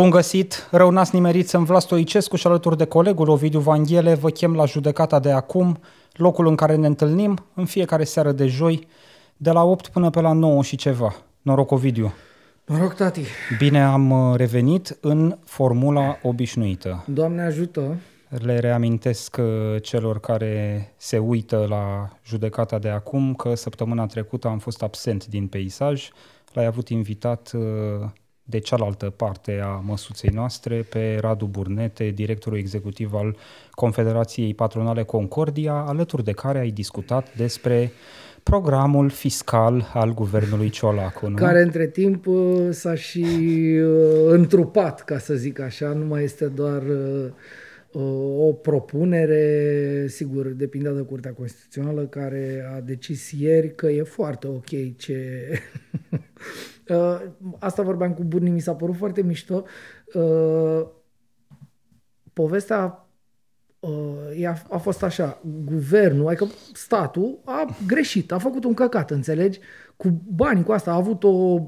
Bun găsit, rău n-ați nimerit, sunt Vlas Stoicescu și alături de colegul Ovidiu Vanghele vă chem la judecata de acum, locul în care ne întâlnim în fiecare seară de joi, de la 8 până pe la 9 și ceva. Noroc, Ovidiu! Noroc, tati! Bine am uh, revenit în formula obișnuită. Doamne ajută! Le reamintesc uh, celor care se uită la judecata de acum că săptămâna trecută am fost absent din peisaj. L-ai avut invitat uh, de cealaltă parte a măsuței noastre pe Radu Burnete, directorul executiv al Confederației Patronale Concordia, alături de care ai discutat despre programul fiscal al guvernului Ciolacu. Nu? Care între timp uh, s-a și întrupat, ca să zic așa, nu mai este doar o propunere, sigur, depindea de Curtea Constituțională, care a decis ieri că e foarte ok ce... Uh, asta vorbeam cu Burni, mi s-a părut foarte mișto. Uh, povestea uh, a, a fost așa, guvernul, adică statul a greșit, a făcut un căcat, înțelegi? Cu banii, cu asta, a avut o,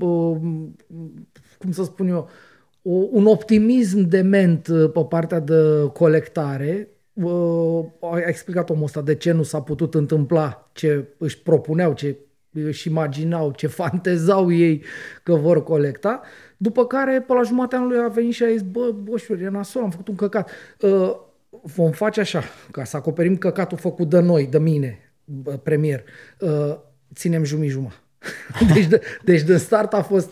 cum să spun eu, o, un optimism dement uh, pe partea de colectare. Uh, a explicat omul ăsta de ce nu s-a putut întâmpla ce își propuneau, ce își imaginau, ce fantezau ei că vor colecta. După care, pe la jumatea anului a venit și a zis, bă, boșuri, e nasol, am făcut un căcat. Uh, vom face așa, ca să acoperim căcatul făcut de noi, de mine, premier. Uh, ținem jumii deci, de, deci de start a fost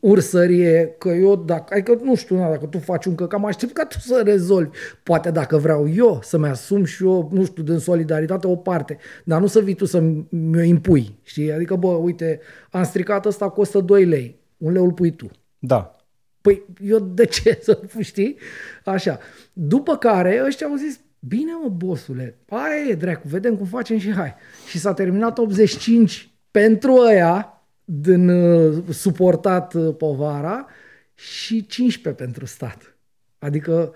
ursărie, că eu, dacă, adică nu știu, dacă tu faci un căcat, mă aștept ca tu să rezolvi. Poate dacă vreau eu să-mi asum și eu, nu știu, din solidaritate o parte, dar nu să vii tu să mi-o impui, știi? Adică, bă, uite, am stricat ăsta, costă 2 lei, un leu îl pui tu. Da. Păi eu de ce să știi? Așa. După care ăștia au zis, bine mă, bosule, aia e dracu, vedem cum facem și hai. Și s-a terminat 85 pentru ăia, din uh, suportat uh, povara și 15 pentru stat. Adică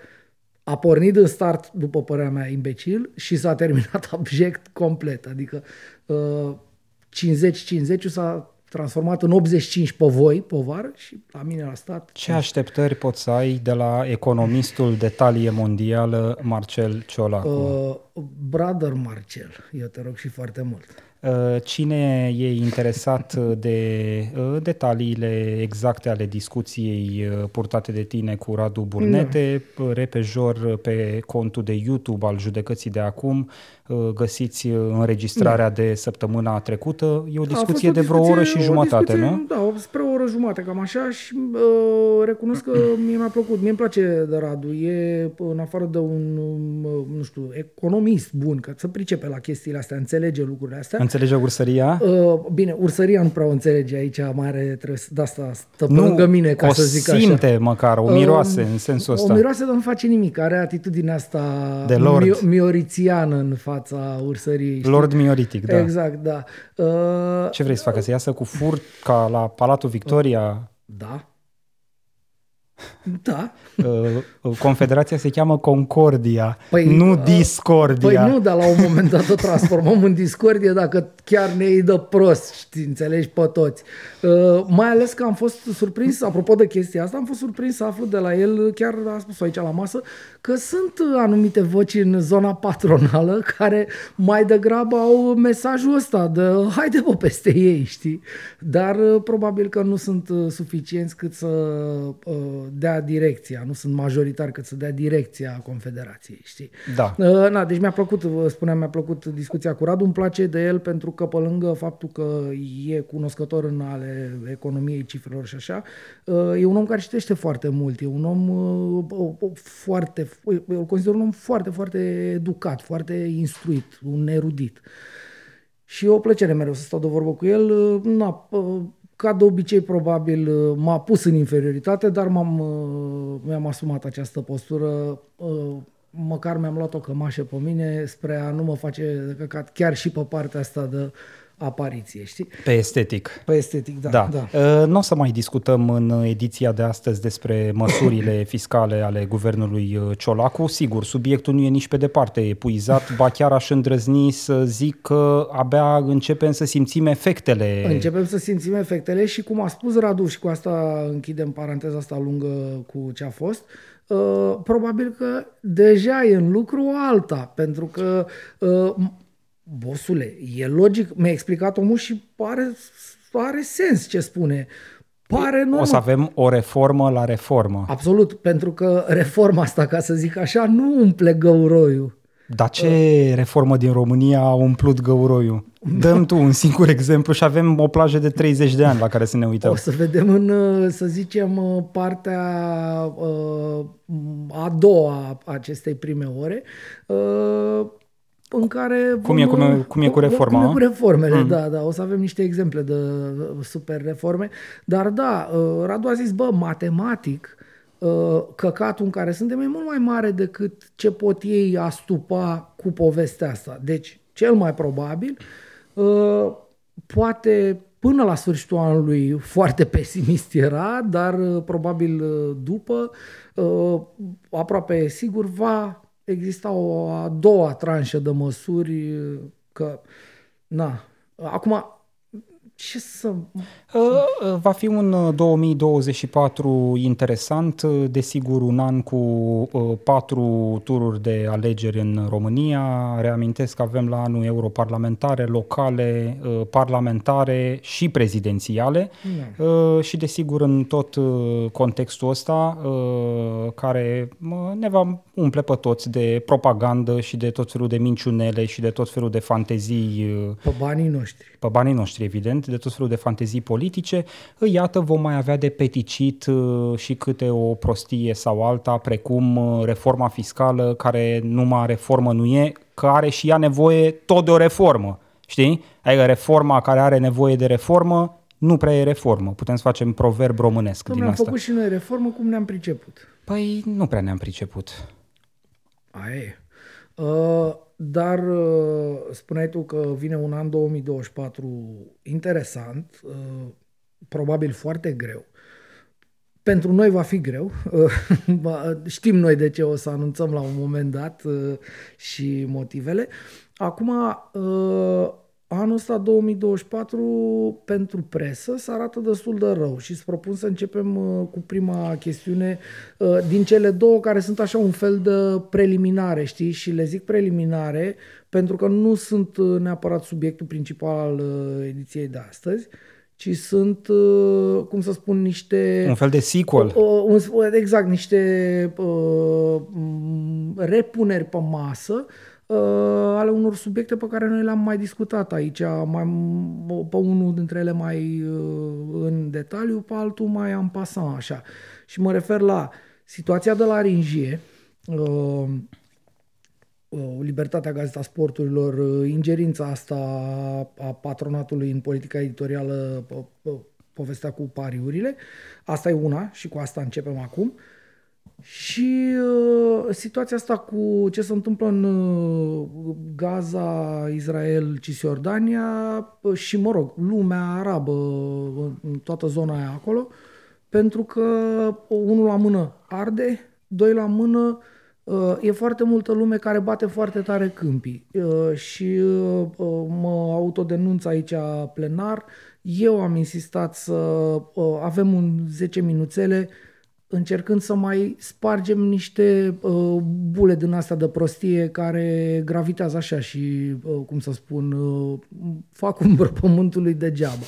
a pornit din start, după părerea mea, imbecil și s-a terminat abject complet. Adică uh, 50-50 s-a transformat în 85 pe voi, povară, și la mine la stat. Ce așteptări poți să ai de la economistul de talie mondială Marcel Ciolacu? Uh, brother Marcel, eu te rog și foarte mult. Uh, cine e interesat de uh, detaliile exacte ale discuției uh, purtate de tine cu Radu Burnete, da. repejor pe contul de YouTube al judecății de acum, găsiți înregistrarea da. de săptămâna trecută. E o discuție o de vreo oră și jumătate, discuție, nu? Da, spre o oră jumătate, cam așa și uh, recunosc că mie mi-a plăcut. Mie îmi place de Radu. E, în afară de un, nu știu, economist bun, că să pricepe la chestiile astea, înțelege lucrurile astea. Înțelege ursăria? Uh, bine, ursăria nu prea o înțelege aici, mare trebuie de asta stă nu, lângă mine, ca o să zic așa. simte măcar, o miroase uh, în sensul ăsta. O miroase, dar nu face nimic. Are atitudinea asta de lord. Mi- miorițiană în fața ursăriei. Știi? Lord mioritic, da. Exact, da. Uh, Ce vrei să facă? Să iasă cu furt ca la Palatul Victoria? Da. Da. Uh, Confederația se cheamă Concordia, păi, nu uh, Discordia. Păi nu, dar la un moment dat o transformăm în Discordia dacă chiar ne îi dă prost, știi, înțelegi, pe toți. Uh, mai ales că am fost surprins, apropo de chestia asta, am fost surprins să aflu de la el, chiar a spus aici la masă, că sunt anumite voci în zona patronală care mai degrabă au mesajul ăsta de haide bă peste ei, știi? Dar probabil că nu sunt suficienți cât să dea direcția, nu sunt majoritari cât să dea direcția Confederației, știi? Da. Uh, na, deci mi-a plăcut, vă spuneam, mi-a plăcut discuția cu Radu, îmi place de el pentru că pe lângă faptul că e cunoscător în ale economiei cifrelor și așa, uh, e un om care citește foarte mult, e un om uh, foarte, îl consider un om foarte, foarte educat, foarte instruit, un erudit. Și e o plăcere mereu să stau de vorbă cu el. Na, ca de obicei, probabil, uh, m-a pus în inferioritate, dar m-am, uh, mi-am asumat această postură. Uh, măcar mi-am luat o cămașă pe mine spre a nu mă face de căcat chiar și pe partea asta de apariție, știi? Pe estetic. Pe estetic, da. Da. da. Uh, Nu o să mai discutăm în ediția de astăzi despre măsurile fiscale ale guvernului uh, Ciolacu. Sigur, subiectul nu e nici pe departe epuizat, ba chiar aș îndrăzni să zic că abia începem să simțim efectele. Începem să simțim efectele și cum a spus Radu și cu asta închidem paranteza asta lungă cu ce a fost, uh, probabil că deja e în lucru alta, pentru că uh, bosule, e logic, mi-a explicat omul și pare, are sens ce spune. Pare normal. O să avem o reformă la reformă. Absolut, pentru că reforma asta, ca să zic așa, nu umple găuroiul. Dar ce reformă din România a umplut găuroiul? Dăm tu un singur exemplu și avem o plajă de 30 de ani la care să ne uităm. O să vedem în, uh, să zicem, uh, partea uh, a doua a acestei prime ore, uh, în care... Cum e- cum e- cum e cu reforma, Cum e cu a? reformele, mm. da, da. O să avem niște exemple de uh, super reforme. Dar da, uh, Radu a zis, bă, matematic, uh, căcatul în care suntem e mult mai mare decât ce pot ei astupa cu povestea asta. Deci, cel mai probabil, uh, poate până la sfârșitul anului foarte pesimist era, dar uh, probabil uh, după, uh, aproape sigur, va exista o a doua tranșă de măsuri uh, că, na, acum, ce să... Uh, uh, Va fi un uh, 2024 interesant, uh, desigur un an cu uh, patru tururi de alegeri în România. Reamintesc că avem la anul europarlamentare, locale, uh, parlamentare și prezidențiale Uh, și desigur în tot uh, contextul ăsta uh, care mă, ne va umple pe toți de propagandă și de tot felul de minciunele și de tot felul de fantezii uh, Pe banii noștri. pe banii noștri, evident, de tot felul de fantezii politice, iată, vom mai avea de peticit uh, și câte o prostie sau alta, precum uh, reforma fiscală, care numai reformă nu e, că are și ea nevoie tot de o reformă, știi? Adică reforma care are nevoie de reformă, nu prea e reformă. Putem să facem proverb românesc Cum din am asta. făcut și noi reformă, cum ne-am priceput. Păi nu prea ne-am priceput. Aia e. Uh, dar uh, spuneai tu că vine un an 2024 interesant, uh, probabil foarte greu. Pentru noi va fi greu. Uh, ba- Știm noi de ce o să anunțăm la un moment dat uh, și motivele. Acum, uh, anul ăsta 2024 pentru presă se arată destul de rău și îți propun să începem uh, cu prima chestiune uh, din cele două care sunt așa un fel de preliminare, știi? Și le zic preliminare pentru că nu sunt uh, neapărat subiectul principal al uh, ediției de astăzi, ci sunt, uh, cum să spun, niște... Un fel de sequel. Uh, un, exact, niște uh, m, repuneri pe masă uh, ale unor subiecte pe care noi le-am mai discutat aici, mai, pe unul dintre ele mai uh, în detaliu, pe altul mai am pasat așa. Și mă refer la situația de la Ringie, uh, uh, Libertatea Gazeta Sporturilor, uh, ingerința asta a patronatului în politica editorială, po- po- povestea cu pariurile. Asta e una și cu asta începem acum. Și uh, situația asta cu ce se întâmplă în uh, Gaza, Israel, Cisjordania uh, și, mă rog, lumea arabă, uh, în toată zona aia acolo, pentru că uh, unul la mână arde, doi la mână uh, e foarte multă lume care bate foarte tare câmpii uh, și uh, uh, mă autodenunț aici plenar. Eu am insistat să uh, avem un 10 minuțele încercând să mai spargem niște uh, bule din astea de prostie care gravitează așa și, uh, cum să spun, uh, fac umbră pământului degeaba.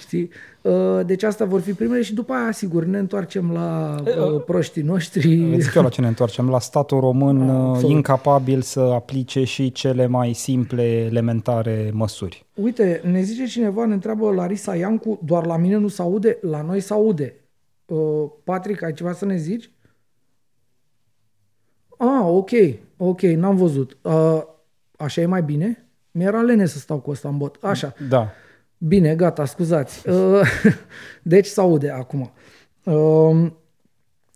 Știi? Uh, deci astea vor fi primele și după aia, sigur, ne întoarcem la uh, proștii noștri. Zic eu la ce ne întoarcem? La statul român Ah, uh, absolut. incapabil să aplice și cele mai simple, elementare măsuri. Uite, ne zice cineva, ne întreabă Larisa Iancu, doar la mine nu se aude, la noi se aude. Uh, Patrick, ai ceva să ne zici? Ah, ok, ok, n-am văzut. Uh, așa e mai bine? Mi-era lene să stau cu ăsta în bot. Așa. Da. Bine, gata, scuzați. Uh, Deci se aude acum. Uh,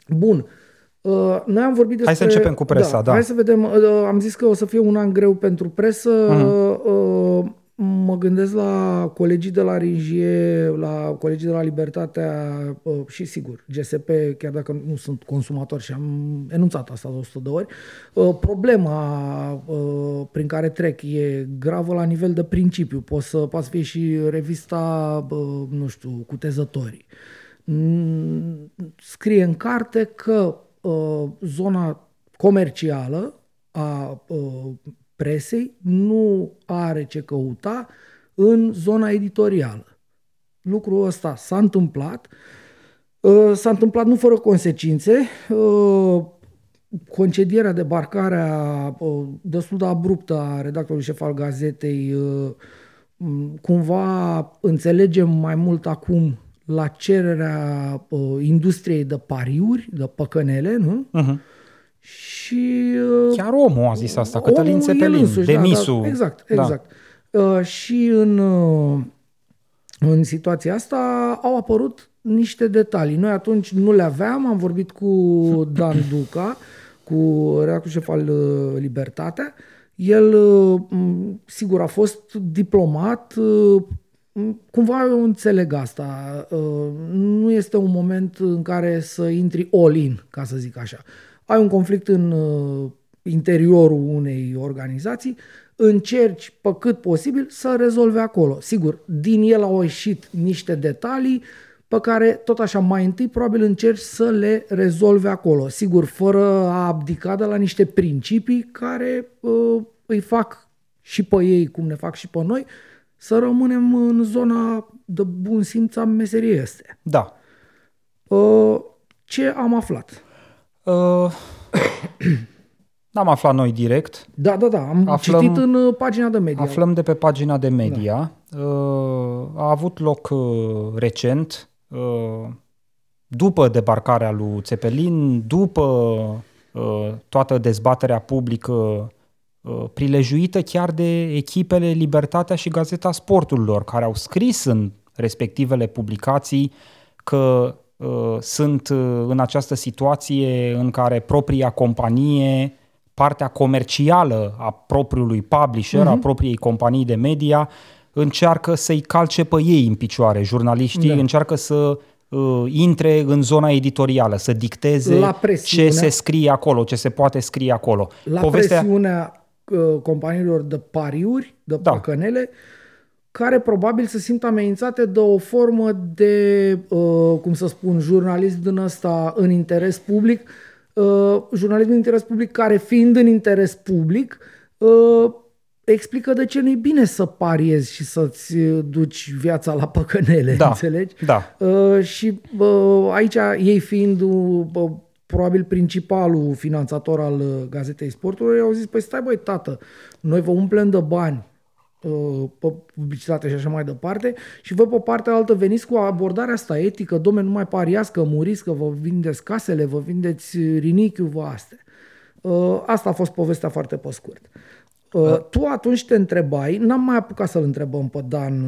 Bun. Uh, Noi am vorbit despre... Hai să începem cu presa, da. Hai să vedem. Uh, Am zis că o să fie un an greu pentru presă. Mhm. Uh, Mă gândesc la colegii de la Ringie, la colegii de la Libertatea uh, și sigur, GSP, chiar dacă nu sunt consumator și am enunțat asta de 100 de ori, uh, problema uh, prin care trec e gravă la nivel de principiu. Poți să, poate să fie și revista, nu știu, cutezătorii. Mm, scrie în carte că zona comercială a presei nu are ce căuta în zona editorială. Lucrul ăsta s-a întâmplat. Uh, s-a întâmplat nu fără consecințe. Uh, concedierea, debarcarea uh, destul de abruptă a redactorului șef al gazetei cumva înțelegem mai mult acum la cererea industriei de pariuri, de păcănele, nu? Uh-huh și... Uh, Chiar omul a zis asta, Cătălin Țepelin, demisul. Da, da, exact, exact. Da. Uh, și în, uh, în situația asta au apărut niște detalii. Noi atunci nu le aveam, am vorbit cu Dan Duca, cu redactorul șef al uh, Libertatea. El, uh, sigur, a fost diplomat, uh, cumva eu înțeleg asta. Nu este un moment în care să intri all-in, ca să zic așa ai un conflict în uh, interiorul unei organizații, încerci pe cât posibil să rezolvi acolo. Sigur, din el au ieșit niște detalii pe care tot așa mai întâi probabil încerci să le rezolvi acolo. Sigur, fără a abdica de la niște principii care uh, îi fac și pe ei, cum ne fac și pe noi, să rămânem în zona de bun simț a meseriei este. Da. Uh, ce am aflat? Uh, n-am aflat noi direct. Da, da, da. Am aflăm, citit în uh, pagina de media. Aflăm de pe pagina de media. Da. Uh, a avut loc uh, recent, uh, după debarcarea lui Țepelin, după uh, toată dezbaterea publică uh, prilejuită chiar de echipele Libertatea și Gazeta Sporturilor, care au scris în respectivele publicații că Uh, sunt uh, în această situație în care propria companie, partea comercială a propriului publisher, uh-huh. a mhm. propriei companii de media, încearcă să-i calce pe ei în picioare. Jurnaliștii da. încearcă să uh, intre în zona editorială, să dicteze ce se scrie acolo, ce se poate scrie acolo. La Povestea... presiunea uh, companiilor de pariuri, de da. păcănele, care probabil se simt amenințate de o formă de, uh, cum să spun, jurnalism din ăsta în interes public, uh, jurnalism în interes public care fiind în interes public, uh, explică de ce nu-i bine să pariezi și să-ți duci viața la păcănele, da, înțelegi? Da. Uh, și uh, aici ei fiind uh, probabil principalul finanțator al uh, Gazetei Sportului, au zis, păi stai băi tată, noi vă umplem de bani, Uh, pe publicitate și așa mai departe și voi pe partea altă veniți cu abordarea asta etică, domne, nu mai pariați că muriți, că vă vindeți casele, vă vindeți rinichiul, vă astea. Uh, asta a fost povestea foarte pe scurt. Uh, tu atunci te întrebai, n-am mai apucat să-l întrebăm pe Dan,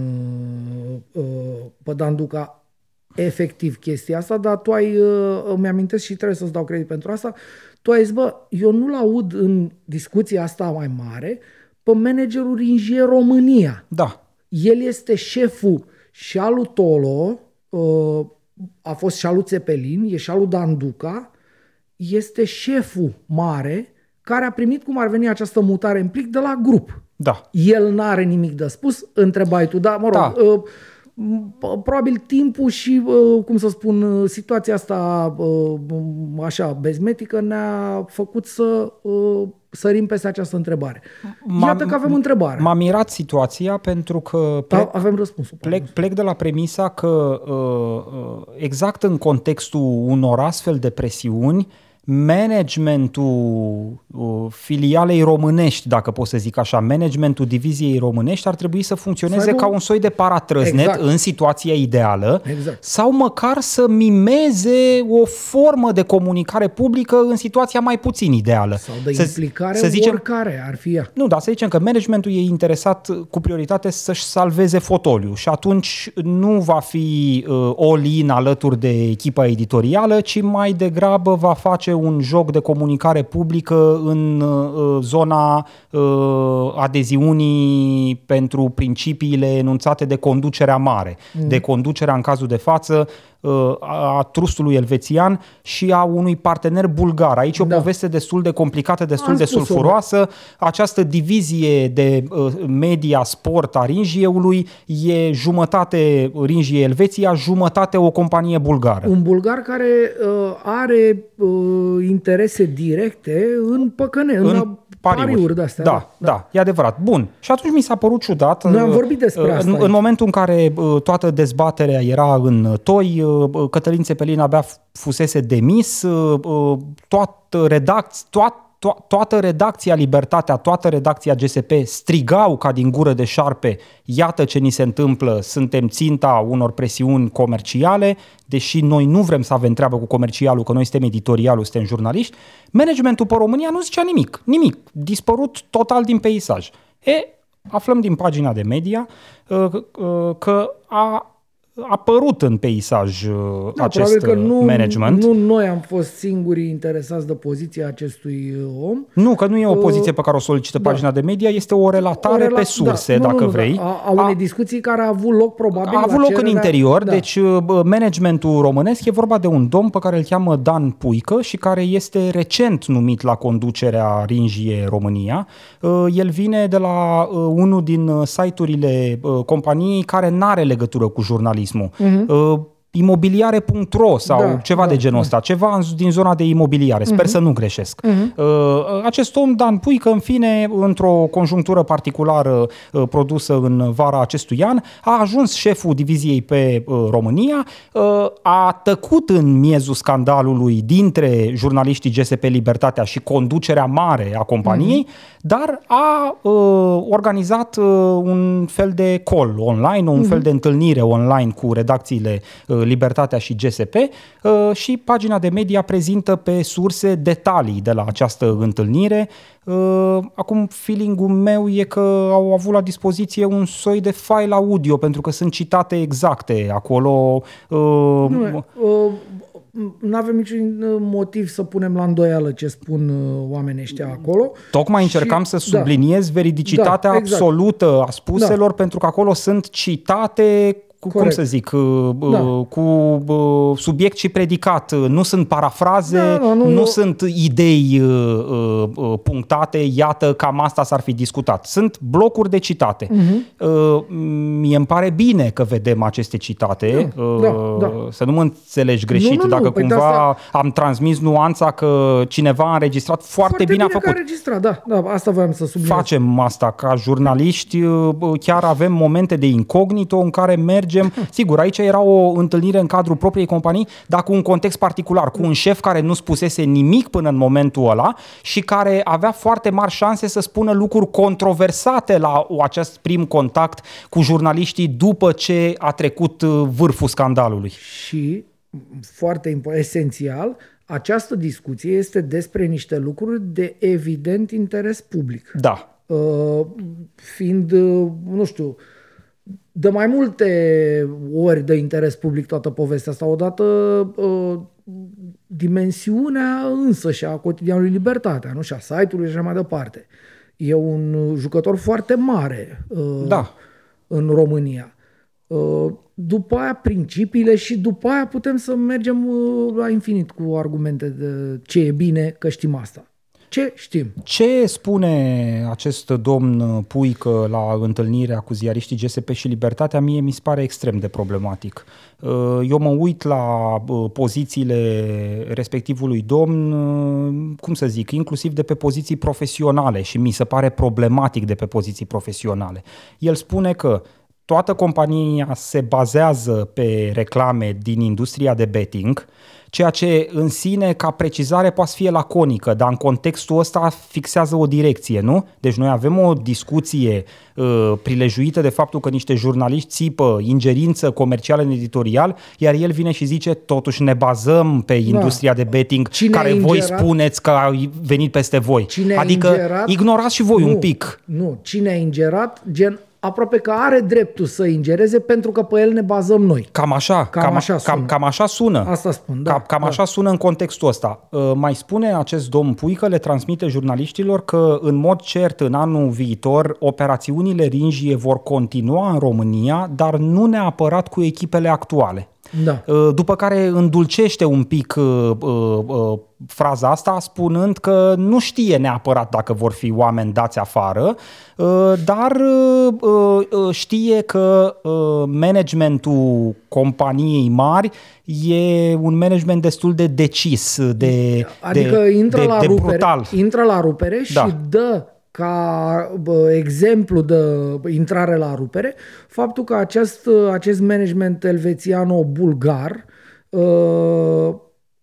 pe Dan Duca efectiv chestia asta, dar tu ai, îmi amintesc și trebuie să-ți dau credit pentru asta, tu ai zis, bă, eu nu-l aud în discuția asta mai mare, pe managerul Ringier România. Da. El este șeful și alu Tolo, uh, a fost și alu Țepelin, e și alu Danduca, este șeful mare care a primit cum ar veni această mutare în plic de la grup. Da. El n-are nimic de spus, întrebai tu, da, mă rog, da. Uh, probabil timpul și, uh, cum să spun, uh, situația asta uh, așa bezmetică ne-a făcut să sărim peste această întrebare. M-a, Iată că avem întrebare. M-a mirat situația pentru că plec, da, avem răspunsul. Plec, plec de la premisa că exact în contextul unor astfel de presiuni, managementul uh, filialei românești, dacă pot să zic așa, managementul diviziei românești ar trebui să funcționeze să ca un soi de paratrăznet exact. în situația ideală exact. sau măcar să mimeze o formă de comunicare publică în situația mai puțin ideală. Sau de să, implicare să zicem, oricare ar fi ea. Nu, dar să zicem că managementul e interesat cu prioritate să-și salveze fotoliu și atunci nu va fi uh, all-in alături de echipa editorială, ci mai degrabă va face face un joc de comunicare publică în uh, zona uh, adeziunii pentru principiile enunțate de conducerea mare, mm. de conducerea în cazul de față uh, a trustului elvețian și a unui partener bulgar. Aici e o da. poveste destul de complicată, destul Am de sulfuroasă. Această divizie de uh, media sport a Ringieului e jumătate Ringie Elveția, jumătate o companie bulgară. Un bulgar care uh, are uh, interese directe în păcăne, în, în pariuri. pariuri de-astea. Da, da, da, e adevărat. Bun. Și atunci mi s-a părut ciudat. Noi am uh, vorbit despre uh, asta. În, în momentul în care uh, toată dezbaterea era în toi, Cătălin Țepelin abia fusese demis, toată redacția, toată to- toată redacția Libertatea, toată redacția GSP strigau ca din gură de șarpe, iată ce ni se întâmplă, suntem ținta unor presiuni comerciale, deși noi nu vrem să avem treabă cu comercialul, că noi suntem editorialul, suntem jurnaliști, managementul pe România nu zicea nimic, nimic, dispărut total din peisaj. E, aflăm din pagina de media uh, uh, că a apărut în peisaj uh, da, acest că nu, management. Nu noi am fost singurii interesați de poziția acestui uh, om. Nu, că nu e o uh, poziție pe care o solicită da. pagina de media, este o relatare o rela- pe surse, da, nu, dacă nu, nu, vrei. Da. A, a unei discuții care a avut loc probabil A avut loc în interior, da. deci managementul românesc e vorba de un domn pe care îl cheamă Dan Puică și care este recent numit la conducerea Ringie România. El vine de la unul din site-urile companiei care n-are legătură cu jurnalism turismul. Uh-huh imobiliare.ro sau da, ceva da, de genul da. ăsta, ceva din zona de imobiliare, sper uh-huh. să nu greșesc. Uh-huh. Acest om, Dan Puică, în fine, într-o conjunctură particulară uh, produsă în vara acestui an, a ajuns șeful diviziei pe uh, România, uh, a tăcut în miezul scandalului dintre jurnaliștii GSP Libertatea și conducerea mare a companiei, uh-huh. Dar a organizat un fel de call online, un uh-huh. fel de întâlnire online cu redacțiile Libertatea și GSP uh, și pagina de media prezintă pe surse detalii de la această întâlnire. Uh, acum, feeling-ul meu e că au avut la dispoziție un soi de file audio, pentru că sunt citate exacte acolo. Uh, nu, nu avem niciun motiv să punem la îndoială ce spun oamenii ăștia acolo. Tocmai și, încercam să da. subliniez da, veridicitatea da, exact. absolută a spuselor, da. pentru că acolo sunt citate cu, cum să zic, uh, da. cu uh, subiect și predicat. Nu sunt parafraze, da, da, nu, nu sunt idei uh, punctate, iată, cam asta s-ar fi discutat. Sunt blocuri de citate. Uh-huh. Mie îmi pare bine că vedem aceste citate, da, da, da. să nu mă înțelegi greșit, nu, nu, dacă nu, păi cumva asta... am transmis nuanța că cineva a înregistrat foarte, foarte bine, bine a făcut. a înregistrat, da, da, asta voiam să subliniez. Facem asta ca jurnaliști, chiar avem momente de incognito în care merg mergem. Sigur, aici era o întâlnire în cadrul propriei companii, dar cu un context particular, cu un șef care nu spusese nimic până în momentul ăla și care avea foarte mari șanse să spună lucruri controversate la acest prim contact cu jurnaliștii după ce a trecut uh, vârful scandalului. Și, foarte esențial, această discuție este despre niște lucruri de evident interes public. Da. Uh, fiind, uh, nu știu, de mai multe ori de interes public toată povestea asta. Odată uh, dimensiunea însă și a cotidianului Libertatea, nu? Și a site-ului și așa mai departe. E un jucător foarte mare uh, da. în România. Uh, după aia principiile și după aia putem să mergem uh, la infinit cu argumente de ce e bine că știm asta. Ce știm? Ce spune acest domn Puică la întâlnirea cu ziariștii GSP și Libertatea? Mie mi se pare extrem de problematic. Uh, eu mă uit la uh, pozițiile respectivului domn, uh, cum să zic, inclusiv de pe poziții profesionale și mi se pare problematic de pe poziții profesionale. El spune că toată compania se bazează pe reclame din industria de betting, ceea ce în sine, ca precizare, poate să fie laconică, dar în contextul ăsta fixează o direcție, nu? Deci noi avem o discuție uh, prilejuită de faptul că niște jurnaliști țipă ingerință comercială în editorial, iar el vine și zice, totuși ne bazăm pe da. industria da. de betting, Cine care voi spuneți că a venit peste voi. Cine adică ingerat? ignorați și voi nu, un pic. Nu, cine a ingerat, gen aproape că are dreptul să ingereze pentru că pe el ne bazăm noi. Cam așa, Cam cam, așa sună. cam, cam așa sună. Asta spun, da, Cam, cam da. așa sună în contextul ăsta. Uh, Mai spune acest domn Puică, le transmite jurnaliștilor că în mod cert în anul viitor operațiunile Ringie vor continua în România, dar nu neapărat cu echipele actuale. Da. Uh, După care îndulcește un pic uh, uh, uh, fraza asta spunând că nu știe neapărat dacă vor fi oameni dați afară, uh, dar uh, uh, uh, știe că uh, managementul companiei mari e un management destul de decis, de, Adică de, intră, de, la de rupere, brutal. intră la rupere Da. și dă ca bă, exemplu de intrare la rupere faptul că acest, acest management elvețiano-bulgar uh,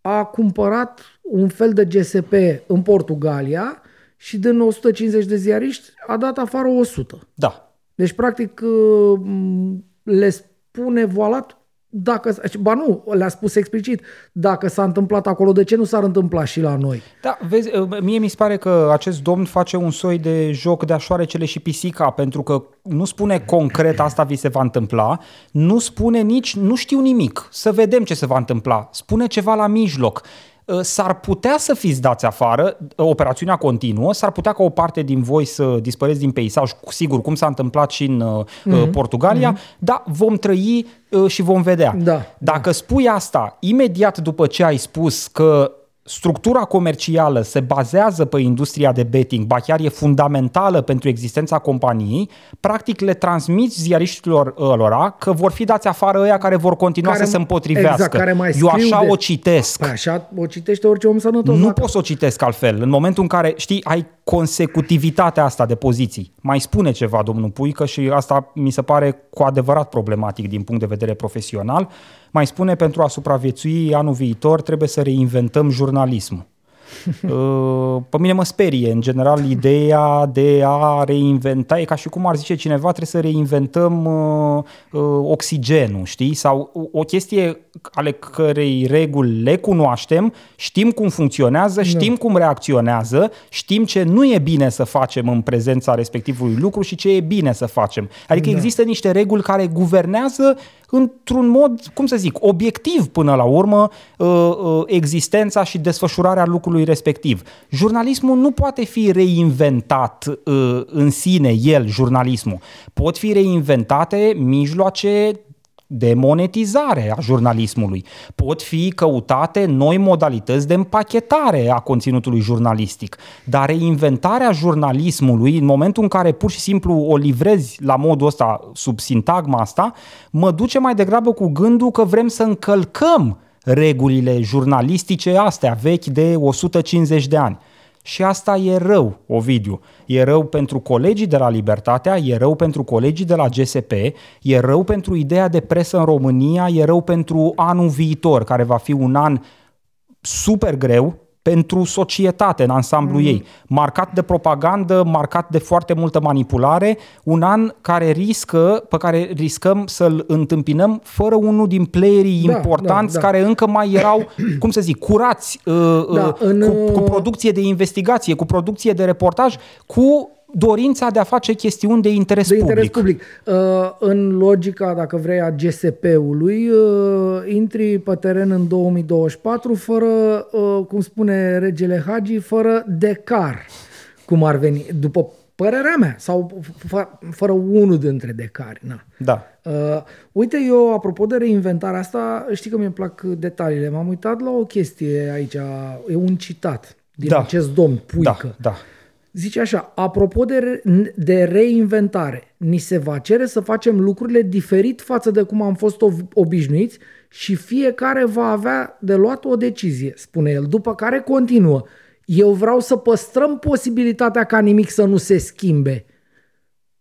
a cumpărat un fel de GSP în Portugalia și din 150 de ziariști a dat afară 100. Da. Deci, practic, uh, m, le spune voalat dacă, ba nu, le-a spus explicit, dacă s-a întâmplat acolo, de ce nu s-ar întâmpla și la noi? Da, vezi, mie mi se pare că acest domn face un soi de joc de așoarecele și pisica, pentru că nu spune concret asta vi se va întâmpla, nu spune nici, nu știu nimic, să vedem ce se va întâmpla, spune ceva la mijloc. Uh, S-ar putea să fiți dați afară, uh, operațiunea continuă, s-ar putea ca o parte din voi să dispăreți din peisaj, cu sigur, cum s-a întâmplat și în uh, Portugalia, dar vom trăi uh, și vom vedea. Da, Dacă spui asta imediat după ce ai spus că structura comercială se bazează pe industria de betting, ba chiar e fundamentală pentru existența companiei, practic le transmiți ziariștilor ălora că vor fi dați afară ăia care vor continua Care- să se împotrivească. exact, care mai Eu scriu așa de- o citesc. Păi așa o citește orice om sănătos. Nu dacă- pot să o citesc altfel. În momentul în care, știi, ai consecutivitatea asta de poziții. Mai spune ceva domnul Puică și asta mi se pare cu adevărat problematic din punct de vedere profesional. Mai spune pentru a supraviețui anul viitor trebuie să reinventăm jurnalismul. Uh, Pe mine mă sperie, în general, ideea de a reinventa, e ca și cum ar zice cineva, trebuie să reinventăm uh, uh, oxigenul, știi? Sau o- o chestie ale cărei reguli le cunoaștem, știm cum funcționează, știm cum reacționează, știm ce nu e bine să facem în prezența respectivului lucru și ce e bine să facem. Adică există niște reguli care guvernează într-un mod, cum să zic, obiectiv până la urmă uh, uh, existența și desfășurarea lucrului respectiv. Jurnalismul nu poate fi reinventat uh, în sine, el, jurnalismul. Pot fi reinventate mijloace de monetizare a jurnalismului. Pot fi căutate noi modalități de împachetare a conținutului jurnalistic. Dar reinventarea jurnalismului, în momentul în care pur și simplu o livrezi la modul ăsta, sub sintagma asta, mă duce mai degrabă cu gândul că vrem să încălcăm regulile jurnalistice astea vechi de 150 de ani. Și asta e rău, Ovidiu. E rău pentru colegii de la Libertatea, e rău pentru colegii de la GSP, e rău pentru ideea de presă în România, e rău pentru anul viitor, care va fi un an super greu pentru societate în ansamblu ei, marcat de propagandă, marcat de foarte multă manipulare, un an care riscă, pe care riscăm să-l întâmpinăm fără unul din playerii Da, importanți da, da. care încă mai erau, cum să zic, curați uh, Da, uh, în, cu, cu uh, producție de investigație, cu producție de reportaj, cu dorința de a face chestiuni de interes de public. interes public. Uh, în logica, dacă vrei, a GSP-ului, uh, intri pe teren în 2024 fără, uh, cum spune regele Hagi, fără decar, cum ar veni, după părerea mea, sau f- fără unul dintre decari. Na. Da. Uh, uite, eu, apropo de reinventarea asta, știi că mi-e plac detaliile. M-am uitat la o chestie aici, e un citat din Da. acest domn, Puică. Da, da. Zice așa, apropo de, re- de reinventare, ni se va cere să facem lucrurile diferit față de cum am fost ob- obișnuiți și fiecare va avea de luat o decizie, spune el, după care continuă. Eu vreau să păstrăm posibilitatea ca nimic să nu se schimbe.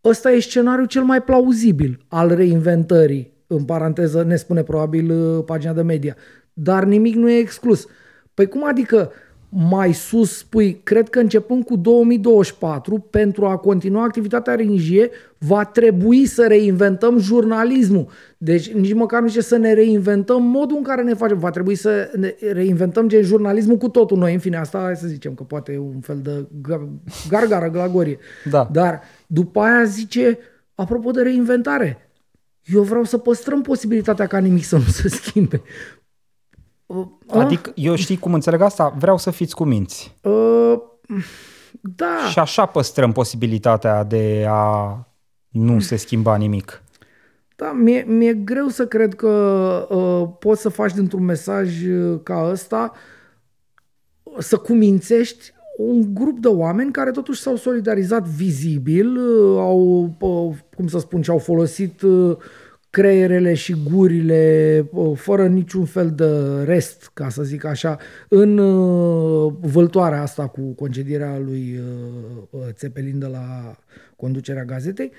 Ăsta e scenariul cel mai plauzibil al reinventării, în paranteză ne spune probabil uh, pagina de media. Dar nimic nu e exclus. Păi cum adică mai sus spui, cred că începând cu 2024, pentru a continua activitatea Ringie, va trebui să reinventăm jurnalismul. Deci nici măcar nu zice să ne reinventăm modul în care ne facem. Va trebui să ne reinventăm gen jurnalismul cu totul noi. În fine, asta hai să zicem că poate e un fel de gar- gargară, glagorie. Da. Dar după aia zice apropo de reinventare, eu vreau să păstrăm posibilitatea ca nimic să nu se schimbe. Uh, adică, eu știi cum înțeleg asta? Vreau să fiți cuminți. Uh, da. Și așa păstrăm posibilitatea de a nu se schimba nimic. Da, mi-e, mi-e greu să cred că uh, poți să faci dintr-un mesaj uh, ca ăsta să cumințești un grup de oameni care totuși s-au solidarizat vizibil, uh, au, uh, cum să spun, și-au folosit uh, creierele și gurile fără niciun fel de rest, ca să zic așa, în vâltoarea asta cu concedierea lui Țepelin de la conducerea gazetei.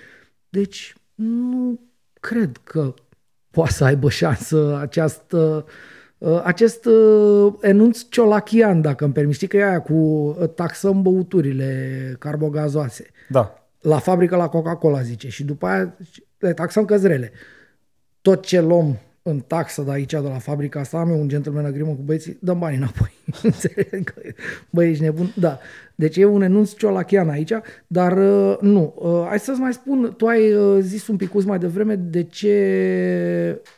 Deci nu cred că poate să aibă șansă această acest enunț ciolachian, dacă îmi permiți, știi că e aia cu taxăm băuturile carbogazoase. Da. La fabrică la Coca-Cola, zice, și după aia le taxăm căzrele tot ce luăm în taxă de aici, de la fabrica asta, am eu un gentleman agreement cu băieții, dăm banii înapoi. Băi, ești nebun? Da. Deci e un enunț ciolachian aici, dar uh, nu. Uh, hai să-ți mai spun, tu ai uh, zis un pic mai devreme de ce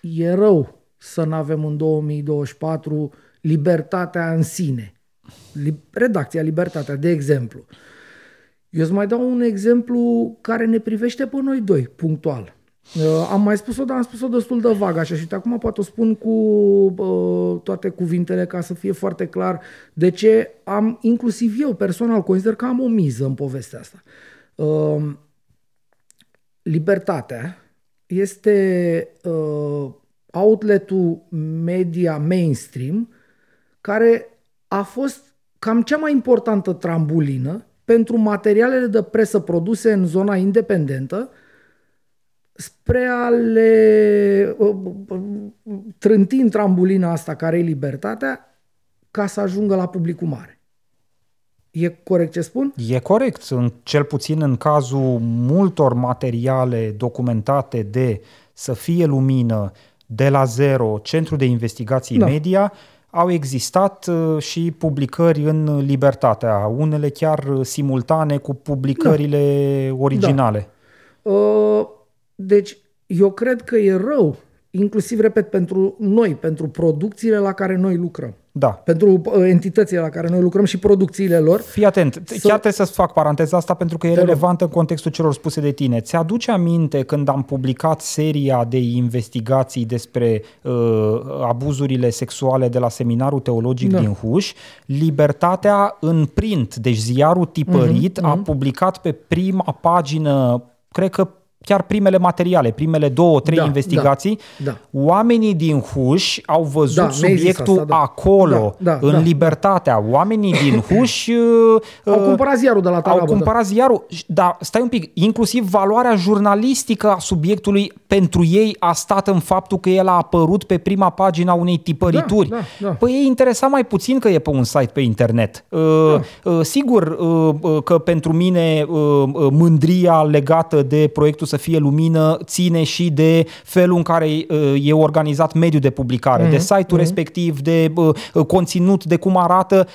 e rău să nu avem în 2024 libertatea în sine. Redacția Libertatea, de exemplu. Eu îți mai dau un exemplu care ne privește pe noi doi, punctual. Uh, am mai spus-o, dar am spus-o destul de vag așa și de acum poate o spun cu uh, toate cuvintele ca să fie foarte clar de ce am, inclusiv eu personal, consider că am o miză în povestea asta. Uh, libertatea este uh, outletul media mainstream care a fost cam cea mai importantă trambulină pentru materialele de presă produse în zona independentă spre a le uh, uh, trânti în trambulina asta care e libertatea ca să ajungă la publicul mare. E corect ce spun? E corect. În, cel puțin în cazul multor materiale documentate de să fie lumină de la zero, centru de investigații da. media, au existat uh, și publicări în Libertatea, unele chiar simultane cu publicările da. originale. Da. Uh, deci, eu cred că e rău, inclusiv, repet, pentru noi, pentru producțiile la care noi lucrăm. Da. Pentru uh, entitățile la care noi lucrăm și producțiile lor. Fii atent, să... chiar trebuie să-ți fac paranteza asta pentru că e Te relevantă în contextul celor spuse de tine. Ți-aduce aminte când am publicat seria de investigații despre uh, abuzurile sexuale de la Seminarul Teologic da. din Huș, Libertatea în print, deci ziarul tipărit, uh-huh, uh-huh. a publicat pe prima pagină, cred că chiar primele materiale, primele două, trei da, investigații, da, da. oamenii din Huș au văzut da, subiectul asta, da. acolo, da, da, în da, libertatea. Oamenii din Huș uh, au cumpărat ziarul de la Tarabă. Au cumpărat da. ziarul, dar stai un pic, inclusiv valoarea jurnalistică a subiectului pentru ei a stat în faptul că el a apărut pe prima pagina unei tipărituri. Da, da, da. Păi ei interesa mai puțin că e pe un site pe internet. Uh, da. Uh, sigur uh, că pentru mine mândria legată de proiectul să fie lumină ține și de felul în care uh, e organizat mediul de publicare, mm-hmm. de site-ul mm-hmm. respectiv, de uh, conținut, de cum arată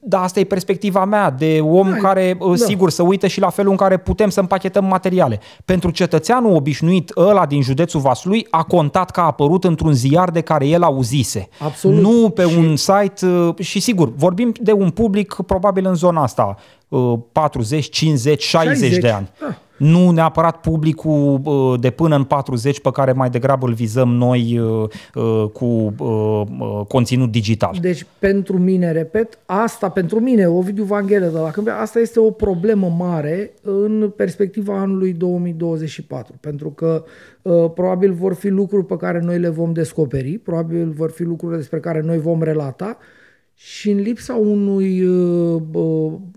da, asta e perspectiva mea de om Hai, care, uh, da. sigur, să uite și la felul în care putem să împachetăm materiale. Pentru cetățeanul obișnuit, ăla din județul Vaslui a contat că a apărut într-un ziar de care el auzise. Absolut. Nu pe și... un site și sigur, vorbim de un public probabil în zona asta, 40, 50, 60, 60. de ani. Da nu neapărat publicul uh, de până în 40 pe care mai degrabă îl vizăm noi uh, uh, cu conținut digital. Deci pentru mine, repet, asta pentru mine, Ovidiu Vanghele de la Câmpia, asta este o problemă mare în perspectiva anului 2024, pentru că probabil vor fi lucruri pe care noi le vom descoperi, probabil vor fi lucruri despre care noi vom relata și în lipsa unui,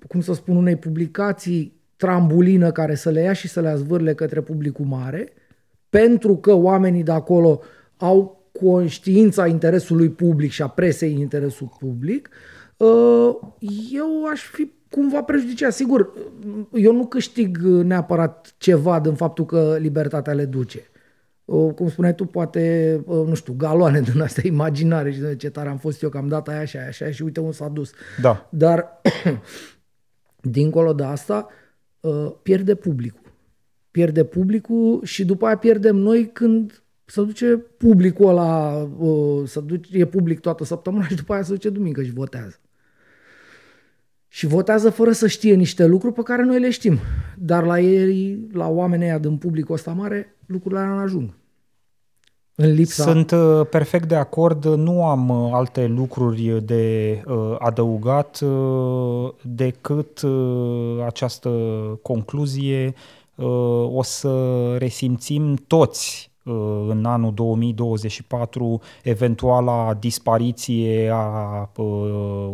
cum să spun, unei publicații trambulină care să le ia și să le azvârle către publicul mare, pentru că oamenii de acolo au conștiința interesului public și a presei în interesul public, uh, eu aș fi cumva prejudiciat. Sigur, eu nu câștig neapărat ceva din faptul că libertatea le duce. Uh, cum spuneai tu, poate, uh, nu știu, galoane din astea imaginare și de ce tare am fost eu că am dat aia și aia și aia și uite un s-a dus. Da. Dar, dincolo de asta, uh, Uh, pierde publicul. pierde publicul și după aia pierdem noi când se duce publicul ăla, uh, se duce, e public toată săptămâna și după aia se duce duminică și votează. Și votează fără să știe niște lucruri pe care noi le știm. Dar la ei, la oamenii ăia din publicul ăsta mare, lucrurile alea nu ajung. În lipsa... Sunt uh, perfect de acord, nu am uh, alte lucruri de uh, adăugat decât această concluzie. O să resimțim toți Uh, în anul 2024 eventuala dispariție a uh,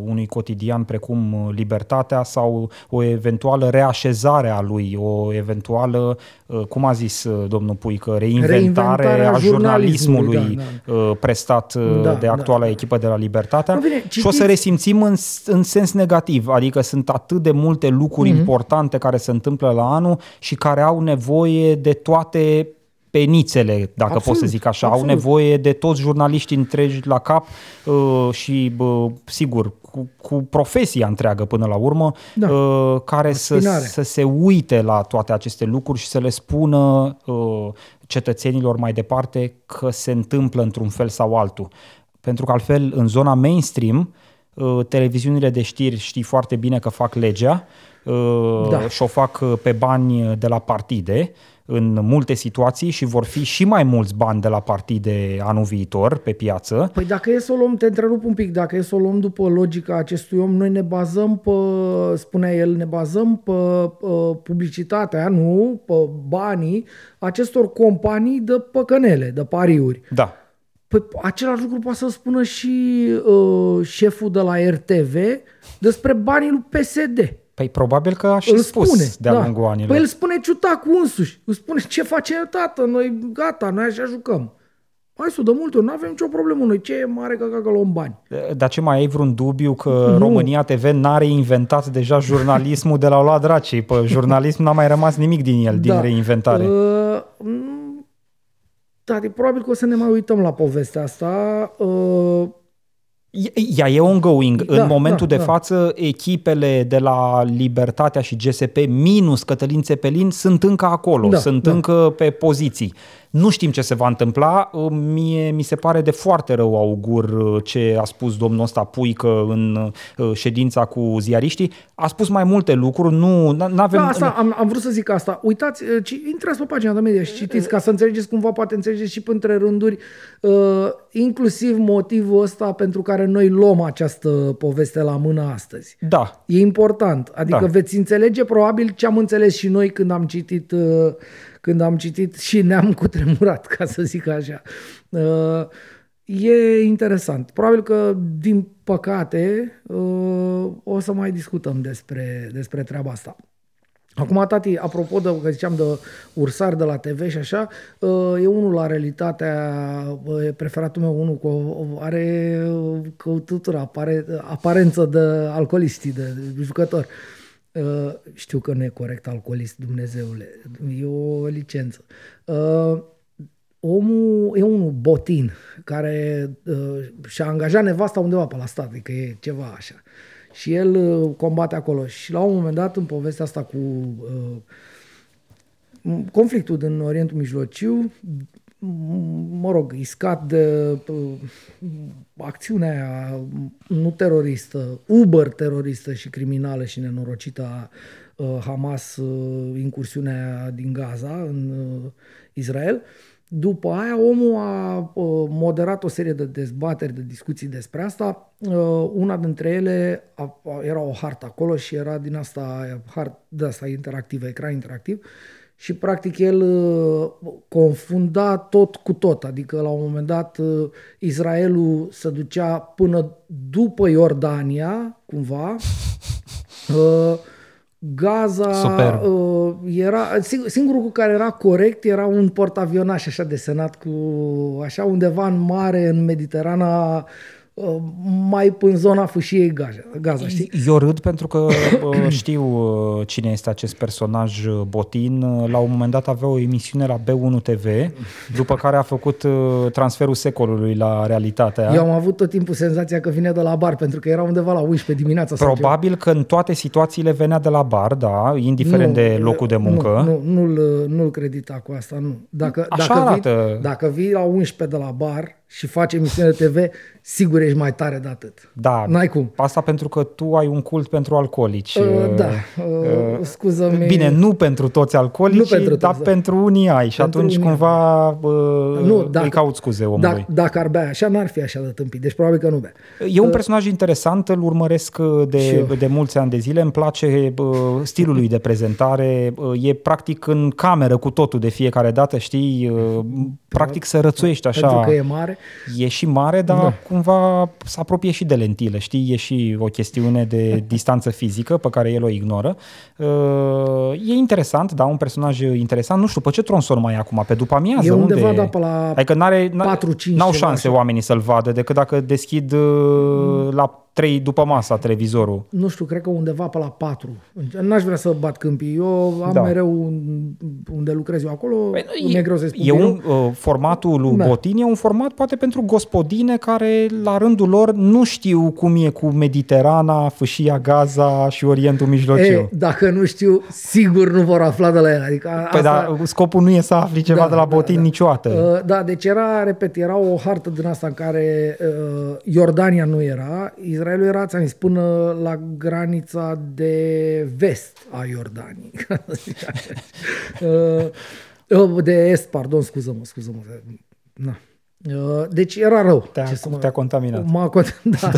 unui cotidian precum Libertatea sau o eventuală reașezare a lui, o eventuală, uh, cum a zis domnul Puică, reinventare a jurnalismului da, da. prestat da, de actuala da. echipă de la Libertatea bine, citiți... și o să resimțim în, în sens negativ, adică sunt atât de multe lucruri mm-hmm. importante care se întâmplă la anul și care au nevoie de toate penițele, dacă absolut, pot să zic așa. Absolut. Au nevoie de toți jurnaliștii întregi la cap uh, și, uh, sigur, cu, cu profesia întreagă până la urmă, da. uh, care să, să se uite la toate aceste lucruri și să le spună uh, cetățenilor mai departe că se întâmplă într-un fel sau altul. Pentru că altfel, în zona mainstream, uh, televiziunile de știri știi foarte bine că fac legea uh, da. și o fac uh, pe bani de la partide în multe situații și vor fi și mai mulți bani de la partide anul viitor pe piață. Păi dacă e să o luăm, te întrerup un pic, dacă e să o luăm după logica acestui om, noi ne bazăm pe, spunea el, ne bazăm pe, pe publicitatea, nu, pe banii acestor companii de păcănele, de pariuri. Da. Păi același lucru poate să spună și uh, șeful de la RTV despre banii lui PSD. Păi probabil că a și îl spus spune, de-a da. lungul anilor. Păi îl spune ciutacu însuși. Îl spune ce face tată, noi gata, noi așa jucăm. Hai să dăm multe, nu avem nicio problemă noi. Ce e mare că că luăm bani? Dar ce mai ai vreun dubiu că nu. România TV n-are inventat deja jurnalismul de la o la dracii? Pe jurnalism n-a mai rămas nimic din el, da. din reinventare. Uh, da, probabil că o să ne mai uităm la povestea asta. Uh, ea e ongoing. Da, în momentul da, de da. față, echipele de la Libertatea și GSP minus Cătălin Țepelin sunt încă acolo, da, sunt da. încă pe poziții. Nu știm ce se va întâmpla. Mie mi se pare de foarte rău augur uh, ce a spus domnul ăsta Puică în uh, ședința cu ziariștii. A spus mai multe lucruri, nu avem da, asta, am, am vrut să zic asta. Uitați, uh, ci, intrați pe pagina de media și citiți ca să înțelegeți cumva, poate înțelegeți și între rânduri, uh, inclusiv motivul ăsta pentru care noi luăm această poveste la mână astăzi. Da. E important. Adică da. veți înțelege probabil ce am înțeles și noi când am citit uh, când am citit și ne-am cutremurat, ca să zic așa. Uh, e interesant. Probabil că, din păcate, uh, o să mai discutăm despre, despre treaba asta. Acum, tati, apropo de, că ziceam, de ursar de la TV și așa, uh, e unul la realitatea, e preferatul meu, unul cu, are căutătură, apare, aparență de alcooliști, de jucător. Uh, știu că nu e corect alcoolist, Dumnezeule, e o licență. Uh, omul e unul botin care uh, și-a angajat nevasta undeva pe la stat, adică e ceva așa. Și el uh, combate acolo. Și la un moment dat, în povestea asta cu uh, conflictul din Orientul Mijlociu, mă rog, iscat de uh, acțiunea nu teroristă, uber teroristă și criminală și nenorocită a uh, Hamas, uh, incursiunea din Gaza în uh, Israel. După aia, omul a uh, moderat o serie de dezbateri, de discuții despre asta. Uh, una dintre ele a, a, era o hartă acolo și era din asta, hart, de asta interactivă, ecran interactiv. Uh, și practic el uh, confunda tot cu tot, adică la un moment dat uh, Israelul se ducea până după Iordania, cumva, uh, Gaza Super. era singurul cu care era corect era un portavionaș așa desenat cu așa undeva în mare în Mediterana uh, mai în zona fâșiei Gaza, Gaza știi? Eu râd pentru că uh, știu uh, cine este acest personaj uh, Botin. Uh, La un moment dat avea o emisiune la B1 TV, după care a făcut uh, transferul secolului la realitatea. Eu am avut tot timpul senzația că vine de la bar, pentru că era undeva la 11 dimineața. sau ceva. Probabil că în toate situațiile venea de la bar, da, indiferent de locul de muncă. Nu, nu, nu-l, nu-l credita cu asta, nu. Dacă, Așa dacă, arată. Vii, dacă vii la 11 de la bar și faci emisiune de TV, sigur ești mai tare de atât. Da, N-ai cum. Asta pentru că tu ai un cult pentru alcoolici. Uh, da, uh, scuză-mi. Bine, nu pentru toți alcoolici, Nu pentru dar toți, da. pentru unii ai și Pentru atunci unii cumva uh, Nu, îi caut scuze omului. Dacă, dacă ar bea așa, n-ar fi așa de tâmpit. Deci probabil că nu bea. E un personaj interesant, îl urmăresc uh, Și de, eu. de mulți ani de zile, îmi place uh, stilul lui de prezentare, uh, e practic în cameră cu totul de fiecare dată, știi, uh, practic să rățuiești așa. Pentru că e mare. E și mare, dar Da. cumva se apropie și de lentilă, știi? E și o chestiune de distanță fizică pe care el o ignoră. Uh, E interesant, da, un personaj interesant. Nu știu, pe ce tronson mai e acum? Pe după amiază? E undeva, Unde? da, pe la Adică n-are, n-a- 4-5 n-au ceva șanse așa. oamenii să-l vadă decât dacă deschid uh, la 3 după masa televizorul. nu știu, cred că undeva pe la 4. N-aș vrea să bat câmpii. Eu am Da. mereu un- unde lucrez eu acolo, Păi, îmi e greu să spun e că un, uh, formatul lui Da. Botin e un format poate pentru gospodine care la rândul lor nu știu cum e cu Mediterana, Fâșia Gaza și Orientul Mijlociu. E, dacă nu știu, sigur nu vor afla de la el. Adică Păi asta, da, scopul nu e să afli ceva Da, de la da, Botin da. niciodată. Uh, Da, deci era, repet, era o hartă din asta în care uh, Iordania nu era, Israelul era, ți-am zis, până la granița de vest a Iordaniei. uh, uh, de est, pardon, scuză-mă, scuză-mă. Na. Uh, Deci era rău. Te-a- Ce să mă- te-a contaminat. M-a, cont- da,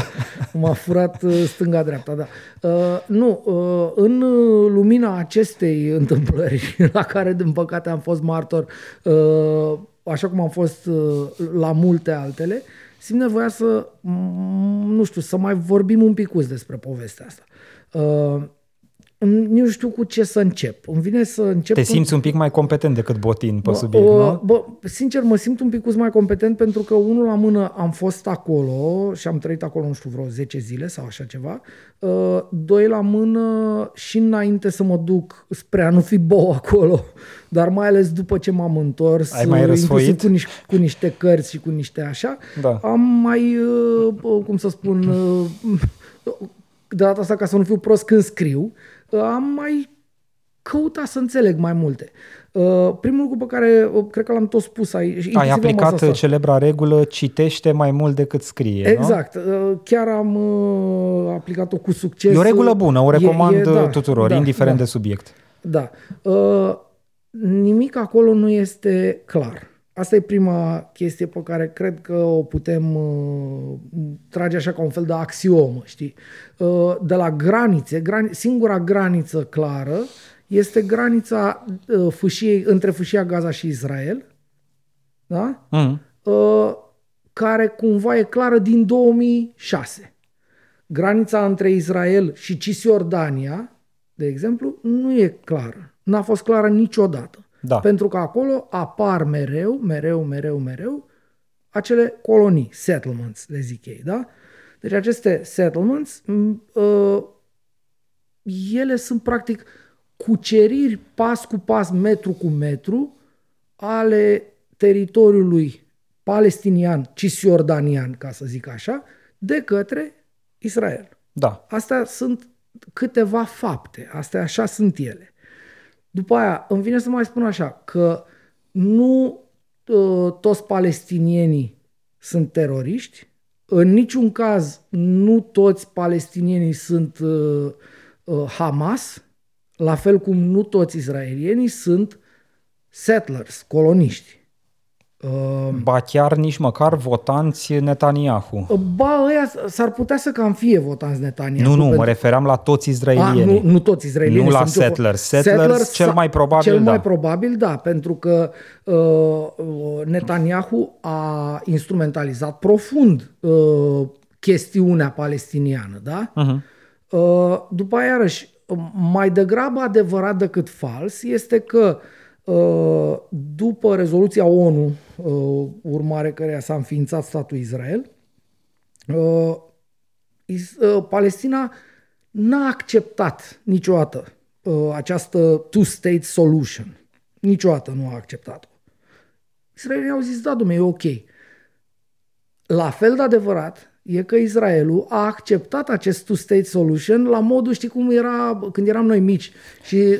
m-a furat uh, stânga-dreapta, da. Uh, nu, uh, în uh, lumina acestei întâmplări, la care, din păcate, am fost martor, uh, așa cum am fost uh, la multe altele, simt nevoia să, mm, nu știu, să mai vorbim un picuț despre povestea asta. Uh, nu știu cu ce să încep. Îmi vine să încep Te cu- simți un pic mai competent decât Botin pe subiect, Bă, nu? Bă, sincer, mă simt un pic mai competent pentru că unul la mână am fost acolo și am trăit acolo, nu știu, vreo 10 zile sau așa ceva. Uh, Doi la mână și înainte să mă duc spre a nu fi bou acolo, dar mai ales după ce m-am întors, Ai mai uh, răsfoit? inclusiv cu niște, cu niște cărți și cu niște așa, Da. am mai, uh, bă, cum să spun, uh, de data asta ca să nu fiu prost când scriu, uh, am mai căuta să înțeleg mai multe. Uh, primul lucru pe care uh, cred că l-am tot spus aici. inclusiv Ai la aplicat masa asta. celebra regulă, citește mai mult decât scrie, nu? Exact. Uh, chiar am uh, aplicat-o cu succes. E o regulă bună, o E- recomand e- da, tuturor, da, indiferent da. de subiect. Da. Uh, nimic acolo nu este clar. Asta e prima chestie pe care cred că o putem uh, trage așa ca un fel de axiomă, știi? Uh, de la granițe, grani- singura graniță clară este granița uh, fâșiei, între fâșia Gaza și Israel, da? Mm. uh, care cumva e clară din 2006. Granița între Israel și Cisjordania, de exemplu, nu e clară. N-a fost clară niciodată. Da. Pentru că acolo apar mereu, mereu, mereu, mereu acele colonii, settlements, le zic ei, da? Deci aceste settlements, m, uh, ele sunt practic cuceriri pas cu pas, metru cu metru, ale teritoriului palestinian, cisjordanian, ca să zic așa, de către Israel. Da. Astea sunt câteva fapte, astea așa sunt ele. După aia, îmi vine să mai spun așa, că nu uh, toți palestinienii sunt teroriști, în niciun caz nu toți palestinienii sunt uh, uh, Hamas, la fel cum nu toți israelienii sunt settlers, coloniști. Uh, Ba chiar nici măcar votanți Netanyahu. ba, ăia s-ar putea să cam fie votanți Netanyahu. Nu, nu, pentru- mă referam la toți a, izraelienii. nu, nu toți israelienii. Nu la sunt nicio- settlers. Settlers, cel sa- mai probabil, Cel da. mai probabil, da, pentru că uh, uh, Netanyahu a instrumentalizat profund uh, chestiunea palestiniană, da? Mhm. Uh, după aia, iarăși, mai degrabă adevărat decât fals este că uh, după rezoluția ONU, uh, urmare căreia s-a înființat statul Israel, uh, is, uh, Palestina n-a acceptat niciodată uh, această two-state solution. Niciodată nu a acceptat-o. Israelii au zis, da, domnule, e ok. La fel de adevărat e că Israelul a acceptat acest two-state solution la modul, știi cum era când eram noi mici și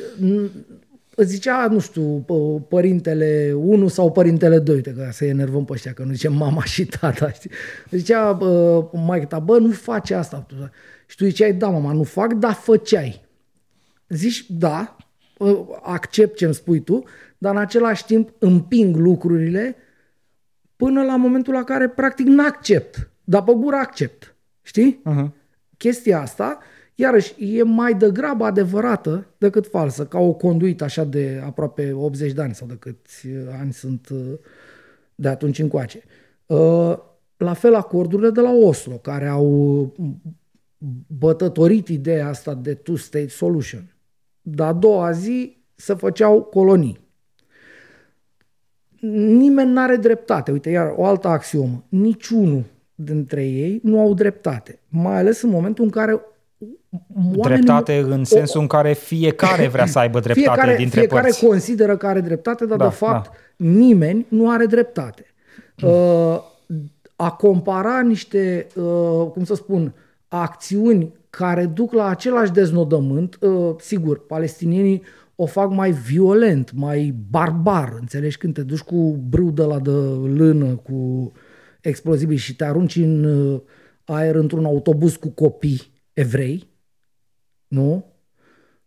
îți zicea, nu știu, părintele 1 sau părintele 2, uite că să enervăm pe ăștia, că nu zicem mama și tata, știi? Zicea mai ta, bă, nu face asta. Și tu ziceai, da, mama, nu fac, dar făceai. Zici, da, accept ce îmi spui tu, dar în același timp împing lucrurile până la momentul la care practic n-accept, dar pe gură accept. Știi? Uh-huh. Chestia asta, iarăși, e mai degrabă adevărată decât falsă, ca o conduită așa de aproape 80 de ani sau de câți ani sunt uh, de atunci încoace. Uh, la fel acordurile de la Oslo, care au bătătorit ideea asta de two-state solution. Dar a doua zi se făceau colonii nimeni nu are dreptate. Uite, iar o altă axiomă. Niciunul dintre ei nu au dreptate. Mai ales în momentul în care Dreptate în sensul o, în care fiecare vrea să aibă dreptate fiecare, dintre fiecare părți. Fiecare consideră că are dreptate, dar da, de fapt da. nimeni nu are dreptate. Mm. Uh, a compara niște, uh, cum să spun, acțiuni care duc la același deznodământ, uh, sigur, palestinienii o fac mai violent, mai barbar, înțelegi? Când te duci cu brâu de la de lână, cu explozibili și te arunci în uh, aer într-un autobuz cu copii evrei, nu?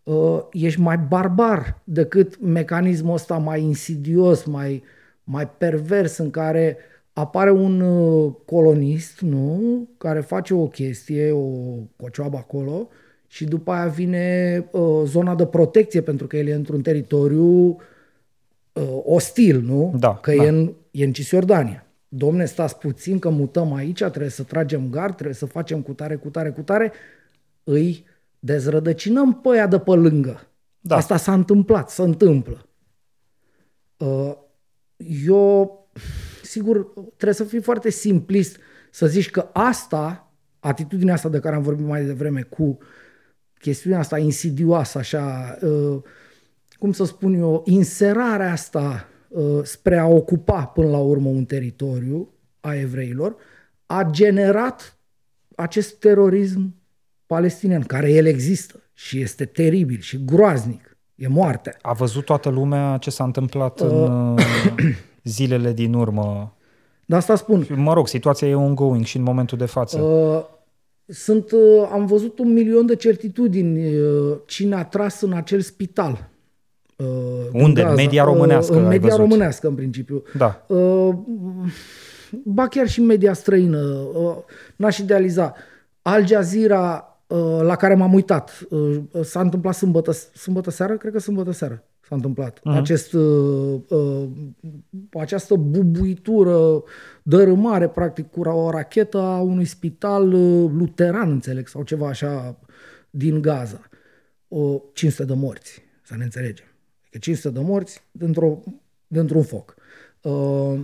Uh, ești mai barbar decât mecanismul ăsta mai insidios, mai, mai pervers în care apare un uh, colonist, nu? Care face o chestie, o cocioabă acolo și după aia vine uh, zona de protecție pentru că el e într-un teritoriu uh, ostil, nu? Da, că da. E, în, e în Cisjordania. Domne, stați puțin că mutăm aici, trebuie să tragem gard, trebuie să facem cutare, cutare, cutare. Îi dezrădăcinăm pe aia de pe lângă. Da. Asta s-a întâmplat, se întâmplă. Uh, eu, sigur, trebuie să fii foarte simplist să zici că asta, atitudinea asta de care am vorbit mai devreme cu uh, chestiunea asta insidioasă, așa, uh, cum să spun eu, inserarea asta uh, spre a ocupa până la urmă un teritoriu a evreilor, a generat acest terorism palestinian, care el există și este teribil și groaznic. E moarte. A văzut toată lumea ce s-a întâmplat uh, în zilele din urmă. De asta spun. Mă rog, situația e ongoing și în momentul de față. Uh, sunt, uh, am văzut un milion de certitudini uh, cine a tras în acel spital. Uh, Unde? Gaza. Media românească. În media românească, în principiu. Da. Ba chiar și media străină. N-aș idealiza. Al Jazeera, la care m-am uitat, s-a întâmplat sâmbătă, sâmbătă seară, cred că sâmbătă seară s-a întâmplat. Uh-huh. Acest, uh, uh, această bubuitură, dărâmare, practic, cu o rachetă a unui spital uh, luteran, înțeleg, sau ceva așa, din Gaza. O 500 de morți, să ne înțelegem. Adică 500 de morți dintr-o, dintr-un foc. Uh,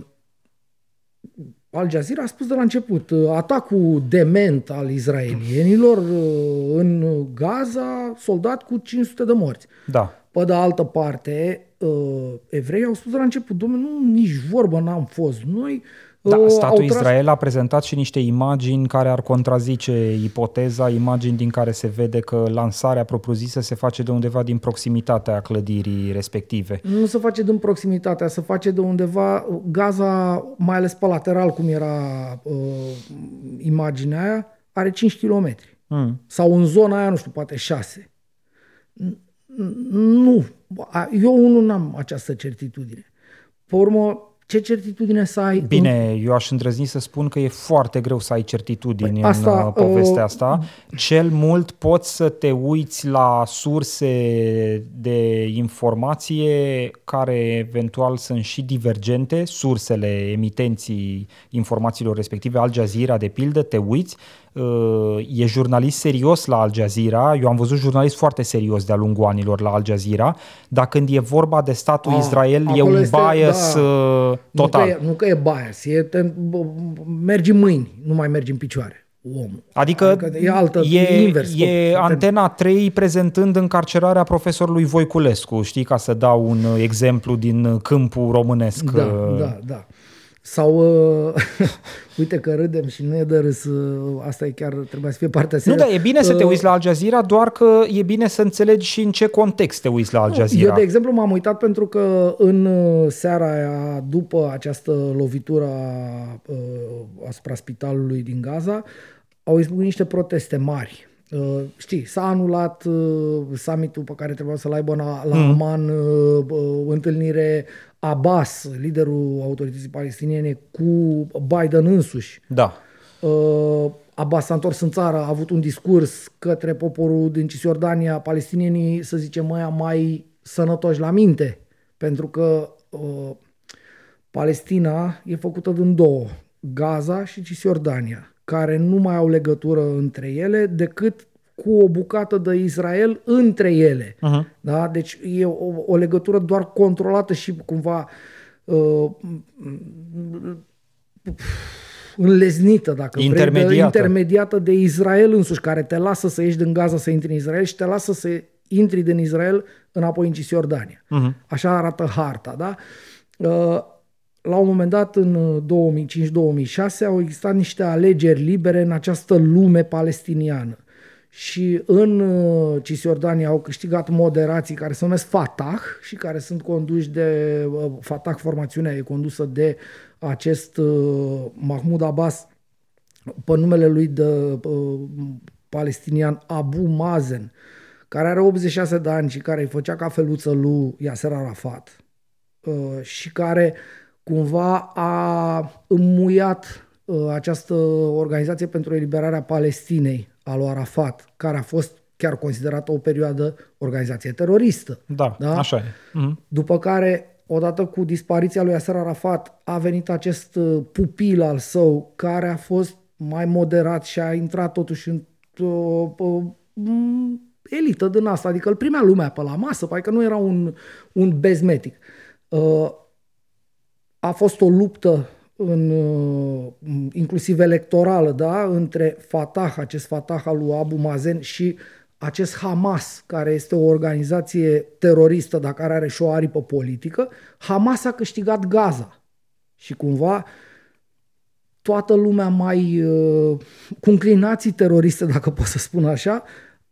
Al Jazeera a spus de la început, uh, atacul dement al izraelienilor uh, în Gaza, soldat cu 500 de morți. Da. Pe de altă parte, uh, evrei au spus de la început, domnule, nu, nici vorbă n-am fost. Noi da, uh, statul tras... Israel a prezentat și niște imagini care ar contrazice ipoteza, imagini din care se vede că lansarea propriu-zisă se face de undeva din proximitatea clădirii respective. Nu se face din proximitatea, se face de undeva, Gaza, mai ales pe lateral, cum era uh, imaginea aia, are 5 km. Mm. Sau în zona aia, nu știu, poate 6 nu, eu unul n-am această certitudine. Pe urmă, ce certitudine să ai? Bine, în... eu aș îndrăzni să spun că e foarte greu să ai certitudini păi asta, în uh, povestea uh, asta. Cel mult poți să te uiți la surse de informație care eventual sunt și divergente, sursele emitenții informațiilor respective, Al Jazeera de pildă, te uiți, e jurnalist serios la Al Jazeera, eu am văzut jurnalist foarte serios de-a lungul anilor la Al Jazeera, dar când e vorba de statul A, Israel e un este, bias da, uh, total. Nu că, e, nu că e bias, e, te, mergi în mâini, nu mai mergi în picioare. omul. Adică, adică e, altă, e, invers, e tot, Antena 3 prezentând încarcerarea profesorului Voiculescu, știi, ca să dau un exemplu din câmpul românesc. Da, da, da. Sau, uh, uite că râdem și nu e de râs, uh, asta e chiar, trebuie să fie partea Nu, dar e bine să te uh, uiți la Al Jazeera, doar că e bine să înțelegi și în ce context te uiți la Al Jazeera. Eu, de exemplu, m-am uitat pentru că în uh, seara aia, după această lovitură uh, asupra spitalului din Gaza, au izbucnit niște proteste mari. Uh, știi, s-a anulat uh, summitul pe care trebuia să-l aibă la, la mm. Aman, uh, uh, întâlnire Abbas, liderul autorității palestiniene, cu Biden însuși. Da. Uh, Abbas s-a întors în țară, a avut un discurs către poporul din Cisjordania, palestinienii, să zicem, mai, mai sănătoși la minte, pentru că uh, Palestina e făcută din două, Gaza și Cisjordania, care nu mai au legătură între ele decât cu o bucată de Israel între ele. Uh-huh. Da? Deci e o, o legătură doar controlată și cumva uh, înleznită, dacă intermediată. vrei, de, intermediată de Israel însuși, care te lasă să ieși din Gaza să intri în Israel și te lasă să intri din Israel înapoi în Cisjordania. Uh-huh. Așa arată harta. Da? Uh, la un moment dat, în 2005-2006, au existat niște alegeri libere în această lume palestiniană. Și în uh, Cisjordania au câștigat moderații care se numesc Fatah și care sunt conduși de uh, Fatah, formațiunea e condusă de acest uh, Mahmoud Abbas pe numele lui de palestinian Abu Mazen, care are 86 de ani și care îi făcea cafeluță lui Yasser Arafat și care cumva a înmuiat această organizație pentru eliberarea Palestinei al lui Arafat, care a fost chiar considerată o perioadă organizație teroristă. Da, da? așa e. Mm-hmm. După care, odată cu dispariția lui Yasser Arafat, a venit acest uh, pupil al său care a fost mai moderat și a intrat totuși în o, o, elită din asta, adică îl primea lumea pe la masă, că nu era un, un bezmetic. Uh, a fost o luptă în, uh, inclusiv electorală, da, între Fatah, acest Fatah al lui Abu Mazen și acest Hamas, care este o organizație teroristă, dar care are și o aripă politică, Hamas a câștigat Gaza. Și cumva toată lumea mai uh, cu înclinații teroriste, dacă pot să spun așa,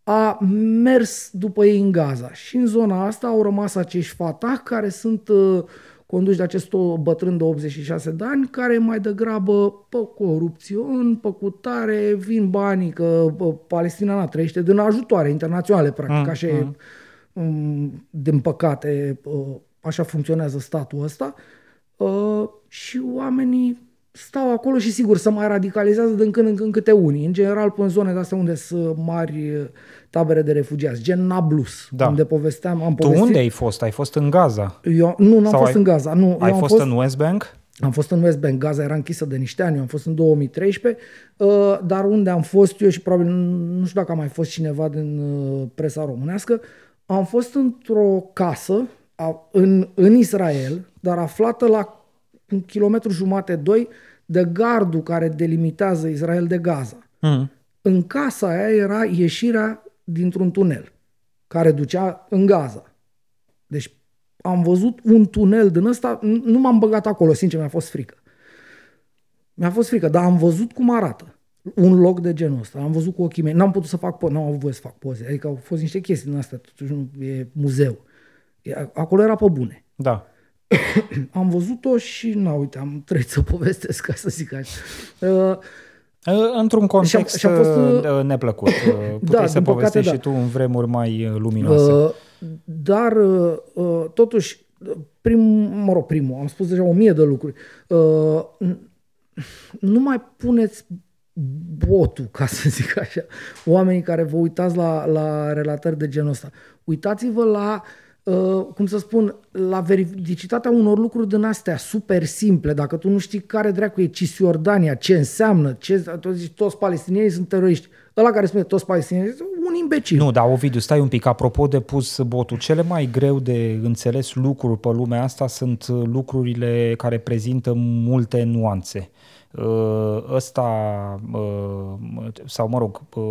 a mers după ei în Gaza. Și în zona asta au rămas acești Fatah care sunt uh, conduși de acest bătrân de 86 de ani, care mai degrabă pe corupțiuni, pe cutare, vin banii, că bă, Palestina nu trăiește din ajutoare internaționale, practic, mm, așa mm. e, din păcate, așa funcționează statul ăsta, ă, și oamenii stau acolo și sigur să mai radicalizează din când în când câte unii. În general, pe în zone de astea unde sunt mari tabere de refugiați, gen Nablus, da. unde povesteam, am povestit. Tu unde ai fost? Ai fost în Gaza? Eu, nu, nu am fost ai, în Gaza. Nu, ai eu fost, fost în West Bank? Am fost în West Bank, Gaza era închisă de niște ani, eu am fost în 2013, uh, dar unde am fost eu și probabil nu știu dacă a mai fost cineva din uh, presa românească, am fost într-o casă a, în, în Israel, dar aflată la un kilometru jumate, doi, de gardul care delimitează Israel de Gaza. Mm. În casa aia era ieșirea dintr-un tunel care ducea în Gaza. Deci am văzut un tunel din ăsta, nu m-am băgat acolo, sincer, mi-a fost frică. Mi-a fost frică, dar am văzut cum arată un loc de genul ăsta. Am văzut cu ochii mei. N-am putut să fac poze, n-am avut voie să fac poze. Adică au fost niște chestii din astea, totuși nu e muzeu. Acolo era pe bune. Da. am văzut-o și, na, uite, am trăit să povestesc, ca să zic așa. Uh, Într-un context și a, și a fost, uh, uh, neplăcut. Puteai da, să povestești da. și tu în vremuri mai luminoase. Uh, dar, uh, totuși, prim, mă rog, primul, am spus deja o mie de lucruri. Uh, nu mai puneți botul, ca să zic așa, oamenii care vă uitați la, la relatări de genul ăsta. Uitați-vă la uh, Uh, cum să spun, la veridicitatea unor lucruri din astea super simple, dacă tu nu știi care dracu e Cisjordania, ce înseamnă, ce, tu zici, toți palestinienii sunt teroriști. ăla care spune toți palestinienii, este un imbecil. Nu, dar Ovidiu, stai un pic, apropo de pus botul, cele mai greu de înțeles lucruri pe lumea asta sunt lucrurile care prezintă multe nuanțe. Uh, ăsta, uh, sau mă rog, uh,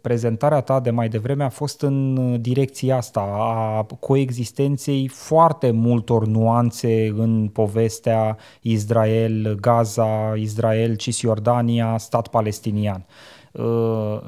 prezentarea ta de mai devreme a fost în direcția asta, a coexistenței foarte multor nuanțe în povestea Israel, Gaza, Israel, Cisjordania, stat palestinian. Uh,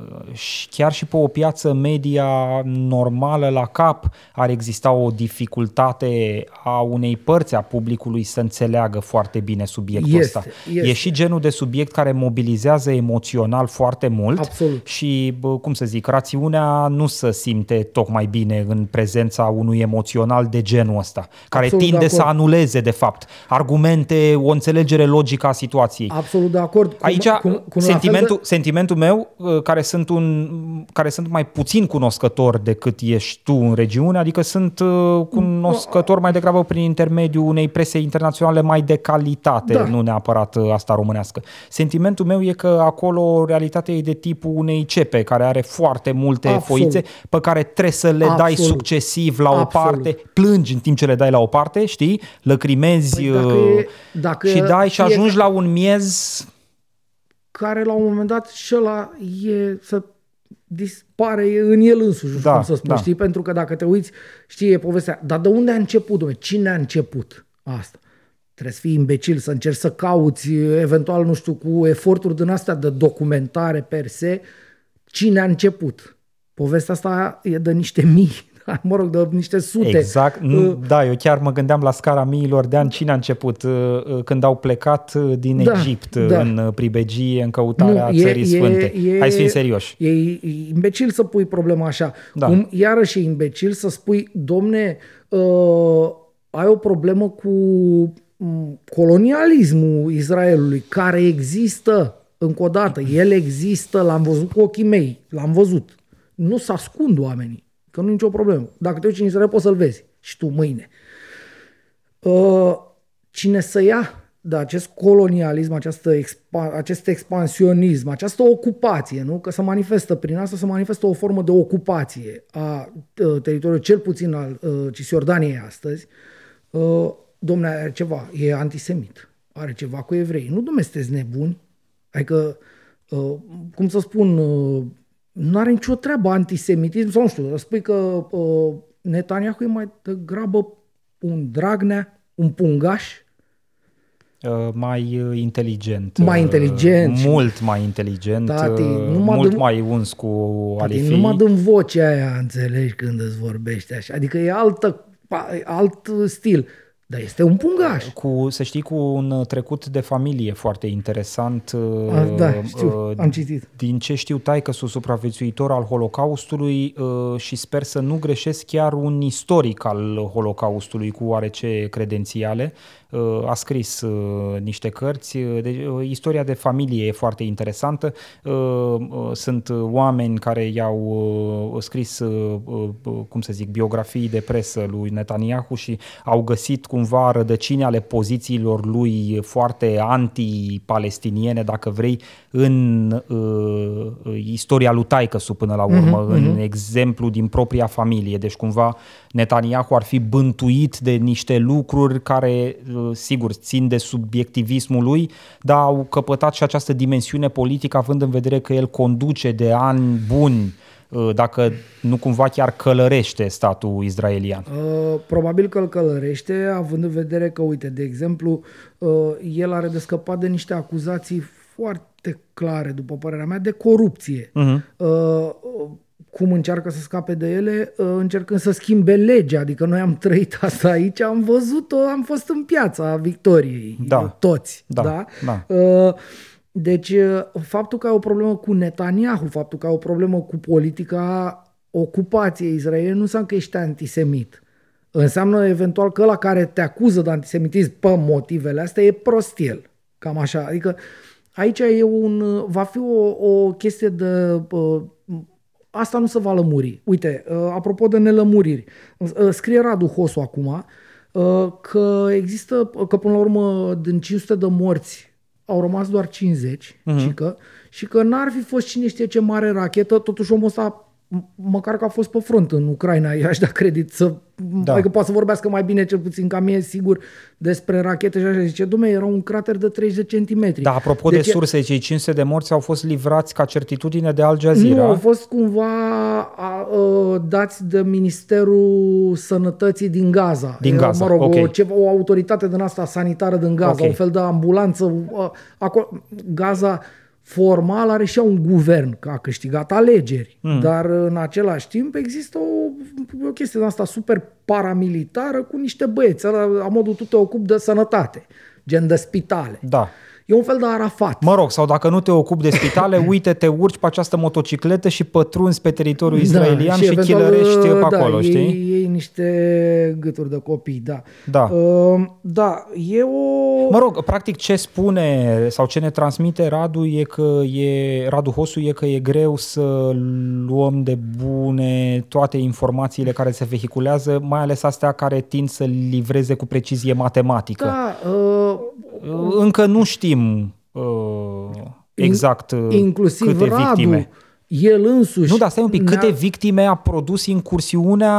chiar și pe o piață media normală la cap ar exista o dificultate a unei părți a publicului să înțeleagă foarte bine subiectul este, ăsta. Este. E și genul de subiect care mobilizează emoțional foarte mult Absolut. și, cum să zic, rațiunea nu se simte tocmai bine în prezența unui emoțional de genul ăsta, care Absolut tinde de să acord. anuleze, de fapt, argumente, o înțelegere logică a situației. Absolut de acord. Cum, Aici, cum, cum la sentimentul, fel de- sentimentul meu, uh, care sunt, un, care sunt mai puțin cunoscător decât ești tu în regiune, adică sunt uh, cunoscător mai degrabă prin intermediul unei prese internaționale mai de calitate, Da. nu neapărat uh, asta românească. Sentimentul meu e că acolo realitatea e de tipul unei cepe care are foarte multe Absolut. foițe pe care trebuie să le dai Absolut. succesiv la o Absolut. parte, plângi în timp ce le dai la o parte, știi? Lăcrimezi Păi dacă uh, e- dacă și dai și fie- ajungi la un miez care la un moment dat și ăla e să dispare în el însuși, nu știu Da, cum să spun, da. știi? Pentru că dacă te uiți, știi, e povestea, dar de unde a început, domnule? Cine a început asta? Trebuie să fii imbecil, să încerci să cauți, eventual, nu știu, cu eforturi din astea de documentare per se, cine a început. Povestea asta e de niște mii, mă rog, de niște sute. Exact. Nu, da, eu chiar mă gândeam la scara miilor de ani cine a început uh, uh, când au plecat uh, din Da, Egipt uh, da. în uh, pribegie în căutarea Nu, e- țării e- sfânte. e- Hai să fim serioși. E imbecil să pui problema așa. Da. Cum iarăși e imbecil să spui, domne, uh, ai o problemă cu mm, colonialismul Israelului, care există, încă o dată, el există, l-am văzut cu ochii mei, l-am văzut. Nu se ascund oamenii, că nu e nicio problemă. Dacă te uiți în Israel, poți să-l vezi. Și tu mâine. Uh, cine să ia de acest colonialism, această expa- acest expansionism, această ocupație, nu? că se manifestă prin asta, se manifestă o formă de ocupație a uh, teritoriului, cel puțin al uh, Cisjordaniei astăzi, uh, domnule, are ceva, e antisemit, are ceva cu evrei. Nu, domnule, sunteți nebuni? Adică, uh, cum să spun, uh, nu are nicio treabă antisemitism, sau nu știu, spui că uh, Netanyahu e mai degrabă un Dragnea, un pungaș, Uh, mai uh, inteligent. Mai uh, inteligent și- Mult mai inteligent. Tati, uh, numai mult de- mai uns cu Adică alifii. numai din vocea aia înțelegi când îți vorbește așa. Adică e altă, alt stil. Dar este un pungaș. Cu, să știi, cu un trecut de familie foarte interesant. A, uh, da, știu, uh, am citit. Din ce știu, tai că sunt supraviețuitor al Holocaustului uh, și sper să nu greșesc chiar un istoric al Holocaustului cu oarece credențiale. Uh, A scris uh, niște cărți. uh, Deci, uh, istoria de familie e foarte interesantă. Uh, uh, Sunt uh, oameni care i-au uh, scris, uh, uh, cum să zic, biografii de presă lui Netanyahu și au găsit cumva rădăcini ale pozițiilor lui foarte anti-palestiniene, dacă vrei, în uh, istoria lui Taicăsu până la urmă, uh-huh, în uh-huh. exemplu din propria familie. Deci cumva Netanyahu ar fi bântuit de niște lucruri care, uh, sigur, țin de subiectivismul lui, dar au căpătat și această dimensiune politică, având în vedere că el conduce de ani buni uh, dacă nu cumva chiar călărește statul izraelian. Uh, probabil că îl călărește, având în vedere că, uite, de exemplu, uh, el are de scăpat de niște acuzații foarte clare, după părerea mea, de corupție. Uh-huh. Uh, cum încearcă să scape de ele, uh, încercând să schimbe legea. Adică noi am trăit asta aici, am văzut-o, am fost în piața Victoriei, Da. uh, toți. Da, Da? da. Uh, Deci, uh, faptul că ai o problemă cu Netanyahu, faptul că ai o problemă cu politica ocupației israeliene, nu înseamnă că ești antisemit. Înseamnă eventual că la care te acuză de antisemitism pe motivele astea e prostil. Cam așa. Adică aici e un, va fi o, o chestie de... uh, Asta nu se va lămuri. Uite, uh, apropo de nelămuriri, uh, scrie Radu Hosu acum uh, că există, că până la urmă din 500 de morți au rămas doar 50, uh-huh. și, că, și că n-ar fi fost cine știe ce mare rachetă, totuși omul ăsta m- măcar că a fost pe front în Ucraina, i-aș da credit să, da. adică poate să vorbească mai bine cel puțin ca mie, sigur, despre rachete și așa. Zice, dumne, era un crater de 30 de centimetri. Da, apropo Deci de surse, cei 500 de morți au fost livrați ca certitudine de Al Jazeera. Nu, au fost cumva a, a, dați de Ministerul Sănătății din Gaza. Din Era, Gaza, Mă rog, o, ok. ceva, o autoritate din asta sanitară din Gaza, Ok. un fel de ambulanță. a, Acolo, Gaza formal are și ea un guvern, că a câștigat alegeri, mm. dar în același timp există o, o chestie din asta super paramilitară cu niște băieți, la, la modul tu te ocupi de sănătate, gen de spitale. Da. E un fel de Arafat. Mă rog, sau dacă nu te ocupi de spitale, uite, te urci pe această motocicletă și pătrunzi pe teritoriul israelian și, și eventual, chilărești pe da, acolo, ei, știi? Ei niște gâturi de copii, da. Da. Uh, da, e o... Mă rog, practic ce spune sau ce ne transmite Radu e că e, Radu Hosu e că e greu să luăm de bune toate informațiile care se vehiculează, mai ales astea care tind să livreze cu precizie matematică. Da, uh, Încă nu știm uh, exact uh, inclusiv câte Radu, victime. el însuși... Nu, dar stai un pic, ne-a- câte victime a produs incursiunea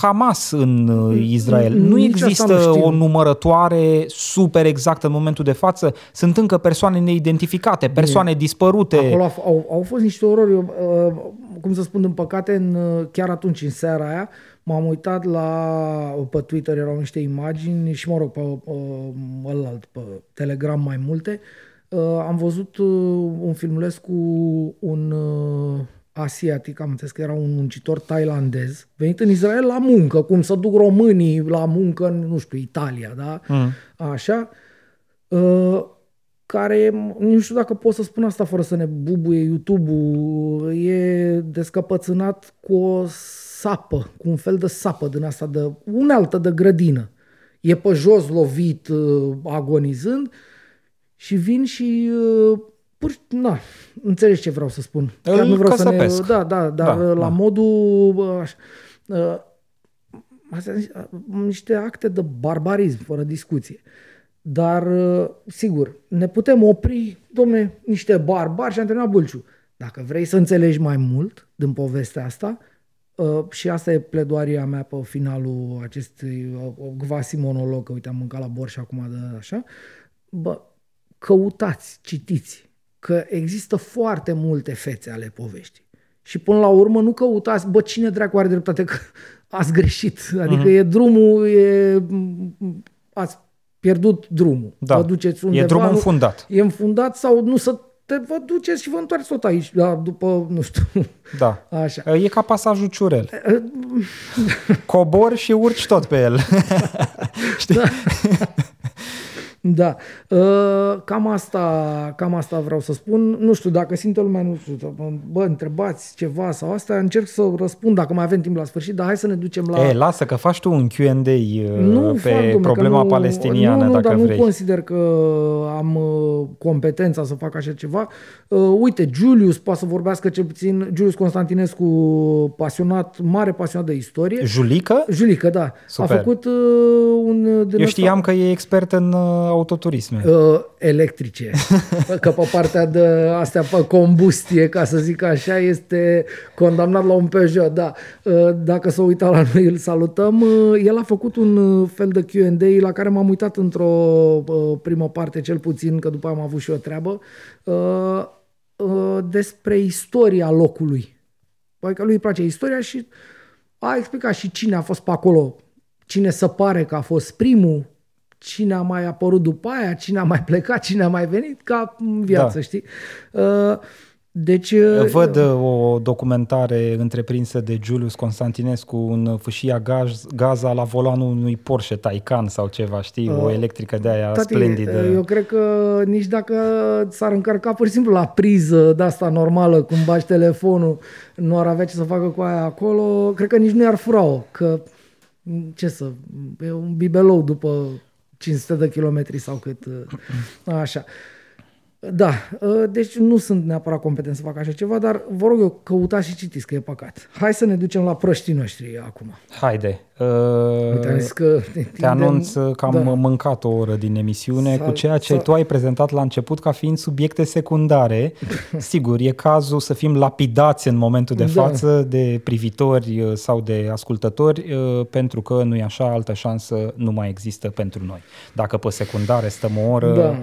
Hamas în uh, Israel? Nici Nu asta există nu știm. o numărătoare super exactă în momentul de față? Sunt încă persoane neidentificate, persoane dispărute. Acolo au, au, au fost niște orori, uh, cum să spun, din păcate, în, uh, chiar atunci, în seara aia, m-am uitat la, pe Twitter, erau niște imagini și, mă rog, pe uh, ălalt, pe Telegram mai multe. Uh, am văzut uh, un filmuleț cu un uh, asiatic, am înțeles că era un muncitor tailandez, venit în Israel la muncă, cum să duc românii la muncă în, nu știu, Italia, da? Mm. Așa. Uh, care, nu știu dacă pot să spun asta fără să ne bubuie YouTube-ul, e descăpățânat cu o sapă, cu un fel de sapă din asta, de unealtă de grădină. E pe jos lovit, uh, agonizând și vin și uh, pur, na, înțelegi ce vreau să spun. Îl nu vreau să ne, căsăpesc. da, da, dar Da, la da. modul uh, așa, uh, astea sunt niște acte de barbarism, fără discuție. Dar, uh, sigur, ne putem opri, domne, niște barbari și am terminat Bulciu. Dacă vrei să înțelegi mai mult din povestea asta, uh, și asta e pledoaria mea pe finalul acestui uh, gvasi monolog, că uite am mâncat la borș și acum de așa, bă, căutați, citiți, că există foarte multe fețe ale poveștii. Și până la urmă nu căutați, bă, cine dracu are dreptate că ați greșit. Adică Mhm. e drumul, e, ați pierdut drumul. Da. Vă duceți undeva. E drumul nu- înfundat. E înfundat sau nu să te vă duceți și vă întoarceți tot aici, da, după, nu știu, Da. așa. E ca pasajul Ciurel. Cobor și urci tot pe el. Știi? Da. Uh, Cam asta, cam asta vreau să spun. Nu știu, dacă simte lumea, nu știu, bă, întrebați ceva sau asta, încerc să răspund dacă mai avem timp la sfârșit, dar hai să ne ducem la... E, lasă că faci tu un Q&A uh, nu pe fac, domne, că problema nu, palestiniană, nu, nu, dacă dar vrei. nu consider că am uh, competența să fac așa ceva. Uh, uite, Julius poate să vorbească cel puțin, Julius Constantinescu, pasionat, mare pasionat de istorie. Julică? Julică, da. Super. A făcut uh, un... Din Eu ăsta- știam că e expert în uh, autoturisme. Uh, electrice. Că pe partea de astea pe combustie, ca să zic așa, este condamnat la un Peugeot, da. Uh, Dacă s-a uitat la noi, îl salutăm. Uh, El a făcut un uh, fel de Q&A la care m-am uitat într-o uh, primă parte, cel puțin, că după aia am avut și o treabă, uh, uh, despre istoria locului. Adică lui îi place istoria și a explicat și cine a fost pe acolo, cine se pare că a fost primul, cine a mai apărut după aia, cine a mai plecat, cine a mai venit, ca în viață, Da. știi? Uh, Deci... uh, Văd uh, o documentare întreprinsă de Julius Constantinescu în fâșia Gaz, Gaza la volanul unui Porsche Taycan sau ceva, știi? O electrică de aia Uh, Tati, splendidă. eu cred că nici dacă s-ar încărca pur și simplu la priză de asta normală, când bagi telefonul, nu ar avea ce să facă cu aia acolo, cred că nici nu i-ar fura-o, că ce să, e un bibelou după 500 de kilometri sau cât, uh, așa. Da, ă, deci nu sunt neapărat competent să fac așa ceva, dar vă rog eu, căutați și citiți, că e păcat. Hai să ne ducem la prăștii noștri acum. Haide. Uite, am zis că te anunț că am da. mâncat o oră din emisiune s-a, cu ceea ce s-a... tu ai prezentat la început ca fiind subiecte secundare. Sigur, e cazul să fim lapidați în momentul de da. față de privitori ă, sau de ascultători, ă, pentru că nu e așa, altă șansă nu mai există pentru noi. Dacă pe secundare stăm o oră... Da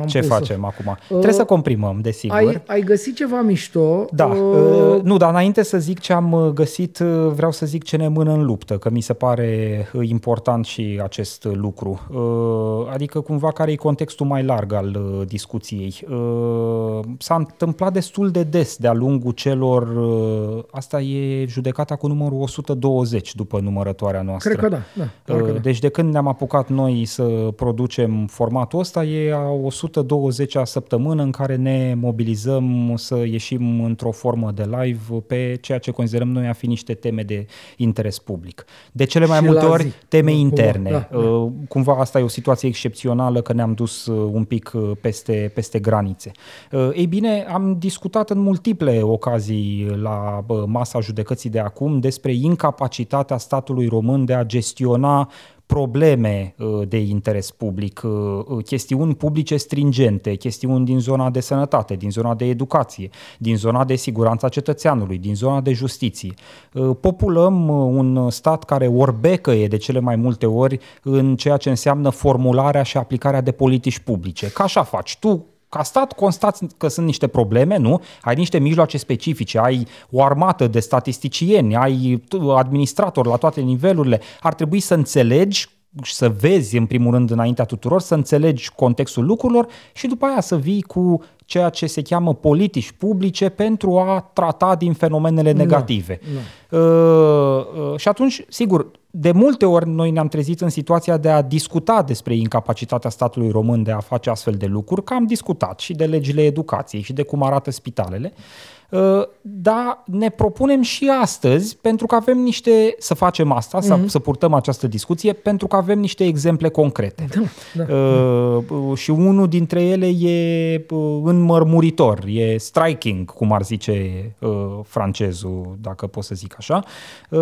am Ce pus facem acum? Uh, Trebuie să comprimăm, desigur. Ai, ai găsit ceva mișto? Da. Uh, uh, nu, dar înainte să zic ce am uh, găsit, uh, vreau să zic ce ne mână în luptă, că mi se pare important și acest lucru. Uh, adică cumva care e contextul mai larg al uh, discuției. Uh, s-a întâmplat destul de des de-a lungul celor... Uh, asta e judecata cu numărul 120 după numărătoarea noastră. Cred că da. da, uh, da. Deci de când ne-am apucat noi să producem formatul ăsta, e a 120-a săptămână în care ne mobilizăm să ieșim într-o formă de live pe ceea ce considerăm noi a fi niște teme de interes public. De cele mai și multe ori zi. teme da, interne. Da, da. Uh, cumva asta e o situație excepțională că ne-am dus uh, un pic uh, peste, peste granițe. Ei bine, am discutat în multiple ocazii la masa judecății de acum despre incapacitatea statului român de a gestiona probleme uh, de interes public, uh, uh, chestiuni publice stringente, chestiuni din zona de sănătate, din zona de educație, din zona de siguranța cetățeanului, din zona de justiție. Populăm un stat care orbecăie de cele mai multe ori în ceea ce înseamnă formularea și aplicarea de politici publice. Ca așa faci tu, ca stat constați că sunt niște probleme, nu? Ai niște mijloace specifice, ai o armată de statisticieni, ai administrator la toate nivelurile. Ar trebui să înțelegi și să vezi în primul rând înaintea tuturor, să înțelegi contextul lucrurilor și după aia să vii cu ceea ce se cheamă politici publice pentru a trata din fenomenele negative. No, no. Uh, uh, și atunci, sigur, de multe ori noi ne-am trezit în situația de a discuta despre incapacitatea statului român de a face astfel de lucruri, că am discutat și de legile educației și de cum arată spitalele. Uh, dar ne propunem și astăzi, pentru că avem niște, să facem asta, mm-hmm. să, mhm. să purtăm această discuție, pentru că avem niște exemple concrete. Da, da. Uh, și unul dintre ele e uh, înmărmuritor, e striking, cum ar zice uh, francezul, dacă pot să zic așa. Uh,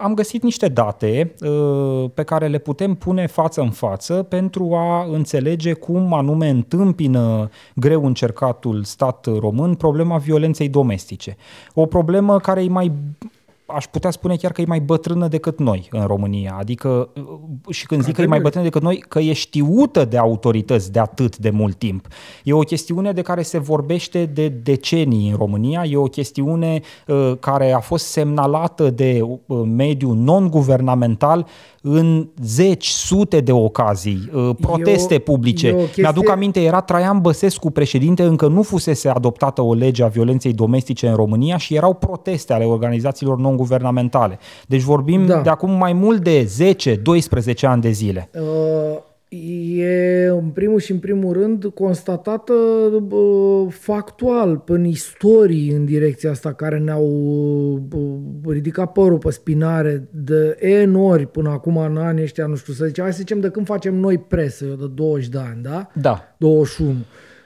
am găsit niște date uh, pe care le putem pune față în față pentru a înțelege cum anume întâmpină greu încercatul stat român problema violenței domestice domestice. O problemă care e mai aș putea spune chiar că e mai bătrână decât noi în România. Adică, și când zic că e mai bătrână decât noi, că e știută de autorități de atât de mult timp. E o chestiune de care se vorbește de decenii în România, e o chestiune uh, care a fost semnalată de uh, mediul non-guvernamental în zeci, sute de ocazii, uh, proteste eu, publice. Eu chestie... Mi-aduc aminte, era Traian Băsescu președinte, încă nu fusese adoptată o lege a violenței domestice în România și erau proteste ale organizațiilor non-guvernamentale. Deci vorbim da. de acum mai mult de 10-12 ani de zile. Uh e în primul și în primul rând constatată uh, factual în istorii în direcția asta care ne-au uh, ridicat părul pe spinare de N ori până acum în anii ăștia, nu știu să zicem, hai să zicem de când facem noi presă, eu de 20 de ani, da? Da. 21.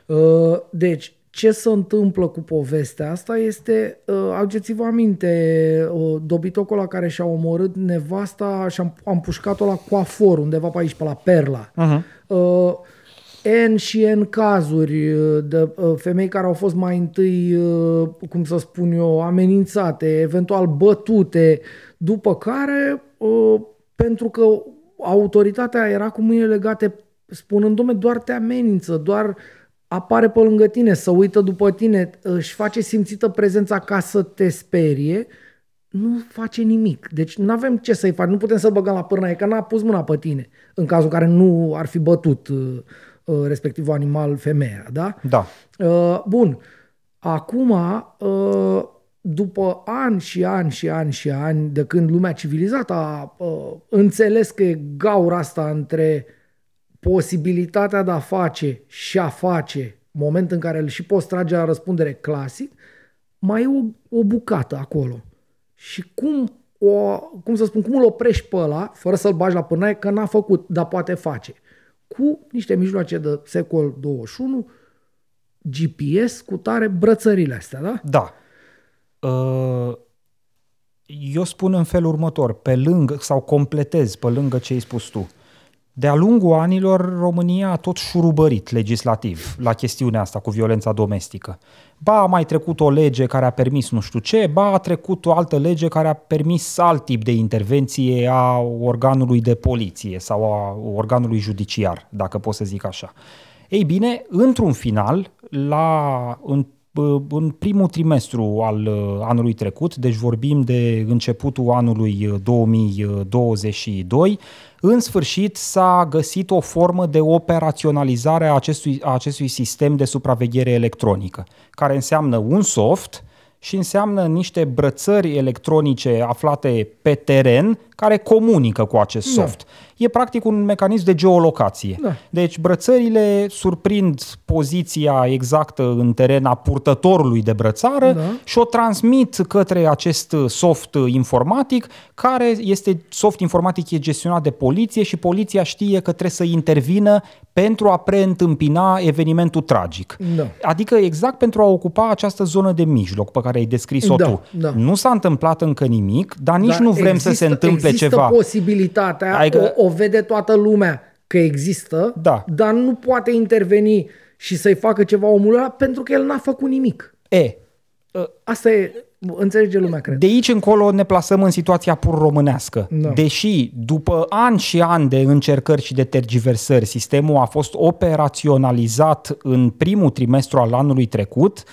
Uh, deci, ce se întâmplă cu povestea asta este, uh, aduceți-vă aminte, uh, dobitocul la care și-a omorât nevasta și am, am pușcat-o la coafor, undeva pe aici, pe la Perla. Uh-huh. Uh, N și N cazuri uh, de uh, femei care au fost mai întâi, uh, cum să spun eu, amenințate, eventual bătute, după care, uh, pentru că autoritatea era cu mâinile legate, spunând, domne, doar te amenință, doar apare pe lângă tine, să uită după tine, își face simțită prezența ca să te sperie, nu face nimic. Deci nu avem ce să-i faci, nu putem să-l băgăm la pârnaie, că n-a pus mâna pe tine, în cazul în care nu ar fi bătut uh, uh, respectivul animal femeia, da? Da. Uh, bun. Acum, uh, după ani și ani și ani și ani, de când lumea civilizată a uh, înțeles că e gaura asta între posibilitatea de a face și a face, moment în care îl și poți trage la răspundere clasic, mai e o, o bucată acolo. Și cum, o, cum să spun, cum îl oprești pe ăla, fără să-l bagi la pârnaie, că n-a făcut, dar poate face. Cu niște mijloace de secol 21, GPS cu tare brățările astea, da? Da. Uh, eu spun în felul următor, pe lângă, sau completez pe lângă ce ai spus tu. De-a lungul anilor, România a tot șurubărit legislativ la chestiunea asta cu violența domestică. Ba a mai trecut o lege care a permis nu știu ce, ba a trecut o altă lege care a permis alt tip de intervenție a organului de poliție sau a organului judiciar, dacă pot să zic așa. Ei bine, într-un final, la, în în primul trimestru al uh, anului trecut, deci vorbim de începutul anului 2022, uh, în sfârșit s-a găsit o formă de operaționalizare a acestui, a acestui sistem de supraveghere electronică, care înseamnă un soft și înseamnă niște brățări electronice aflate pe teren care comunică cu acest da. soft. Da. E practic un mecanism de geolocație. Da. Deci brățările surprind poziția exactă în teren a purtătorului de brățară da. și o transmit către acest soft informatic, care este soft informatic e gestionat de poliție și poliția știe că trebuie să intervină pentru a preîntâmpina evenimentul tragic. Da. Adică exact pentru a ocupa această zonă de mijloc pe care ai descris-o da, tu. Da. Nu s-a întâmplat încă nimic, dar nici da, nu vrem există, să se întâmple există ceva. posibilitatea, adică... o, o vede toată lumea că există, da. dar nu poate interveni și să-i facă ceva omul ăla pentru că el n-a făcut nimic. E, Asta e, înțelege lumea, cred. De aici încolo ne plasăm în situația pur românească. Da. Deși după ani și ani de încercări și de tergiversări, sistemul a fost operaționalizat în primul trimestru al anului trecut,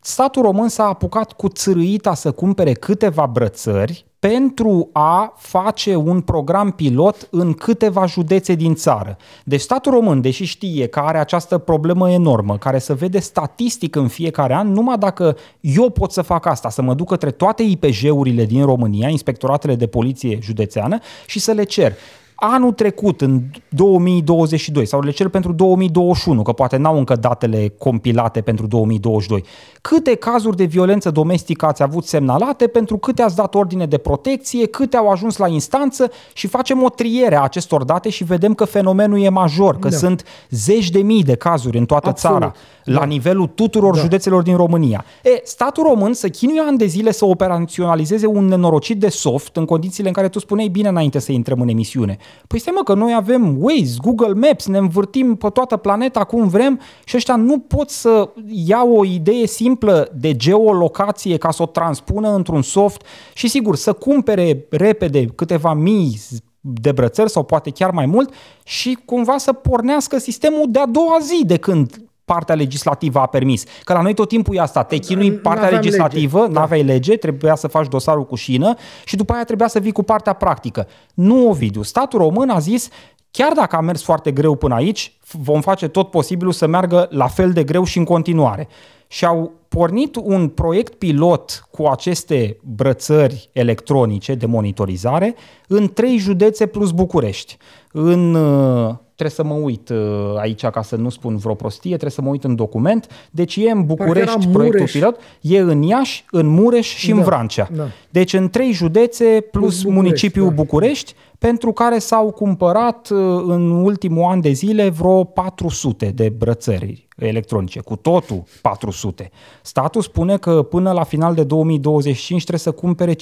statul român s-a apucat cu țărâita să cumpere câteva brățări pentru a face un program pilot în câteva județe din țară. Deci statul român, deși știe că are această problemă enormă, care se vede statistic în fiecare an, numai dacă eu pot să fac asta, să mă duc către toate IPJ-urile din România, inspectoratele de poliție județeană și să le cer anul trecut, în 2022, sau le cer pentru 2021, că poate n-au încă datele compilate pentru 2022, câte cazuri de violență domestică ați avut semnalate, pentru câte ați dat ordine de protecție, câte au ajuns la instanță și facem o triere a acestor date și vedem că fenomenul e major, că da. sunt zeci de mii de cazuri în toată Absolut. țara, da. la nivelul tuturor da. județelor din România. E, statul român să chinuie ani de zile să operaționalizeze un nenorocit de soft în condițiile în care tu spuneai bine înainte să intrăm în emisiune. Păi stai mă că noi avem Waze, Google Maps, ne învârtim pe toată planeta cum vrem și ăștia nu pot să iau o idee simplă de geolocație ca să o transpună într-un soft și sigur să cumpere repede câteva mii de brățări sau poate chiar mai mult și cumva să pornească sistemul de-a doua zi de când partea legislativă a permis. Că la noi tot timpul e asta, te chinui partea legislativă, lege. Da. n-aveai lege, trebuia să faci dosarul cu șină și după aia trebuia să vii cu partea practică. Nu, Ovidiu, statul român a zis, chiar dacă a mers foarte greu până aici, vom face tot posibilul să meargă la fel de greu și în continuare. Și au pornit un proiect pilot cu aceste brățări electronice de monitorizare în trei județe plus București. În uh, trebuie să mă uit uh, aici ca să nu spun vreo prostie, trebuie să mă uit în document. Deci e în București proiectul pilot, e în Iași, în Mureș și da, în Vrancea. Da. Deci în trei județe plus, plus București, municipiul da. București, pentru care s-au cumpărat uh, în ultimul an de zile vreo 400 de brățări electronice, cu totul 400. Statul spune că până la final de 2025 trebuie să cumpere 15.000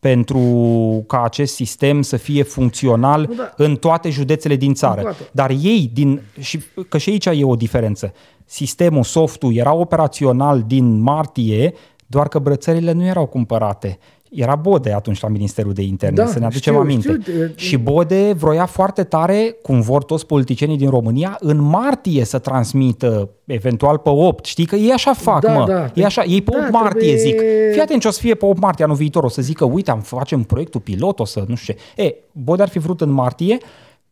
pentru ca acest sistem să fie funcțional da. în toate județele din țară. Dar ei, din, și, că și aici e o diferență, sistemul, softul era operațional din martie, doar că brățările nu erau cumpărate era Bode atunci la Ministerul de Interne, da, să ne aducem știu, aminte. Știu, și Bode vroia foarte tare, cum vor toți politicienii din România, în martie să transmită, eventual pe 8. Știi că ei așa fac, da, mă. Da, e așa, ei pe da, 8 martie trebuie... zic. Fii atent ce o să fie pe 8 martie anul viitor. O să zică, uite, am facem proiectul pilot, o să nu știu ce. E, Bode ar fi vrut în martie,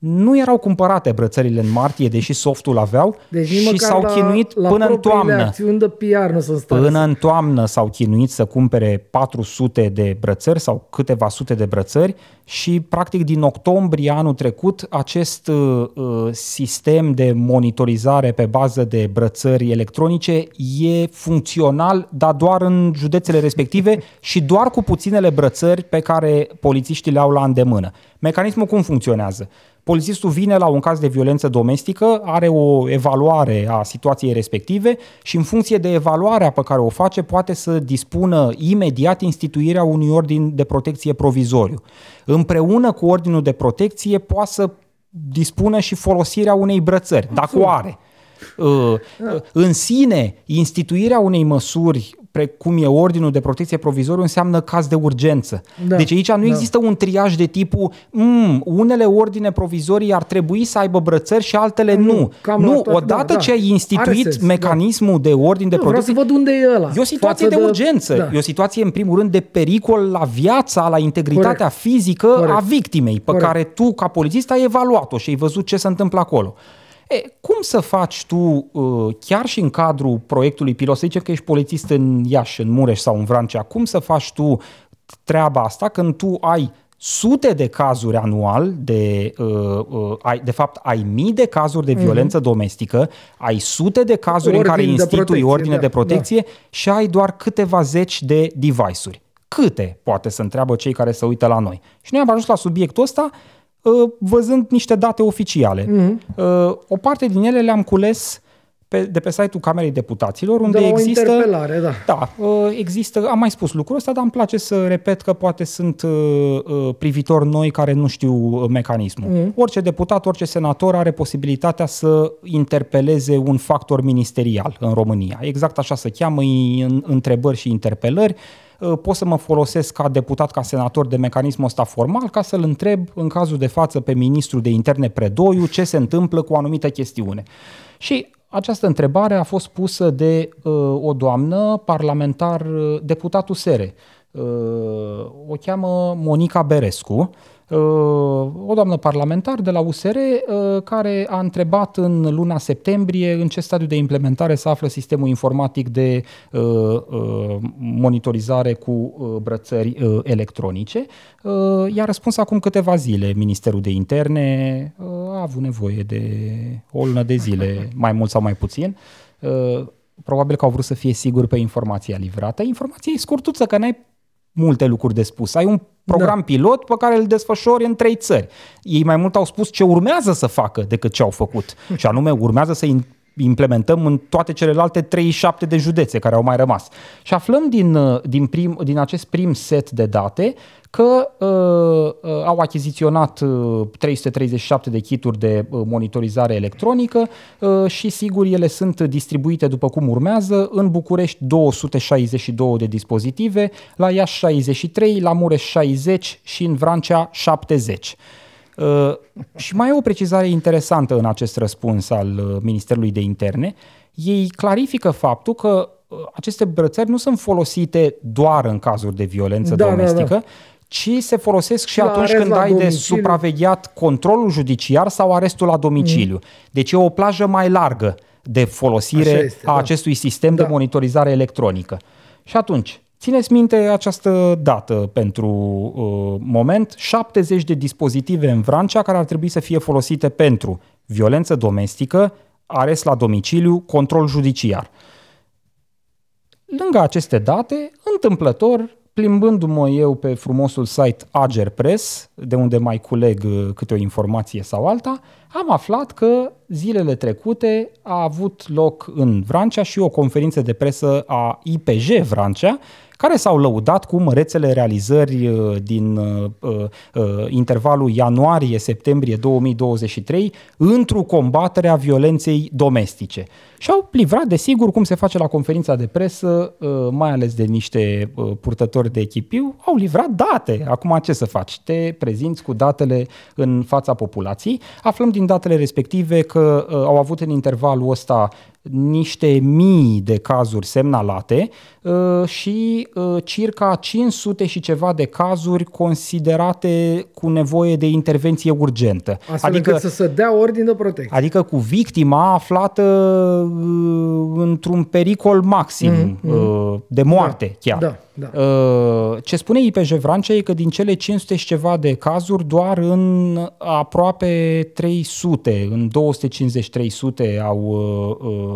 nu erau cumpărate brățările în martie, deși softul aveau deci și s-au la, chinuit la până în toamnă. de PR nu sunt până în toamnă s-au chinuit să cumpere 400 de brățări sau câteva sute de brățări și practic din octombrie anul trecut acest uh, uh sistem de monitorizare pe bază de brățări electronice e funcțional, dar doar în județele respective și doar cu puținele brățări pe care polițiștii le au la îndemână. Mecanismul cum funcționează? Polițistul vine la un caz de violență domestică, are o evaluare a situației respective și în funcție de evaluarea pe care o face poate să dispună imediat instituirea unui ordin de protecție provizoriu. Împreună cu ordinul de protecție poate să dispună și folosirea unei brățări, dacă o are. Uh, uh, în sine, instituirea unei măsuri precum e ordinul de protecție provizoriu, înseamnă caz de urgență. Da, deci aici nu da. există un triaj de tipul mm, unele ordine provizorii ar trebui să aibă brățări și altele nu. Nu, Cam nu toate, odată da, ce ai instituit sens, da. mecanismul da. de ordin de protecție... Vreau să văd unde e ăla. E o situație de, de urgență. Da. E o situație, în primul rând, de pericol la viața, la integritatea Corect. fizică Corect. a victimei, pe Corect. care tu, ca polițist, ai evaluat-o și ai văzut ce se întâmplă acolo. E, cum să faci tu, uh, chiar și în cadrul proiectului pilot, să zicem că ești polițist în Iași, în Mureș sau în Vrancea, cum să faci tu treaba asta când tu ai sute de cazuri anual, de, uh, uh, ai, de fapt ai mii de cazuri de mhm. violență mm-hmm. domestică, ai sute de cazuri Ordin în care institui ordine da, de protecție da. și ai doar câteva zeci de device-uri. Câte, poate să întreabă cei care se uită la noi. Și noi am ajuns la subiectul ăsta Uh, văzând niște date oficiale. Mm-hmm. O parte din ele le-am cules pe, de pe site-ul Camerei Deputaților, unde de există... interpelare, da. Da, uh, există, am mai spus lucrul ăsta, dar îmi place să repet că poate sunt privitori noi care nu știu mecanismul. Mm. Orice deputat, orice senator are posibilitatea să interpeleze un factor ministerial în România. Exact așa se cheamă, în întrebări și interpelări Uh, pot să mă folosesc ca deputat, ca senator de mecanismul ăsta formal ca să-l întreb în cazul de față pe ministrul de interne Predoiu ce se întâmplă cu o anumită chestiune. Și această întrebare a fost pusă de uh, o doamnă parlamentar, uh, deputatul SERE. Uh, o cheamă Monica Berescu Uh, o doamnă parlamentar de la USR uh, care a întrebat în luna septembrie în ce stadiu de implementare se află sistemul informatic de uh, monitorizare cu brățări electronice. I-a răspuns acum câteva zile Ministerul de Interne, a avut nevoie de o lună de zile, mai mult sau mai puțin probabil că au vrut să fie sigur pe informația livrată. Informația e scurtuță, că n-ai multe lucruri de spus. Ai un program da. pilot pe care îl desfășori în trei țări. Ei mai mult au spus ce urmează să facă decât ce au făcut. Și anume, urmează să implementăm în toate celelalte 37 de județe care au mai rămas. Și aflăm din, uh, din, prim, din acest prim set de date că uh, uh, au achiziționat uh, 337 de kituri de uh, monitorizare electronică uh, și sigur ele sunt distribuite după cum urmează. În București 262 de dispozitive, la Iași 63, la Mureș 60 și în Vrancea 70. Uh, și mai e o precizare interesantă în acest răspuns al uh, Ministerului de Interne. Ei clarifică faptul că uh, aceste brățări nu sunt folosite doar în cazuri de violență da, domestică, da, da. ci se folosesc și la atunci când ai domiciliu. de supravegheat controlul judiciar sau arestul la domiciliu. Mm. Deci e o plajă mai largă de folosire este, a da. acestui sistem da. de monitorizare electronică. Și atunci, Țineți minte această dată pentru uh, moment, 70 de dispozitive în Vrancea care ar trebui să fie folosite pentru violență domestică, arest la domiciliu, control judiciar. Lângă aceste date, întâmplător, plimbându-mă eu pe frumosul site Ager Press, de unde mai culeg uh, câte o informație sau alta, am aflat că zilele trecute a avut loc în Vrancea și o conferință de presă a IPJ Vrancea, care s-au lăudat cu mărețele realizări uh, din uh, uh, intervalul ianuarie-septembrie 2023 într-o combatere a violenței domestice. Și au livrat, desigur, cum se face la conferința de presă, mai ales de niște purtători de echipiu, au livrat date. Acum ce să faci? Te prezinți cu datele în fața populației. Aflăm din datele respective că au avut în intervalul ăsta niște mii de cazuri semnalate uh, și uh, circa 500 și ceva de cazuri considerate cu nevoie de intervenție urgentă. Astfel adică să se dea ordine de protecție. Adică cu victima aflată uh, într-un pericol maxim mm-hmm. de moarte da, chiar. Da. Da. Ce spune IPJ Vrancea e că din cele 500 și ceva de cazuri, doar în aproape 300, în 250-300 au uh,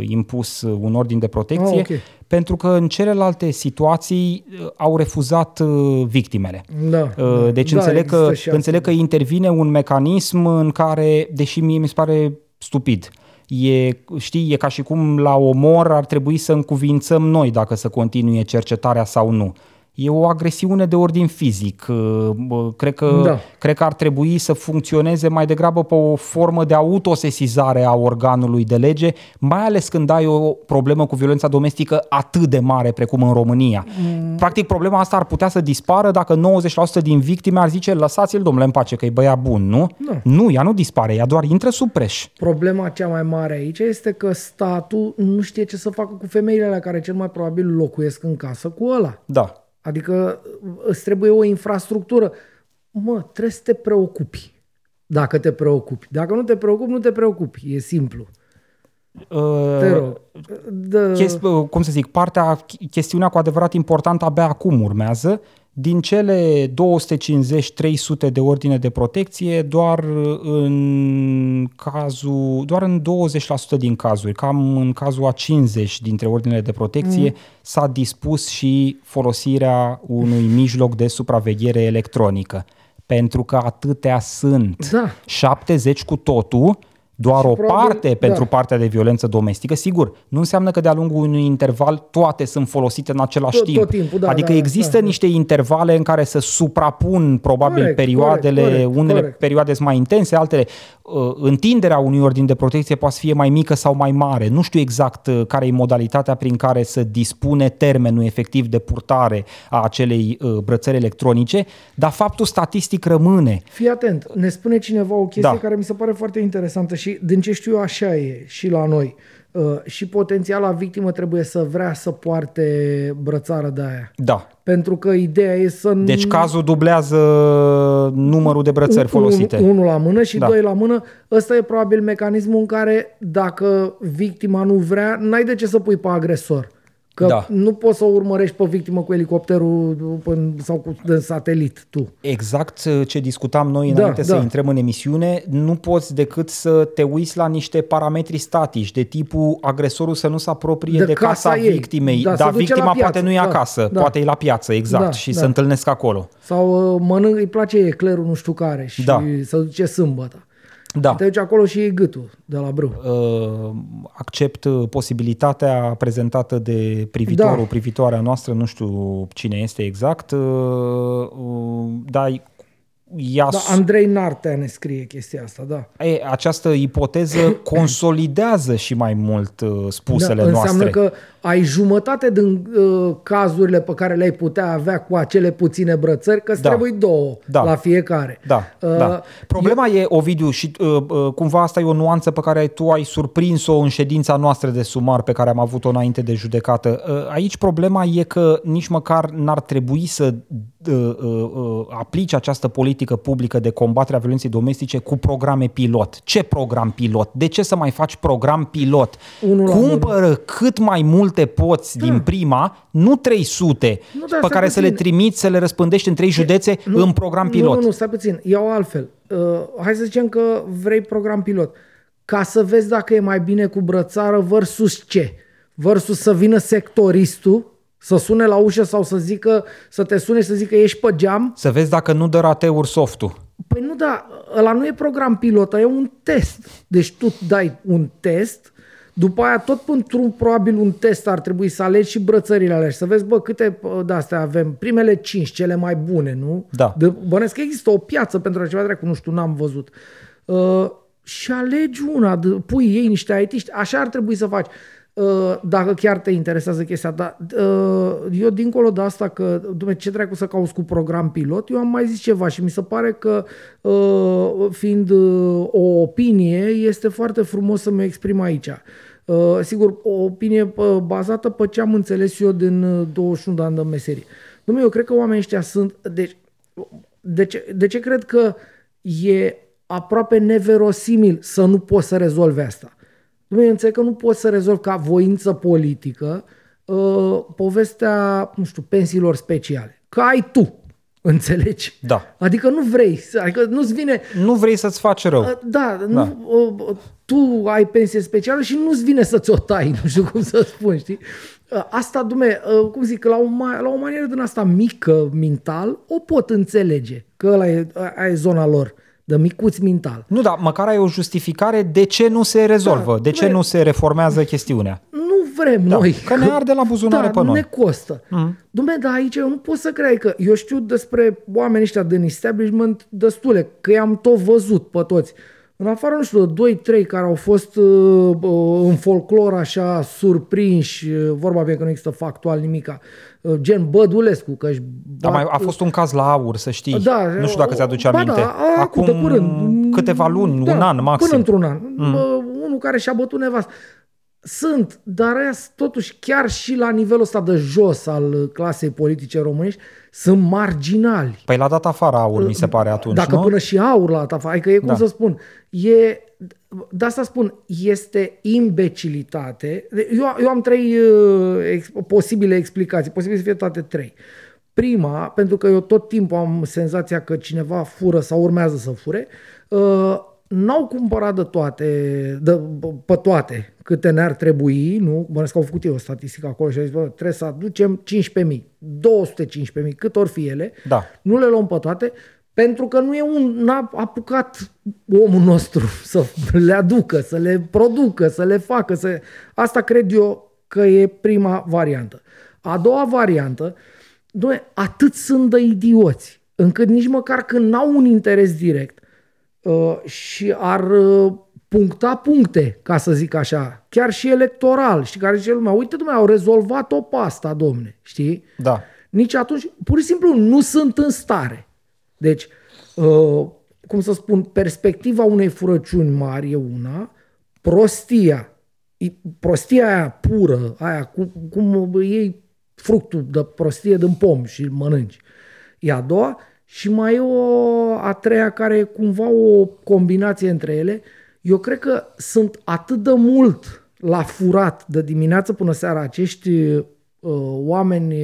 impus un ordin de protecție, Ah, ok. pentru că în celelalte situații uh, au refuzat uh, victimele. Da, Uh, da. Deci Da, înțeleg, există că, și asta. înțeleg că intervine un mecanism în care, deși mie mi se pare stupid, E, știi, e ca și cum la omor ar trebui să încuvințăm noi dacă să continue cercetarea sau nu. E o agresiune de ordin fizic. Uh, bă, Cred că, Da. cred că ar trebui să funcționeze mai degrabă pe o formă de autosesizare a organului de lege, mai ales când ai o problemă cu violența domestică atât de mare precum în România. Mm. Practic, problema asta ar putea să dispară dacă 90% din victime ar zice lăsați-l, domnule, în pace, că e băiat bun, nu? Da. Nu, ea nu dispare, ea doar intră sub preș. Problema cea mai mare aici este că statul nu știe ce să facă cu femeile alea care cel mai probabil locuiesc în casă cu ăla. Da. Adică îți trebuie o infrastructură. Mă, trebuie să te preocupi. Dacă te preocupi. Dacă nu te preocupi, nu te preocupi. E simplu. Te rog. Dă... Chesti- uh, cum să zic, partea, chestiunea cu adevărat importantă abia acum urmează. Din cele 250-300 de ordine de protecție, doar în cazul, doar în 20% din cazuri, cam în cazul a 50 dintre ordinele de protecție, mm. s-a dispus și folosirea unui mijloc de supraveghere electronică. Pentru că atâtea sunt. Da. 70 cu totul, doar Și o probabil- parte pentru da. partea de violență domestică, sigur, nu înseamnă că de-a lungul unui interval toate sunt folosite în același Tot- timp. tot timpul, da, adică da, există da, da. niște intervale în care se suprapun probabil Corect, perioadele, corect, corect, unele corect. perioade sunt mai intense, altele. Uh, Întinderea unui ordin de protecție poate să fie mai mică sau mai mare. Nu știu exact uh, care e modalitatea prin care să dispune termenul efectiv de purtare a acelei uh, brățări electronice, dar faptul statistic rămâne. Fii atent, ne spune cineva o chestie Da. care mi se pare foarte interesantă și din ce știu eu așa e și la noi. Uh, și potențiala victimă trebuie să vrea să poarte brățară de aia. Da. Pentru că ideea e să... Deci cazul dublează numărul de brățări folosite. Un, unul la mână și Da. doi la mână. Ăsta e probabil mecanismul în care dacă victima nu vrea, n-ai de ce să pui pe agresor. Că Da. nu poți să o urmărești pe victimă cu elicopterul până- sau cu de satelit tu. Exact uh, ce discutam noi Da, înainte să da. intrăm în emisiune, nu poți decât să te uiți la niște parametri statici, de tipul agresorul să nu se apropie de, De casa, casa ei. victimei, Da, se dar duce victima la piață. poate nu e Da, acasă, da. poate e la piață, exact, Da, și da. se întâlnesc acolo. Sau uh, mănânc, îi place eclerul nu știu care și Da. să duce sâmbătă. Da. Te duci acolo și iei gâtul de la brâu. Uh, accept uh, posibilitatea prezentată de privitorul, Da. privitoarea noastră, nu știu cine este exact, uh, uh, dar ea Da, Andrei Nartea ne scrie chestia asta, da. E, această ipoteză consolidează și mai mult uh, spusele da, înseamnă noastre. că ai jumătate din uh, cazurile pe care le-ai putea avea cu acele puține brățări, că îți Da. trebuie două Da. la fiecare. Da, Uh, da. Problema e, Ovidiu, și uh, uh, cumva asta e o nuanță pe care tu ai surprins-o în ședința noastră de sumar pe care am avut-o înainte de judecată. Uh, aici problema e că nici măcar n-ar trebui să uh, uh, uh, aplici această politică publică de combatere a violenței domestice cu programe pilot. Ce program pilot? De ce să mai faci program pilot? Unul la Cumpără cât mai multe poți din prima, nu 300, Nu, dar pe stai care să le puțin. trimiți, să le răspândești în trei județe în program pilot. Nu, nu, nu, stai puțin. Iau altfel. Uh, hai să zicem că vrei program pilot. Ca să vezi dacă e mai bine cu brățară versus ce? Versus să vină sectoristul, să sune la ușă sau să zică, să te sune și să zică ești pe geam. Să vezi dacă nu dă rateuri softul. Păi nu, da, ăla nu e program pilot, ăla e un test. Deci tu dai un test, după aia tot pentru probabil un test ar trebui să alegi și brățările alea și să vezi, bă, câte de astea avem, primele cinci, cele mai bune, nu? Da. De, bănesc că există o piață pentru așa ceva dracu, nu știu, n-am văzut. Uh, și alegi una, de, pui ei niște IT, așa ar trebui să faci. Uh, dacă chiar te interesează chestia, dar uh, eu dincolo de asta că, dumne, ce dracu să cauți cu program pilot, eu am mai zis ceva și mi se pare că uh, fiind uh, o opinie, este foarte frumos să mă exprim aici. Uh, sigur, o opinie uh, bazată pe ce am înțeles eu din uh, 21 de ani de meserie. Dom'le, eu cred că oamenii ăștia sunt... Deci, de ce, de ce cred că e aproape neverosimil să nu poți să rezolvi asta? Dom'le, înțeleg că nu poți să rezolvi ca voință politică uh, povestea, nu știu, pensiilor speciale. Că ai tu, înțelegi? Da. Adică nu vrei, să- adică nu-ți vine... Nu vrei să-ți faci rău. Uh, Da, nu, uh, tu ai pensie specială și nu-ți vine să ți-o tai, nu știu cum să spun, știi? Uh, asta, dume, uh, cum zic, la o, la o manieră din asta mică, mental, o pot înțelege, că ăla e, aia e zona lor de micuț mental. Nu, dar măcar ai o justificare de ce nu se rezolvă, da, de ce nu se reformează chestiunea. Nu vrem da, noi. Că ne arde la buzunare da, pe noi. ne costă. Mm. Dumne, dar aici eu nu pot să cred că eu știu despre oamenii ăștia din establishment destule, că i-am tot văzut pe toți. În afară, nu știu, de 2-3 care au fost uh, uh, în folclor așa surprinși, uh, vorba bine că nu există factual nimica, uh, gen Bădulescu, că își bat, mai a fost un caz la aur, să știi. Da, nu știu dacă ți-aduce aminte. Da, acum, de curând, câteva luni, da, un an maxim. Până într-un an. Mm. Unul care și-a bătut nevastă. Sunt, dar aia totuși chiar și la nivelul ăsta de jos al clasei politice românești sunt marginali. Păi l-a dat afară aur, mi se pare atunci, Dacă nu? până și aur l-a dat afară, adică e cum da. să spun, e, de asta spun, este imbecilitate. Eu, eu am trei uh, ex, posibile explicații, posibil să fie toate trei. Prima, pentru că eu tot timpul am senzația că cineva fură sau urmează să fure, uh, n-au cumpărat de toate, de, pe toate câte ne-ar trebui, nu? Mă că au făcut eu o statistică acolo și au zis, bă, trebuie să aducem 15.000, 215.000, cât ori fi ele, da. nu le luăm pe toate, pentru că nu e un, n-a apucat omul nostru să le aducă, să le producă, să le facă. Să... Asta cred eu că e prima variantă. A doua variantă, doamne, atât sunt de idioți, încât nici măcar când n-au un interes direct, Uh, și ar uh, puncta puncte, ca să zic așa, chiar și electoral, știi, care zice lumea, uite, dumne, au rezolvat-o pe asta, domne, știi? Da. Nici atunci, pur și simplu, nu sunt în stare. Deci, uh, cum să spun, perspectiva unei furăciuni mari e una, prostia, prostia aia pură, aia cum, cum iei fructul de prostie din pom și îl mănânci, e a doua, și mai e o a treia care e cumva o combinație între ele. Eu cred că sunt atât de mult la furat de dimineață până seara acești uh, oameni,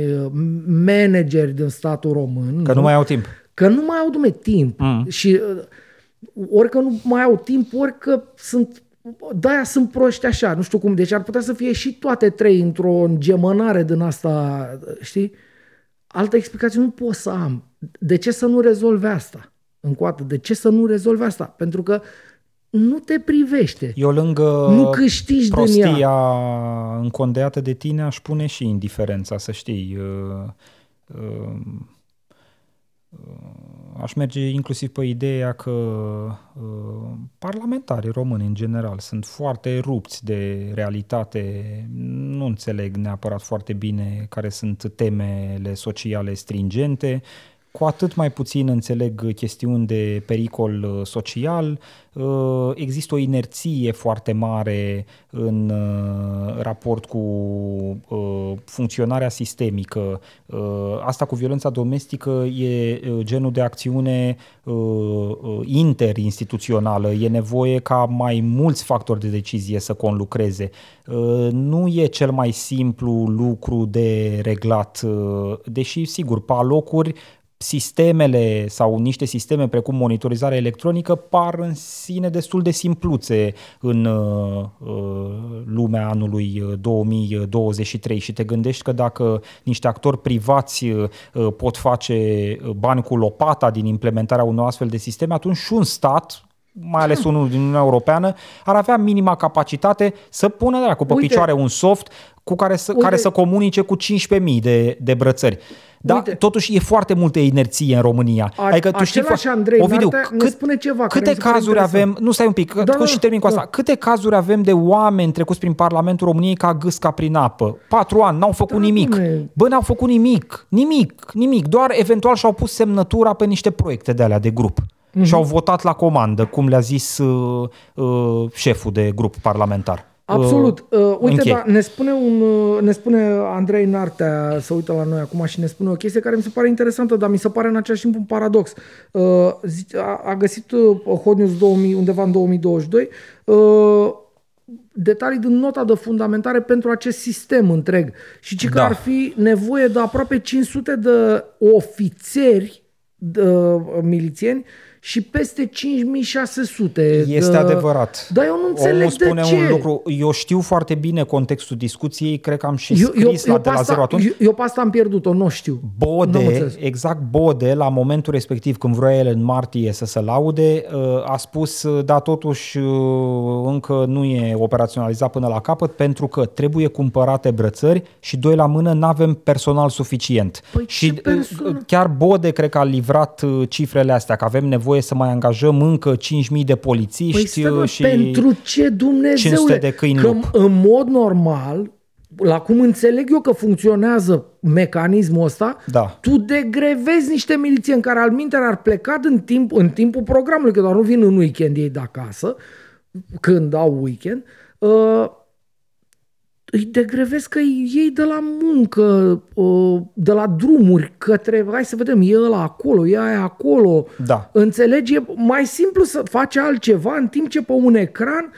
manageri din statul român. Că nu, nu mai au timp. Că nu mai au dume timp. Mm. Și uh, ori că nu mai au timp, ori că sunt de-aia sunt proști așa, nu știu cum. Deci ar putea să fie și toate trei într-o îngemănare din asta, știi? Altă explicație nu pot să am. De ce să nu rezolve asta? Încoată, de ce să nu rezolve asta? Pentru că nu te privește. Eu lângă nu câștigi prostia din ea. încondeată de tine aș pune și indiferența, să știi. Uh, uh, aș merge inclusiv pe ideea că uh, parlamentarii români în general sunt foarte rupți de realitate, nu înțeleg neapărat foarte bine care sunt temele sociale stringente, cu atât mai puțin înțeleg chestiuni de pericol uh, social. Uh, există o inerție foarte mare în uh, raport cu funcționarea sistemică. Asta cu violența domestică e genul de acțiune interinstituțională. E nevoie ca mai mulți factori de decizie să conlucreze. Nu e cel mai simplu lucru de reglat, deși, sigur, pe alocuri sistemele sau niște sisteme precum monitorizarea electronică par în sine destul de simpluțe în uh, uh lumea anului 2023 uh, și te gândești că dacă niște actori privați uh, pot face bani cu lopata din implementarea unor astfel de sisteme, atunci și un stat, mai ales unul din Uniunea Europeană, ar avea minima capacitate să pună dracu pe Uite. picioare un soft cu care să, care să comunice cu 15.000 de, de brățări. Da, Uite, totuși e foarte multă inerție în România. A, adică tu știi, Andrei Ovidiu, cât, ne spune ceva. Câte cazuri avem, nu stai un pic, da, da, și termin cu asta, da. câte cazuri avem de oameni trecuți prin Parlamentul României ca gâsca prin apă? Patru ani, n-au făcut da, nimic. Bune. Bă, n-au făcut nimic, nimic, nimic, doar eventual și-au pus semnătura pe niște proiecte de alea de grup. Mm-hmm. Și au votat la comandă, cum le-a zis uh, uh, șeful de grup parlamentar. Absolut. Uh, uh, uite, da, ne spune, un, uh, ne spune Andrei Nartea, să uită la noi acum și ne spune o chestie care mi se pare interesantă, dar mi se pare în același timp un paradox. Uh, a, a găsit uh, Hot News 2000, undeva în 2022 uh, detalii din nota de fundamentare pentru acest sistem întreg și ce da. că ar fi nevoie de aproape 500 de ofițeri de, uh, milițieni și peste 5600. Este de... adevărat. Dar eu nu înțeleg Omul spune de ce. un lucru. Eu știu foarte bine contextul discuției, cred că am și scris la de la zero atunci. Eu, eu pe asta am pierdut-o, nu știu. Bode, exact Bode, la momentul respectiv când vrea el în martie să se laude, uh, a spus, uh, da, totuși uh, încă nu e operaționalizat până la capăt pentru că trebuie cumpărate brățări și doi la mână nu avem personal suficient. Păi și persoană? chiar Bode cred că a livrat cifrele astea, că avem nevoie să mai angajăm încă 5.000 de polițiști păi și pentru ce Dumnezeule? 500 de câini că lup. în mod normal, la cum înțeleg eu că funcționează mecanismul ăsta, Da. tu degrevezi niște milițieni care al minter ar pleca în, timp, în timpul programului, că doar nu vin în weekend ei de acasă, când au weekend, uh, îi degrevesc că ei de la muncă, uh, de la drumuri către, hai să vedem, e ăla acolo, e aia acolo. Da. Înțelegi? E mai simplu să faci altceva în timp ce pe un ecran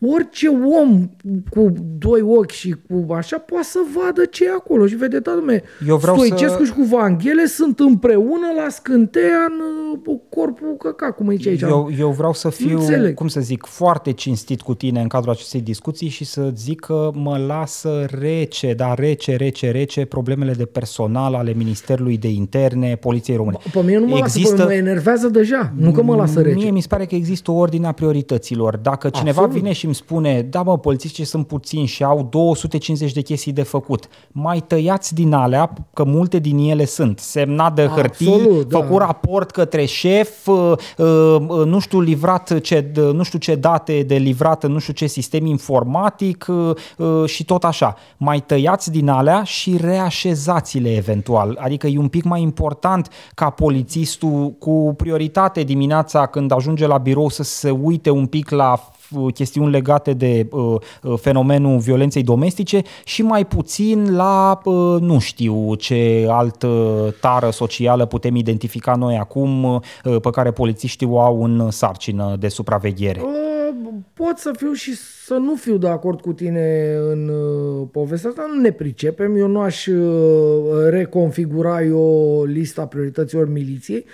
orice om cu doi ochi și cu așa poate să vadă ce e acolo și vede, da, dumne, Eu vreau Stoicescu să- și cu Vanghele sunt împreună la scânteia în uh, corpul căca, cum zice aici. Eu, eu vreau să fiu, înțeleg. cum să zic, foarte cinstit cu tine în cadrul acestei discuții și să zic că mă lasă rece, dar rece, rece, rece problemele de personal ale Ministerului de Interne, Poliției Române. Pe mine nu mă lasă, pe mă enervează deja, nu că mă lasă rece. Mie mi se pare că există o ordine a priorităților. Dacă cineva Absolut. vine și îmi spune, da mă, polițiștii sunt puțini și au 250 de chestii de făcut, mai tăiați din alea, că multe din ele sunt, semnat de hârtii, Absolut, da. făcut raport către șef, uh, uh, nu știu livrat ce, nu știu ce date de livrat în nu știu ce sistem informatic uh, uh, și tot așa. Mai tăiați din alea și reașezați-le eventual. Adică e un pic mai important ca polițistul cu prioritate dimineața când ajunge la birou să se uite un pic la f- chestiuni legate de uh, uh, fenomenul violenței domestice și mai puțin la, uh, nu știu ce altă tară socială putem identifica noi acum uh, pe care polițiștii o au în sarcină de supraveghere. Uh, pot să fiu și să nu fiu de acord cu tine în uh, povestea asta, nu ne pricepem, eu nu aș uh, reconfigura eu lista priorităților miliției,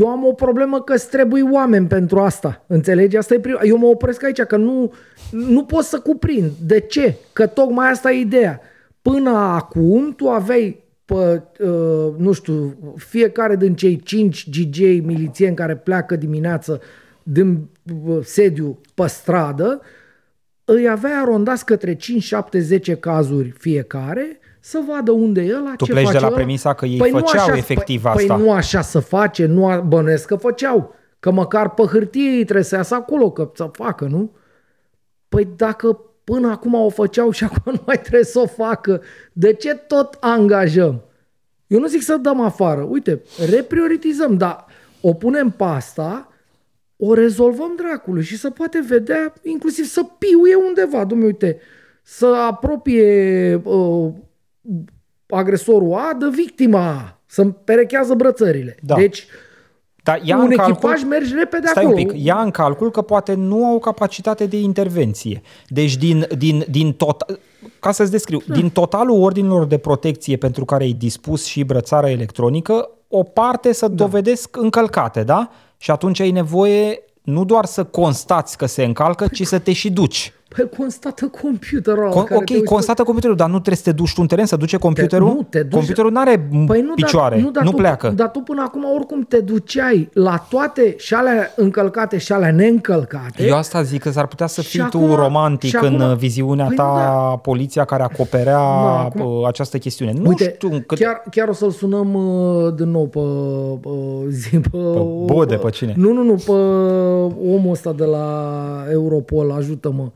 eu am o problemă că îți trebuie oameni pentru asta, înțelegi? Asta e prim... Eu mă opresc aici, că nu, nu pot să cuprind. De ce? Că tocmai asta e ideea. Până acum tu aveai pe, uh, nu știu, fiecare din cei cinci GJ milițieni care pleacă dimineață din uh, sediu pe stradă, îi avea arondați către 5, 7, 10 cazuri fiecare să vadă unde e ăla, Tu ce pleci de face la ăla. premisa că ei nu făceau așa, efectiv păi, asta. Păi nu așa să face, nu a- bănuiesc că făceau. Că măcar pe hârtie ei trebuie să iasă acolo, că să facă, nu? Păi dacă până acum o făceau și acum nu mai trebuie să o facă, de ce tot angajăm? Eu nu zic să dăm afară. Uite, reprioritizăm, dar o punem pe asta, o rezolvăm dracului și să poate vedea, inclusiv să piuie undeva. Dom'le, uite, să apropie uh, agresorul A de victima A, să perechează brățările. Da. Deci, Dar ia un în calcul, echipaj mergi repede stai acolo. un pic, ia în calcul că poate nu au capacitate de intervenție. Deci din, din, din tot, ca să-ți descriu, Da. din totalul ordinilor de protecție pentru care ai dispus și brățară electronică, o parte să da. dovedesc încălcate, da? Și atunci ai nevoie nu doar să constați că se încalcă, ci să te și duci. Păi constată computerul ăla Con- care te ok, uiți pe- constată computerul, dar nu trebuie să te duci tu în teren să duce computerul? nu, te duci- Computerul nu are Păi nu, picioare, dar, nu, dar nu tu, pleacă. Dar tu până acum oricum te duceai la toate și alea încălcate și alea neîncălcate. Eu asta zic că s-ar putea să Și fii tu acum- romantic și acum- în viziunea Păi ta, nu, da. poliția care acoperea Da, acum- uh, această chestiune. Nu Uite, știu cât... chiar, chiar o să-l sunăm uh, din nou pe, uh, zi, pe, Bode, pe cine? Nu, nu, nu, pe omul ăsta de la Europol, ajută-mă. Uh,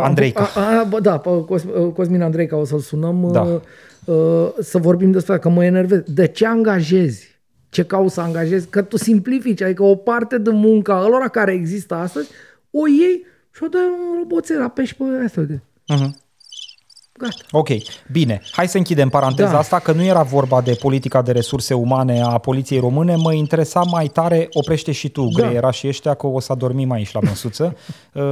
Andreica. A, a, bă, da, pe Cos, uh, Cosmin Andreica o să-l sunăm Da. uh, uh, să vorbim despre asta, că mă enervez. De ce angajezi? Ce cauți să angajezi? Că tu simplifici, adică o parte din munca lor care există astăzi, o iei și o dai un roboțel, apeși pe asta. uite. Uh-huh. Gata. Ok, bine. Hai să închidem paranteza Da. asta, că nu era vorba de politica de resurse umane a poliției române. Mă interesa mai tare, oprește și tu, Da. greiera și ăștia, că o să adormim aici la măsuță. uh,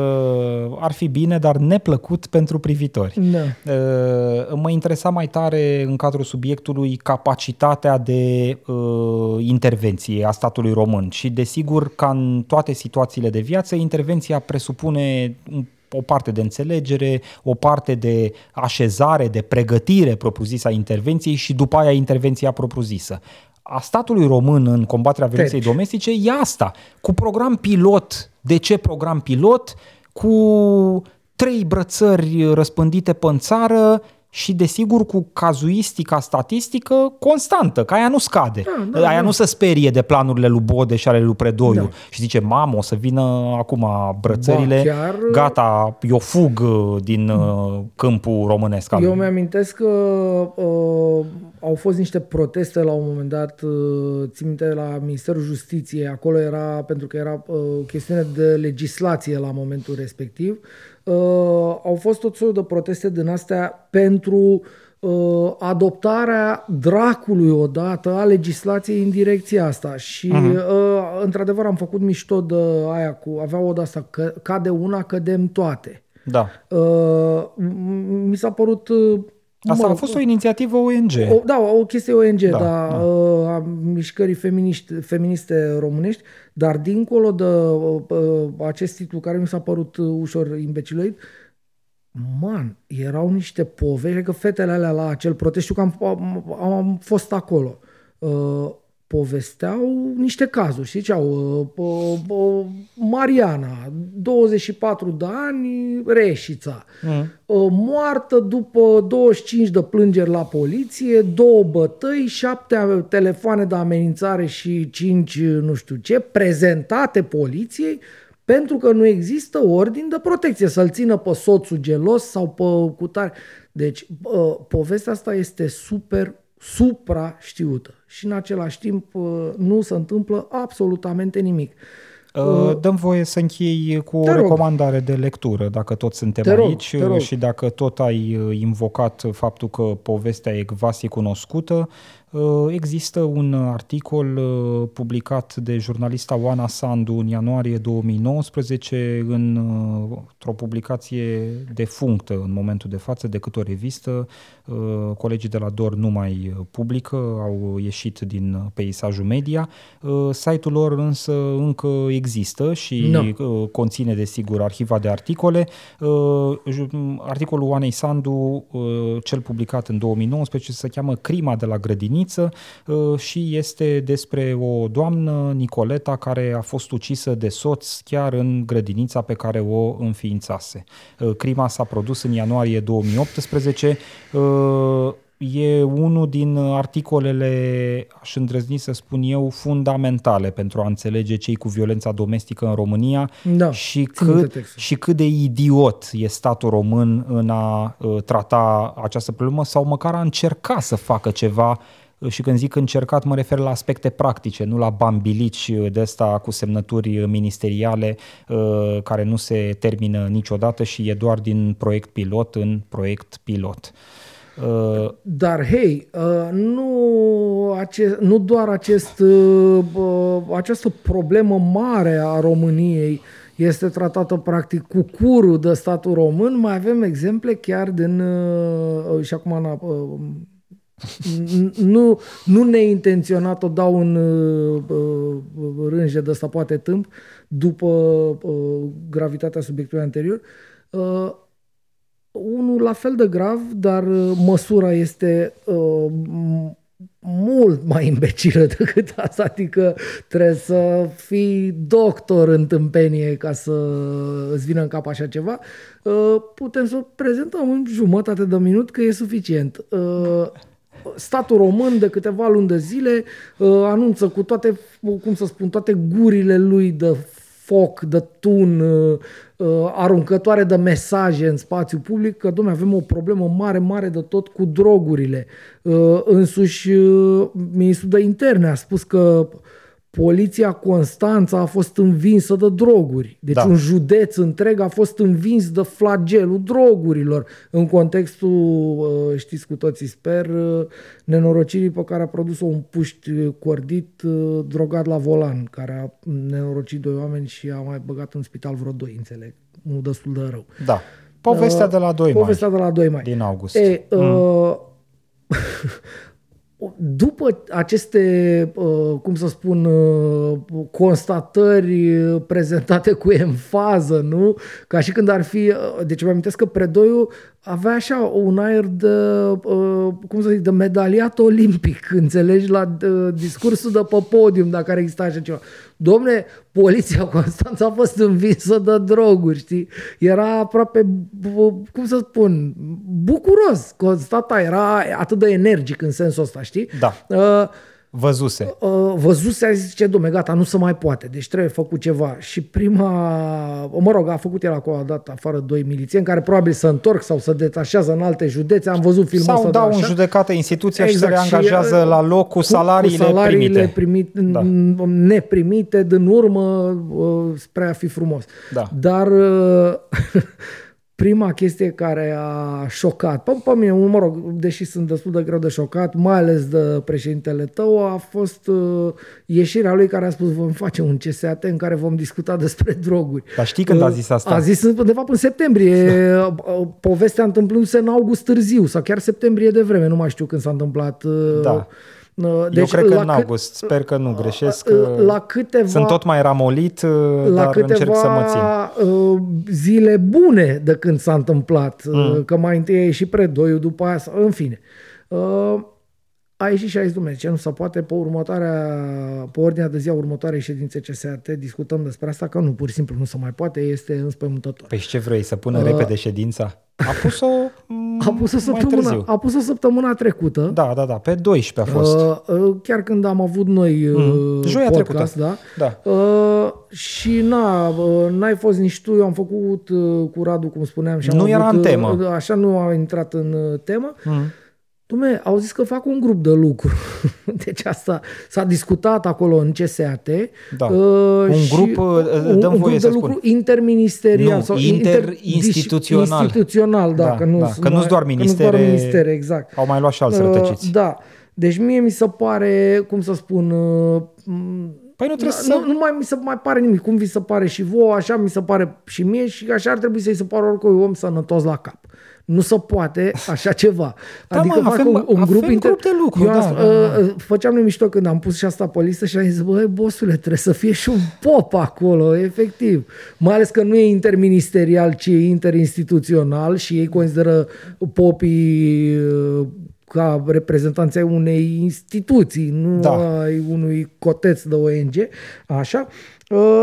ar fi bine, dar neplăcut pentru privitori. Da. Uh, mă interesa mai tare în cadrul subiectului capacitatea de uh, intervenție a statului român și desigur ca în toate situațiile de viață, intervenția presupune un- o parte de înțelegere, o parte de așezare, de pregătire propriu-zisă a intervenției și după aia intervenția propriu-zisă. A statului român în combaterea violenței Terci. domestice e asta, cu program pilot. De ce program pilot? Cu trei brățări răspândite pe țară și desigur cu cazuistica statistică constantă, că aia nu scade. Da, da, aia da. nu se sperie de planurile lui Bode și ale lui Predoiu Da. și zice, mamă, o să vină acum brățările, Ba, chiar- gata, eu fug uh, din uh, câmpul românesc. al- Eu mi-amintesc că uh, au fost niște proteste la un moment dat, uh, țin minte, la Ministerul Justiției, acolo era, pentru că era uh, chestiune de legislație la momentul respectiv, uh, au fost tot felul de proteste din astea pentru uh, adoptarea dracului odată a legislației în direcția asta și uh, într-adevăr am făcut mișto de aia cu, avea o de asta, că cade una, cădem toate. Da. Uh, m- mi s-a părut... Uh, Asta mă, a fost o inițiativă ONG. o, da, o chestie ONG, Da, da, da, da. Uh, a mișcării feminiști, feministe românești, dar dincolo de uh, uh, acest titlu care mi s-a părut uh, ușor imbeciloid, man, erau niște povești, că fetele alea la acel protest, știu că am, am, am fost acolo, uh, povesteau niște cazuri, știi, ziceau, uh, uh, uh, Mariana, 24 de ani, Reșița, Mm. uh, moartă după 25 de plângeri la poliție, două bătăi, șapte telefoane de amenințare și cinci nu știu ce, prezentate poliției pentru că nu există ordin de protecție, să-l țină pe soțul gelos sau pe cutare. Deci, uh, povestea asta este super supra știută și în același timp uh, nu se întâmplă absolutamente nimic. Uh, Dăm voie să închei cu o Te rog. recomandare de lectură, dacă tot suntem Te rog, aici te rog. uh, și dacă tot ai uh, invocat faptul că povestea e quasi cunoscută, uh, există un articol uh, publicat de jurnalista Oana Sandu în ianuarie 2019 în, uh, într-o publicație defunctă în momentul de față decât o revistă. Uh, Colegii de la DOR nu mai uh, publică, au ieșit din uh, peisajul media. Uh, Site-ul lor însă încă există și Nu. uh, conține desigur arhiva de articole. Uh, ju- Articolul Oanei Sandu, uh, cel publicat în 2019, se cheamă Crima de la grădiniță uh, și este despre o doamnă, Nicoleta, care a fost ucisă de soț chiar în grădinița pe care o înființase. Uh, Crima s-a produs în ianuarie 2018. Uh, E unul din articolele, aș îndrăzni să spun eu, fundamentale pentru a înțelege cei cu violența domestică în România Da, și, țin minte cât, textul. și cât de idiot e statul român în a uh, trata această problemă sau măcar a încerca să facă ceva uh, și când zic încercat mă refer la aspecte practice, nu la bambilici uh, de asta cu semnături ministeriale uh, care nu se termină niciodată și e doar din proiect pilot în proiect pilot. Uh, Dar, hei, uh, nu, ace- nu doar acest, uh, uh, această problemă mare a României este tratată practic cu curul de statul român, mai avem exemple chiar din, uh, și acum na, uh, n- nu, nu neintenționat o dau în uh, uh, rânje de asta poate tâmp după uh, gravitatea subiectului anterior. Uh, unul la fel de grav, dar uh, măsura este uh, m- mult mai imbecilă decât asta, adică trebuie să fii doctor în tâmpenie ca să îți vină în cap așa ceva. Uh, putem să prezentăm în jumătate de minut că e suficient. Uh, statul român de câteva luni de zile uh, anunță cu toate, cum să spun, toate gurile lui de foc, de tun, uh, uh, aruncătoare de mesaje în spațiu public, că, domnule, avem o problemă mare, mare de tot cu drogurile. Uh, Însuși, uh, ministrul de interne a spus că poliția Constanța a fost învinsă de droguri. Deci Da. un județ întreg a fost învins de flagelul drogurilor în contextul, uh, știți cu toții, sper, uh, nenorocirii pe care a produs-o un puști cordit uh, drogat la volan, care a nenorocit doi oameni și a mai băgat în spital vreo doi, înțeleg. Unul destul de rău. Da. Povestea de la 2 mai, Povestea de la 2 mai. din august. E, uh, după aceste, uh, cum să spun, uh, constatări uh, prezentate cu emfază, nu? Ca și când ar fi... uh, Deci vă amintesc că Predoiu avea așa un aer de, uh, cum să zic, de medaliat olimpic, înțelegi, la uh, discursul de pe podium, dacă ar exista așa ceva. Domne, poliția Constanța a fost învinsă de droguri, știi? Era aproape, bu- cum să spun, bucuros. Constata era atât de energic în sensul ăsta, știi? Da. Uh, Văzuse. uh, văzuse, a zis, ce domne, gata, nu se mai poate, deci trebuie făcut ceva. Și prima, mă rog, a făcut el acolo, a dat afară doi milițieni care probabil se întorc sau se detașează în alte județe. Am văzut filmul ăsta Sau de dau în așa. judecată instituția și se Exact, reangajează și, uh, la loc cu salariile, cu salariile primite. primit, Da. da. neprimite din urmă uh, spre a fi frumos. Da. Dar uh, prima chestie care a șocat, pe, pe mine, mă rog, deși sunt destul de greu de șocat, mai ales de președintele tău, a fost uh, ieșirea lui care a spus vom face un CSAT în care vom discuta despre droguri. Dar știi când a Uh, zis asta? A zis, de fapt, în septembrie. Uh, Povestea întâmplându-se în august târziu, sau chiar septembrie de vreme, nu mai știu când s-a întâmplat. uh, Da. Uh, Eu cred că la în cât- august. Sper că nu greșesc. uh, la câteva, Sunt tot mai ramolit, uh, la dar încerc să mă țin. câteva uh, zile bune de când s-a întâmplat. Mm. Că mai întâi a ieșit predoiul, după aia, s- în fine. Uh, a ieșit și a zis, domnule, ce nu se poate pe următoarea, pe ordinea de zi a următoarei ședințe CSAT, discutăm despre asta, că nu, pur și simplu nu se mai poate, este înspăimântător. Păi și ce vrei, să pună repede ședința? A pus-o mm, Uh, A pus-o mai săptămâna, târziu. a pus-o săptămâna trecută. Da, da, da, pe 12 a fost. Uh, uh, chiar când am avut noi uh, Mm. Joia podcast, trecută. da? Da. Uh, și na, uh, n-ai fost nici tu, eu am făcut uh, cu Radu, cum spuneam. Și am Nu avut, era în uh, temă. uh, Așa nu a intrat în uh, temă. Mm. Dom'le, au zis că fac un grup de lucru. Deci asta s-a discutat acolo în CSAT. Da. Uh, Un și grup, uh, un, dăm un voie grup să de lucru spun. interministerial. Nu, sau interinstituțional. Instituțional, da. Da, că nu da, sunt că nu-s mai- doar că nu-s doar ministere- ministere, exact. Au mai luat și alți Uh, rătăciți. Da. Deci mie mi se pare, cum să spun, uh, m- Păi nu trebuie nu, să... nu mai mi se mai pare nimic. Cum vi se pare și vouă, așa mi se pare și mie și așa ar trebui să-i se pară oricui om sănătos la cap. Nu se poate așa ceva. Da, adică mă, fac avem- un, un avem grup, inter... grup de lucru, Eu am, da, sp- da, da. uh, Făceam noi mișto când am pus și asta pe listă și am zis, băi, bosule, trebuie să fie și un pop acolo, efectiv. Mai ales că nu e interministerial, ci e interinstituțional și ei consideră popii uh, ca reprezentanții ai unei instituții, nu Da. ai unui coteț de ONG, așa. Uh,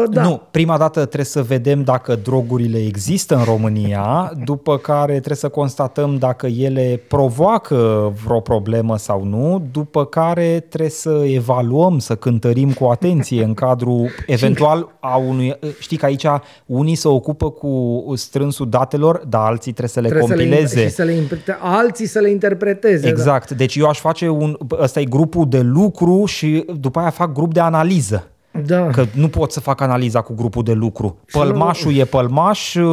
da. Nu, prima dată trebuie să vedem dacă drogurile există în România, după care trebuie să constatăm dacă ele provoacă vreo problemă sau nu, după care trebuie să evaluăm, să cântărim cu atenție în cadrul eventual a unui... Știi că aici unii se ocupă cu strânsul datelor, dar alții trebuie să le Trebuie compileze. Să le, și să le interprete, alții să le interpreteze. Da. Exact. Deci eu aș face un... Ăsta e grupul de lucru și după aia fac grup de analiză. Da. Că nu pot să fac analiza cu grupul de lucru. Și nu- Pălmașul e pălmaș, uh,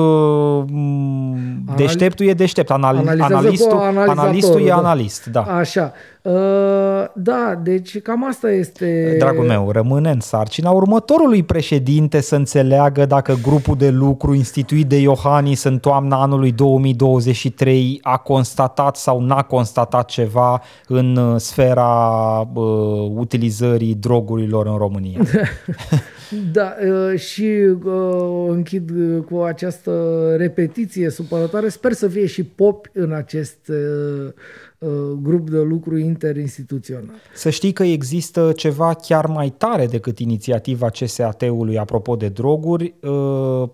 m, deșteptul e deștept, anal, Analizează cu analistul, analizatorul, analistul e da. analist. Da. Așa. Uh, da, deci cam asta este... Dragul meu, rămâne în sarcina următorului președinte să înțeleagă dacă grupul de lucru instituit de Iohannis în toamna anului 2023 a constatat sau n-a constatat ceva în uh, sfera uh, utilizării drogurilor în România. Da, uh, și uh, închid uh, cu această repetiție supărătoare. Sper să fie și pop în acest uh, uh, grup de lucru interinstituțional. Să știi că există ceva chiar mai tare decât inițiativa CSAT-ului apropo de droguri. Uh,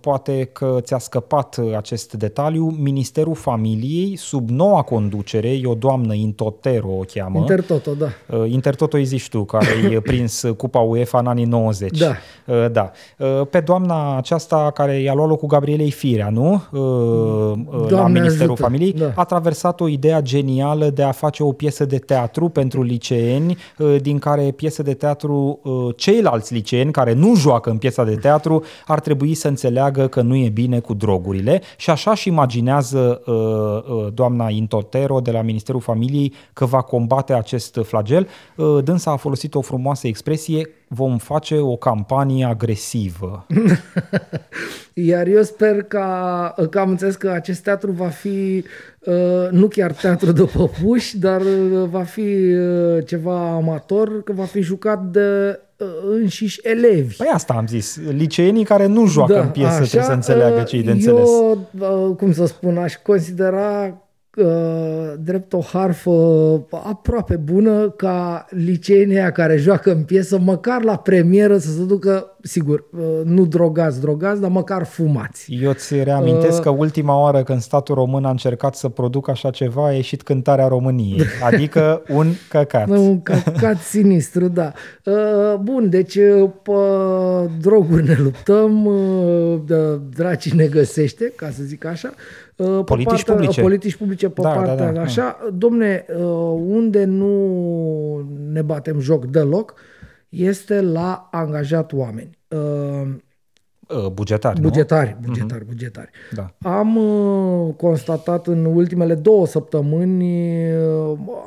Poate că ți-a scăpat acest detaliu. Ministerul Familiei, sub noua conducere, e o doamnă Intotero o cheamă. Intertoto, da. Uh, Intertoto îi zici tu, care i-a prins Cupa UEFA în anii 90. Da. Uh, Da. Uh, Pe doamna aceasta care i-a luat locul Gabrielei Firea, nu? Uh, uh, La Doamne Ministerul ajută, Familiei, da. a traversat o idee genială de a face o piesă de teatru pentru liceeni, uh, din care piesă de teatru uh, ceilalți liceeni care nu joacă în piesa de teatru ar trebui să înțeleagă că nu e bine cu drogurile și așa și imaginează doamna Intotero de la Ministerul Familiei că va combate acest flagel. Dânsa a folosit o frumoasă expresie, vom face o campanie agresivă. Iar eu sper ca, că am înțeles că acest teatru va fi uh, nu chiar teatru de păpuși, dar uh, va fi uh, ceva amator, că va fi jucat de înșiși elevi. Păi asta am zis. Liceenii care nu joacă da, în piesă așa, trebuie să înțeleagă ce de înțeles. Eu, cum să spun, aș considera Uh, drept o harfă aproape bună ca liceenii care joacă în piesă, măcar la premieră să se ducă, sigur, uh, nu drogați, drogați, dar măcar fumați. Eu ți reamintesc uh, că ultima oară când statul român a încercat să producă așa ceva, a ieșit cântarea României, adică un căcat. Un căcat sinistru, da. Uh, bun, deci pe droguri ne luptăm, dracii ne găsește, ca să zic așa, Uh, politici partea, publice. Politici publice pe da, partea da, da, așa. Da. Domne, uh, unde nu ne batem joc deloc este la angajat oameni. Uh, bugetari, Bugetari, nu? bugetari, uh-huh. bugetari. Da. Am constatat în ultimele două săptămâni,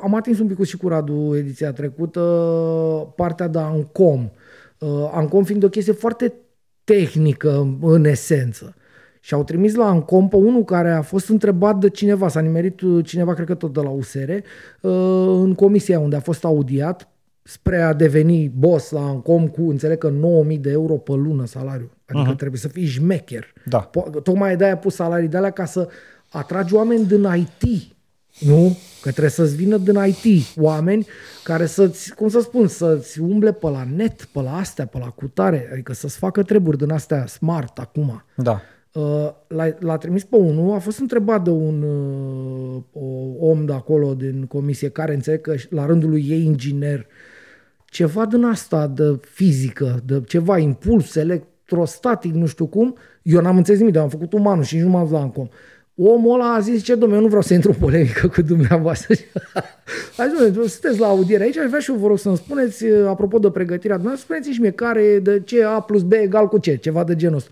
am atins un pic și cu Radu ediția trecută, partea de Ancom. Ancom fiind o chestie foarte tehnică în esență. Și au trimis la Ancom pe unul care a fost întrebat de cineva, s-a nimerit uh, cineva, cred că tot de la USR, uh, în comisia unde a fost audiat spre a deveni boss la Ancom cu, înțeleg că 9000 de euro pe lună salariu. Adică uh-huh. trebuie să fii șmecher. Da. Tocmai de-aia pus salarii de alea ca să atragi oameni din IT. Nu? Că trebuie să-ți vină din IT oameni care să-ți, cum să spun, să-ți umble pe la net, pe la astea, pe la cutare, adică să-ți facă treburi din astea smart acum. Da. Uh, l-a, l-a trimis pe unul, a fost întrebat de un uh, om de acolo din comisie care înțeleg că la rândul lui e inginer, ceva din asta de fizică, de ceva impuls electrostatic, nu știu cum, eu n-am înțeles nimic, dar am făcut umanul și nici nu m-am la cum. Omul ăla a zis, ce domnule, eu nu vreau să intru în polemică cu dumneavoastră. Hai, domnule, sunteți la audiere aici, aș vrea și eu vă rog să-mi spuneți, apropo de pregătirea dumneavoastră, spuneți-și mie care, de ce A plus B egal cu ce, ceva de genul ăsta.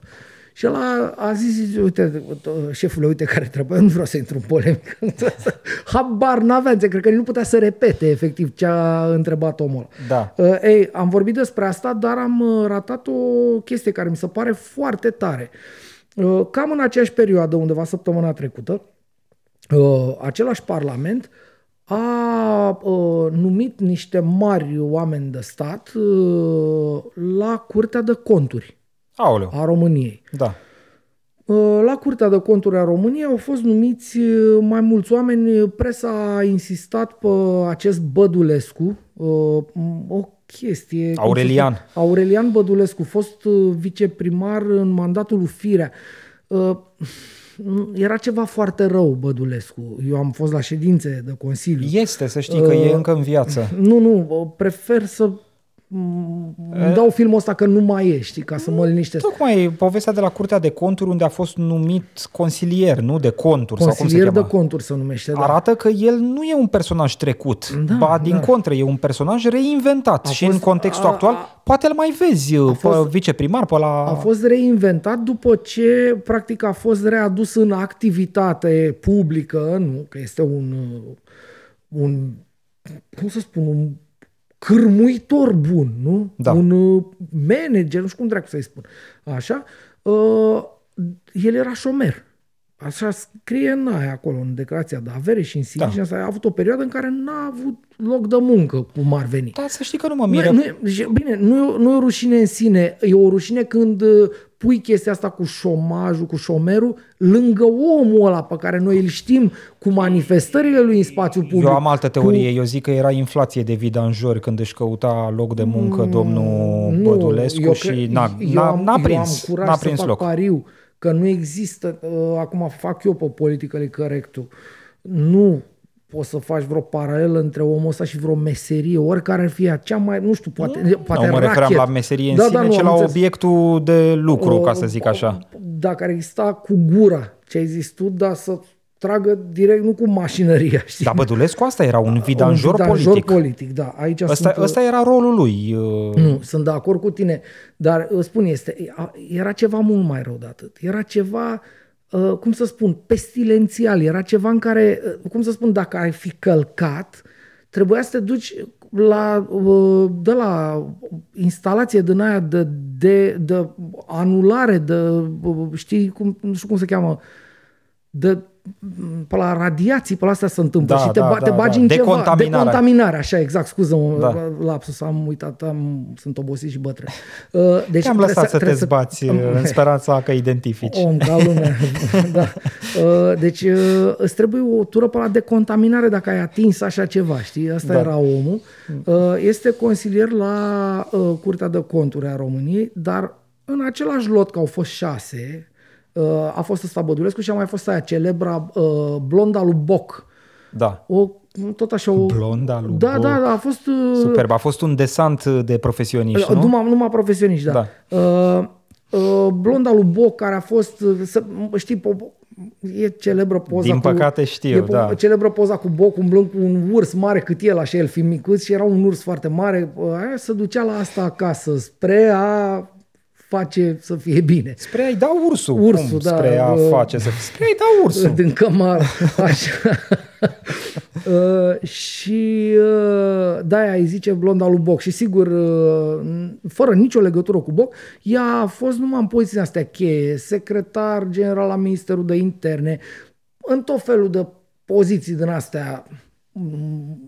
Și el a, a zis, uite, șefule, uite care trebuie, eu nu vreau să intru în polemică. Habar n-avea, cred că nu putea să repete efectiv ce a întrebat omul Da. Uh, ei, am vorbit despre asta, dar am uh, ratat o chestie care mi se pare foarte tare. Uh, cam în aceeași perioadă, undeva săptămâna trecută, același parlament a uh, numit niște mari oameni de stat uh, la Curtea de Conturi Aoleu. a României. Da. Uh, la Curtea de Conturi a României au fost numiți uh, mai mulți oameni. Presa a insistat pe acest Bădulescu, uh, o chestie... Aurelian. Aurelian Bădulescu, fost viceprimar în mandatul lui Firea. Era ceva foarte rău, Bădulescu. Eu am fost la ședințe de Consiliu. Este, să știi că e încă în viață. Nu, nu, prefer să îmi dau filmul ăsta că nu mai e, știi, ca să mă liniștesc. Tocmai povestea de la Curtea de Conturi unde a fost numit consilier, nu de conturi. Consilier sau cum se de conturi se numește, da. Arată că el nu e un personaj trecut, da, ba din da. contră, e un personaj reinventat a și fost, în contextul a, actual a, poate îl mai vezi a fost, pe viceprimar, pe la... A fost reinventat după ce practic a fost readus în activitate publică, nu, că este un, un cum să spun, un cârmuitor bun, nu? Da. Un uh, manager, nu știu cum dracu să-i spun. Așa. Uh, el era șomer. Așa scrie în aia acolo, în declarația de avere și în CV da. și asta a avut o perioadă în care n-a avut loc de muncă, cum ar veni. Da, să știi că nu mă miră. Nu, nu, bine, nu, nu e o rușine în sine, e o rușine când uh, pui chestia asta cu șomajul, cu șomerul, lângă omul ăla pe care noi îl știm cu manifestările lui în spațiu public. Eu am altă teorie, cu... eu zic că era inflație de vidanjori când își căuta loc de muncă mm, domnul nu, Bădulescu și n-a, n-a, n-a prins, eu am n-a prins să loc. pariu că nu există, uh, acum fac eu pe politică corectul, nu poți să faci vreo paralelă între omul ăsta și vreo meserie, oricare ar fi cea mai, nu știu, poate, nu, poate nu mă referam la meserie în da, sine, da, nu, ci la înțeles. obiectul de lucru, o, ca să zic așa. Dacă ar exista cu gura ce ai zis tu, dar să tragă direct, nu cu mașinăria, știi? Dar Bădulescu asta era un vidanjor, un vidanjor politic. politic, da. Aici Ăsta, sunt, uh, ăsta era rolul lui. uh, Nu, sunt de acord cu tine, dar îți spun, este, era ceva mult mai rău de atât. Era ceva, uh, cum să spun, pestilențial. Era ceva în care, uh, cum să spun, dacă ai fi călcat, trebuia să te duci la, uh, de la instalație din aia de, de, de anulare, de, uh, știi, cum, nu știu cum se cheamă, de pe la radiații, pe la astea se întâmplă Da, și te, da, ba, da, te bagi da. în ceva. Decontaminarea. Decontaminare, așa, exact, scuză-mă, Da. da. lapsus, am uitat, am, sunt obosit și bătrân. Uh, Deci Te-am trebuie lăsat să te trebuie zbați uh, în speranța că identifici. Om ca lumea. da. Uh, Deci uh, îți trebuie o tură pe la decontaminare dacă ai atins așa ceva, știi? Asta Da. era omul. Uh, Este consilier la uh, Curtea de Conturi a României, dar în același lot, că au fost șase, uh, a fost ăsta Bădulescu și a mai fost aia celebra uh, blonda lui Boc. Da. O, tot așa o... Blonda lui Da, Boc. da, da, a fost... uh, Superb. A fost un desant de profesioniști, nu? numai, numai profesioniști, da. Da. Uh, uh, blonda lui Boc, care a fost, uh, să, știi, po- e celebră poza Din cu... păcate știu, e po- da. celebră poza cu Boc umblând cu un urs mare cât el, așa el fiind micuț și era un urs foarte mare. Uh, Aia se ducea la asta acasă spre a face să fie bine. Spre a-i da ursul. Ursul, Cum da, Spre a uh, face să... Spre a-i da ursul. din cămară, așa. uh, și uh, de-aia îi zice blonda lui Boc și sigur, uh, fără nicio legătură cu Boc, ea a fost numai în poziția astea cheie, secretar general la Ministerul de Interne, în tot felul de poziții din astea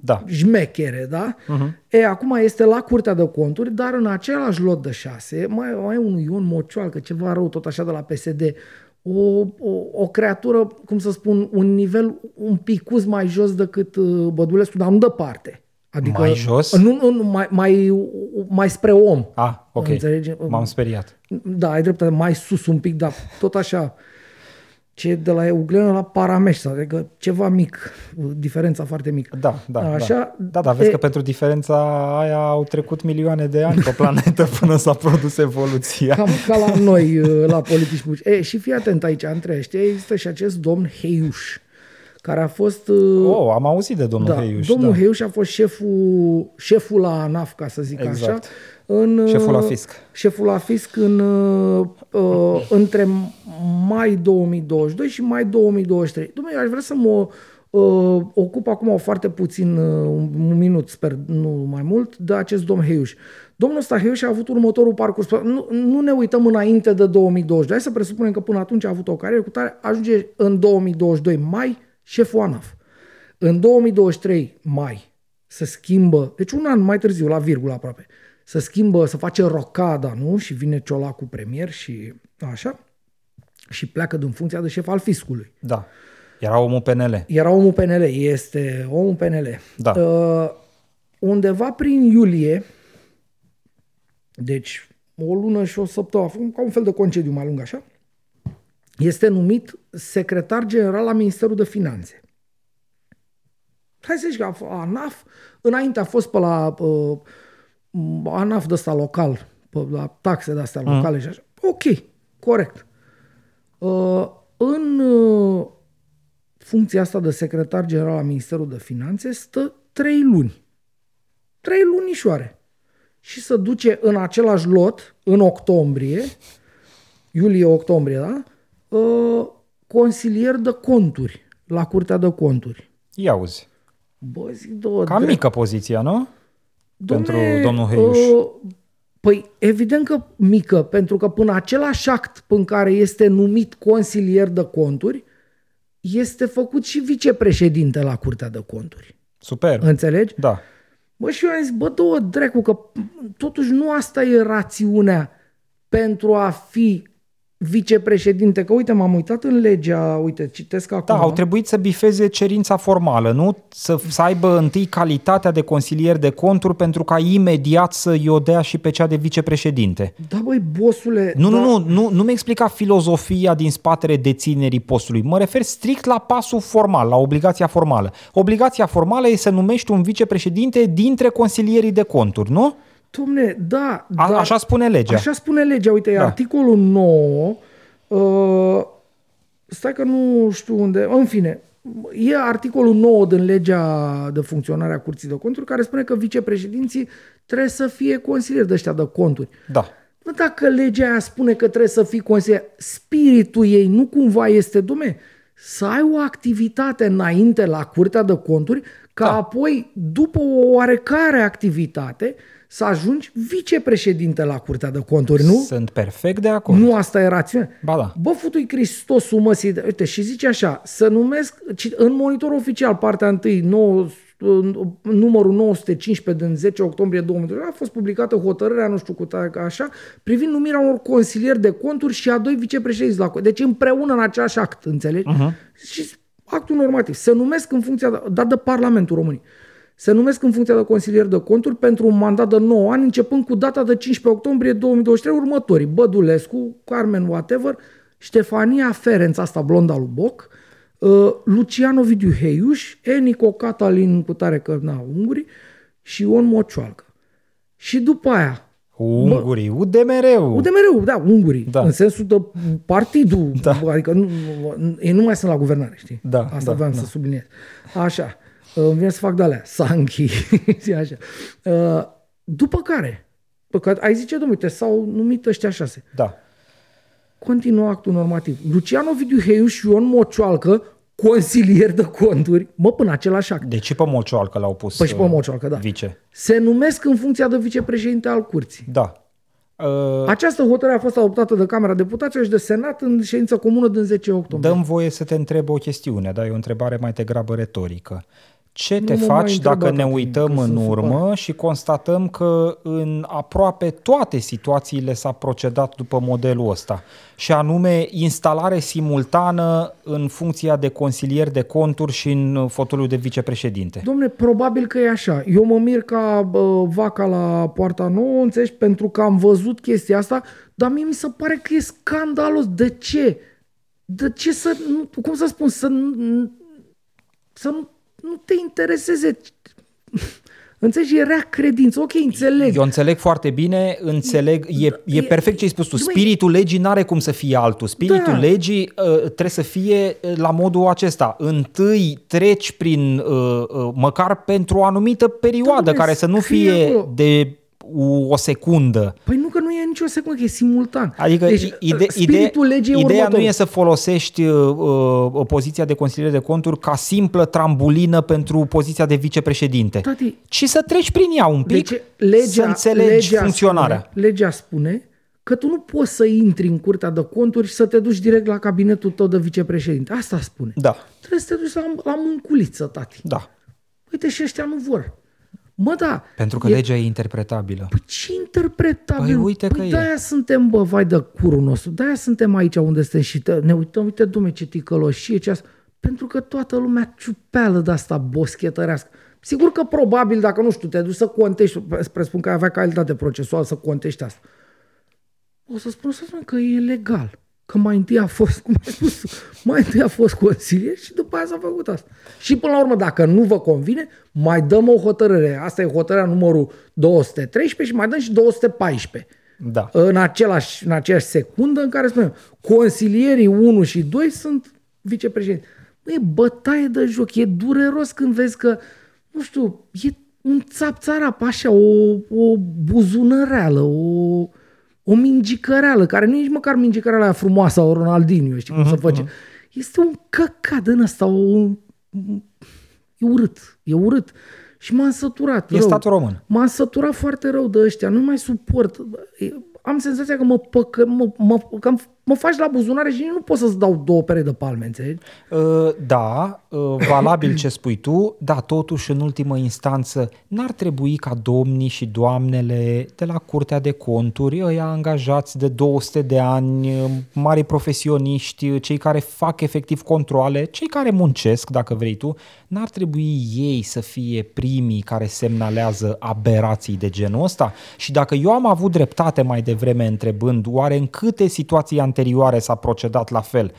Da. jmechere, da? Uh-huh. E, acum este la Curtea de Conturi, dar în același lot de șase, mai, mai e un Ion Mocioalcă, ceva rău tot așa de la PSD, o, o, o creatură, cum să spun, un nivel un picuț mai jos decât uh, Bădulescu, dar nu departe. Adică, Mai jos? Nu, nu, nu mai, mai, mai spre om. Ah, ok. Înțelegi? M-am speriat. Da, ai dreptate, mai sus un pic, dar tot așa. Ce de la Euglenă la Parameș, adică ceva mic, diferența foarte mică. Da, da, Așa, da. Da, dar vezi e- că pentru diferența aia au trecut milioane de ani pe planetă până s-a produs evoluția. Cam ca la noi, uh, la politici publici. E, și fii atent aici, între ăștia există și acest domn Heiuș, care a fost... uh, Oh, am auzit de domnul da, Heiuș. domnul da. Heiuș a fost șeful, șeful la ANAF, ca să zic Exact. așa. În, uh, Șeful la fisc. Șeful la fisc în, uh, uh, între mai 2022 și mai 2023. Domnule, aș vrea să mă uh, ocup acum foarte puțin, uh, un, un minut, sper, nu mai mult, de acest domn Heiuș. Domnul ăsta Heiuș a avut următorul parcurs. Nu, nu ne uităm înainte de 2022. Hai să presupunem că până atunci a avut o carieră cu tare. Ajunge în 2022 mai șeful ANAF. În 2023 mai se schimbă, deci un an mai târziu, la virgulă aproape, se schimbă, se face rocada, nu? Și vine Ciolacu premier și așa și pleacă din funcția de șef al fiscului. Da. Era omul PNL. Era omul PNL, este omul PNL. Da. Uh, undeva prin iulie, deci o lună și o săptămână, ca un fel de concediu mai lung așa, este numit secretar general la Ministerul de Finanțe. Hai să zici că a f- ANAF, înainte a fost pe la uh, ANAF de ăsta local, pe la taxe de astea locale și așa. Ok, corect. Uh, în uh, funcția asta de secretar general la Ministerul de Finanțe stă trei luni. Trei lunișoare. Și se duce în același lot, în octombrie, iulie-octombrie, da? Uh, consilier de conturi la Curtea de Conturi. Ia uzi. Bă, zic două Cam mică poziția, nu? Pentru domnul Heiuș. Uh, păi, evident că mică, pentru că până același act în care este numit consilier de conturi, este făcut și vicepreședinte la Curtea de Conturi. Superb. Înțelegi? Da. Bă, și eu am zis, bă, două dracu, că totuși nu asta e rațiunea pentru a fi vicepreședinte. Că uite, m-am uitat în legea, uite, citesc acum. Da, au trebuit să bifeze cerința formală, nu? Să, să aibă întâi calitatea de consilier de conturi pentru ca imediat să-i o dea și pe cea de vicepreședinte. Da, băi, bosule. Nu, da, nu, nu, nu, nu mi explica filozofia din spatele deținerii postului. Mă refer strict la pasul formal, la obligația formală. Obligația formală e să numești un vicepreședinte dintre consilierii de conturi, nu? Domne, da, A, da. Așa spune legea. Așa spune legea. Uite, Da. da. articolul 9 uh, stai că nu știu unde, în fine, e articolul 9 din legea de funcționare a Curții de Conturi care spune că vicepreședinții trebuie să fie consilieri de ăștia de conturi. Da. Mă, dacă legea aia spune că trebuie să fii consilier, spiritul ei nu cumva este, dume, să ai o activitate înainte la Curtea de Conturi, ca Da. apoi, după o oarecare activitate, să ajungi vicepreședinte la Curtea de Conturi, nu? Sunt perfect de acord. Nu asta e rațiunea. Ba da. Bă, futui Hristos măsii. Uite, și zice așa, să numesc, ci- în monitor oficial, partea 1, 9, numărul 915 din 10 octombrie 2020, a fost publicată hotărârea, nu știu cu tare, ca așa, privind numirea unor consilieri de conturi și a doi vicepreședinți la Deci împreună în același act, înțelegi? Uh-huh. Și actul normativ. Se numesc în funcția, de, dat de Parlamentul României. Se numesc în funcția de consilier de conturi pentru un mandat de 9 ani, începând cu data de 15 octombrie 2023 următorii. Bădulescu, Carmen Whatever, Ștefania Ferenț, asta blonda lui Boc, uh, Luciano Ovidiu Heiuș, Enico Catalin cu tare că, na, ungurii, și Ion Mocioalcă. Și după aia, Ungurii, UDMR-ul. UDMR-ul, da, ungurii, Da. da. în sensul de partidul, da. adică nu, nu- ei nu mai sunt la guvernare, știi? Da, Asta da, vreau da. să subliniez. Așa, uh, îmi vine să fac de-alea, Sanchi, și așa. Uh, După care, Pă că ai zice, domnule, uite, s-au numit ăștia șase. Da. Continuă actul normativ. Luciano Ovidiu Heiu și Ion Mocioalcă, consilier de conturi, mă, până același act. Deci și pe Mocioalcă l-au pus Păi și pe uh, Mocioalcă, da. vice. Se numesc în funcția de vicepreședinte al curții. Da. Uh, Această hotărâre a fost adoptată de Camera Deputaților și de Senat în ședință comună din 10 octombrie. Dăm voie să te întreb o chestiune, dar e o întrebare mai degrabă retorică. Ce Nu te mă mai faci întreba, dacă ne tati, uităm că în sunt urmă și constatăm că în aproape toate situațiile s-a procedat după modelul ăsta și anume instalare simultană în funcția de consilier de conturi și în fotoliu de vicepreședinte? Domne, probabil că e așa. Eu mă mir ca bă, vaca la poarta nouă, înțelegi, pentru că am văzut chestia asta, dar mie mi se pare că e scandalos. De ce? De ce să, nu, cum să spun, să, nu- să nu, nu te intereseze? Înțelegi, e rea credință. Ok, înțeleg. Eu înțeleg foarte bine, înțeleg, e, e e- perfect ce ai spus tu. Dom'le, Spiritul legii n-are cum să fie altul. Spiritul Da. legii uh, trebuie să fie uh, la modul acesta. Întâi treci prin, uh, uh, măcar pentru o anumită perioadă, dom'le, care să nu scrie fie acolo. de o, o secundă. Păi nu că nu e nicio secundă, că e simultan. Adică deci, ide, ide, spiritul legii e ideea nu următorul. e să folosești uh, uh, poziția de consilier de conturi ca simplă trambulină pentru poziția de vicepreședinte, Tati, ci să treci prin ea un pic, Deci, legea, să înțelegi legea funcționarea. Spune, legea spune că tu nu poți să intri în curtea de conturi și să te duci direct la cabinetul tău de vicepreședinte. Asta spune. Da, Trebuie să te duci la, la munculiță, tati. da. Uite și ăștia nu vor. Mă, da. Pentru că e, legea e interpretabilă. Păi ce interpretabil? Păi uite că păi e. de-aia suntem, bă, vai de curul nostru. De-aia suntem aici unde suntem și te, ne uităm, uite, dumne, ce ticăloșie, ce asta. Pentru că toată lumea ciupeală de asta boschetărească. Sigur că probabil, dacă nu știu, te duci să contești, presupun că ai avea calitate procesuală să contești asta. O să spun, o să spun că e legal. Că mai întâi a fost, cum ai spus, mai întâi a fost consilier și după aia s-a făcut asta. Și până la urmă, dacă nu vă convine, mai dăm o hotărâre. Asta e hotărârea numărul 213 și mai dăm și 214 Da. în, același, în aceeași secundă în care spunem consilierii 1 și 2 sunt vicepreședinți. Nu e bătaie de joc, e dureros când vezi că, nu știu, e un țap-țarap așa, o, o buzunăreală, o, o mingicăreală, care nu e nici măcar mingicăreala aia frumoasă a Ronaldinho, știi cum se face. Este un căcat din ăsta, o, e urât, e urât. Și m-am săturat E rău. statul român. M-am săturat foarte rău de ăștia, nu mai suport. E- Am senzația că mă, păcă, mă, mă, că mă faci la buzunare și nu pot să-ți dau două pere de palme, înțelegi? Uh, Da, uh, valabil ce spui tu, dar totuși în ultimă instanță n-ar trebui ca domnii și doamnele de la Curtea de Conturi, ăia angajați de 200 de ani, uh, mari profesioniști, uh, cei care fac efectiv controle, cei care muncesc, dacă vrei tu, n-ar trebui ei să fie primii care semnalează aberații de genul ăsta? Și dacă eu am avut dreptate mai devreme întrebând oare în câte situații anterioare s-a procedat la fel,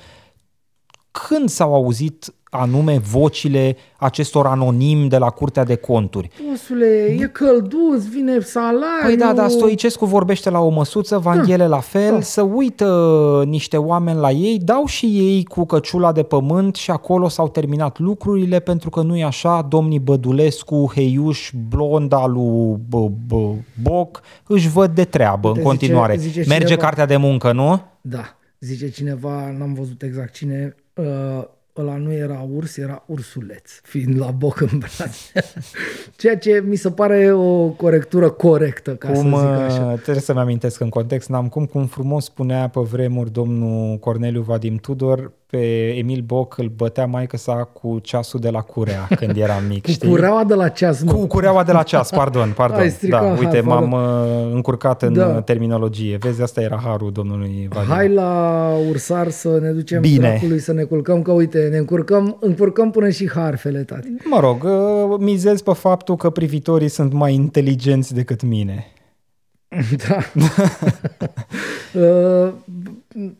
când s-au auzit anume vocile acestor anonimi de la Curtea de Conturi. Bosule, e călduț, vine salariu. Păi da, dar Stoicescu vorbește la o măsuță, Vanghele la fel, da. să uită niște oameni la ei, dau și ei cu căciula de pământ și acolo s-au terminat lucrurile pentru că nu e așa, domnii Bădulescu, Heiuș, Blonda, lui B- B- Boc își văd de treabă în Zice- continuare. zice Merge cineva- cartea de muncă, nu? Da, zice cineva, n-am văzut exact cine, uh, ăla nu era urs, era ursuleț, fiind la boc în brațe. Ceea ce mi se pare o corectură corectă, ca Cum, să zic uh, așa. trebuie să-mi amintesc în context, n-am cum, cum frumos spunea pe vremuri domnul Corneliu Vadim Tudor, pe Emil Boc îl bătea maică sa cu ceasul de la curea când era mic, Cu știi? cureaua de la ceas, mă. Cu cureaua de la ceas, pardon, pardon. Ai stricat, da, hai, uite, fă, m-am uh, încurcat în Da. da. terminologie. Vezi, asta era harul domnului Vadim. Hai la ursar să ne ducem Bine. dracului să ne culcăm, că uite, ne încurcăm, încurcăm până și harfele, tati. Mă rog, uh, mizez pe faptul că privitorii sunt mai inteligenți decât mine. Da. uh,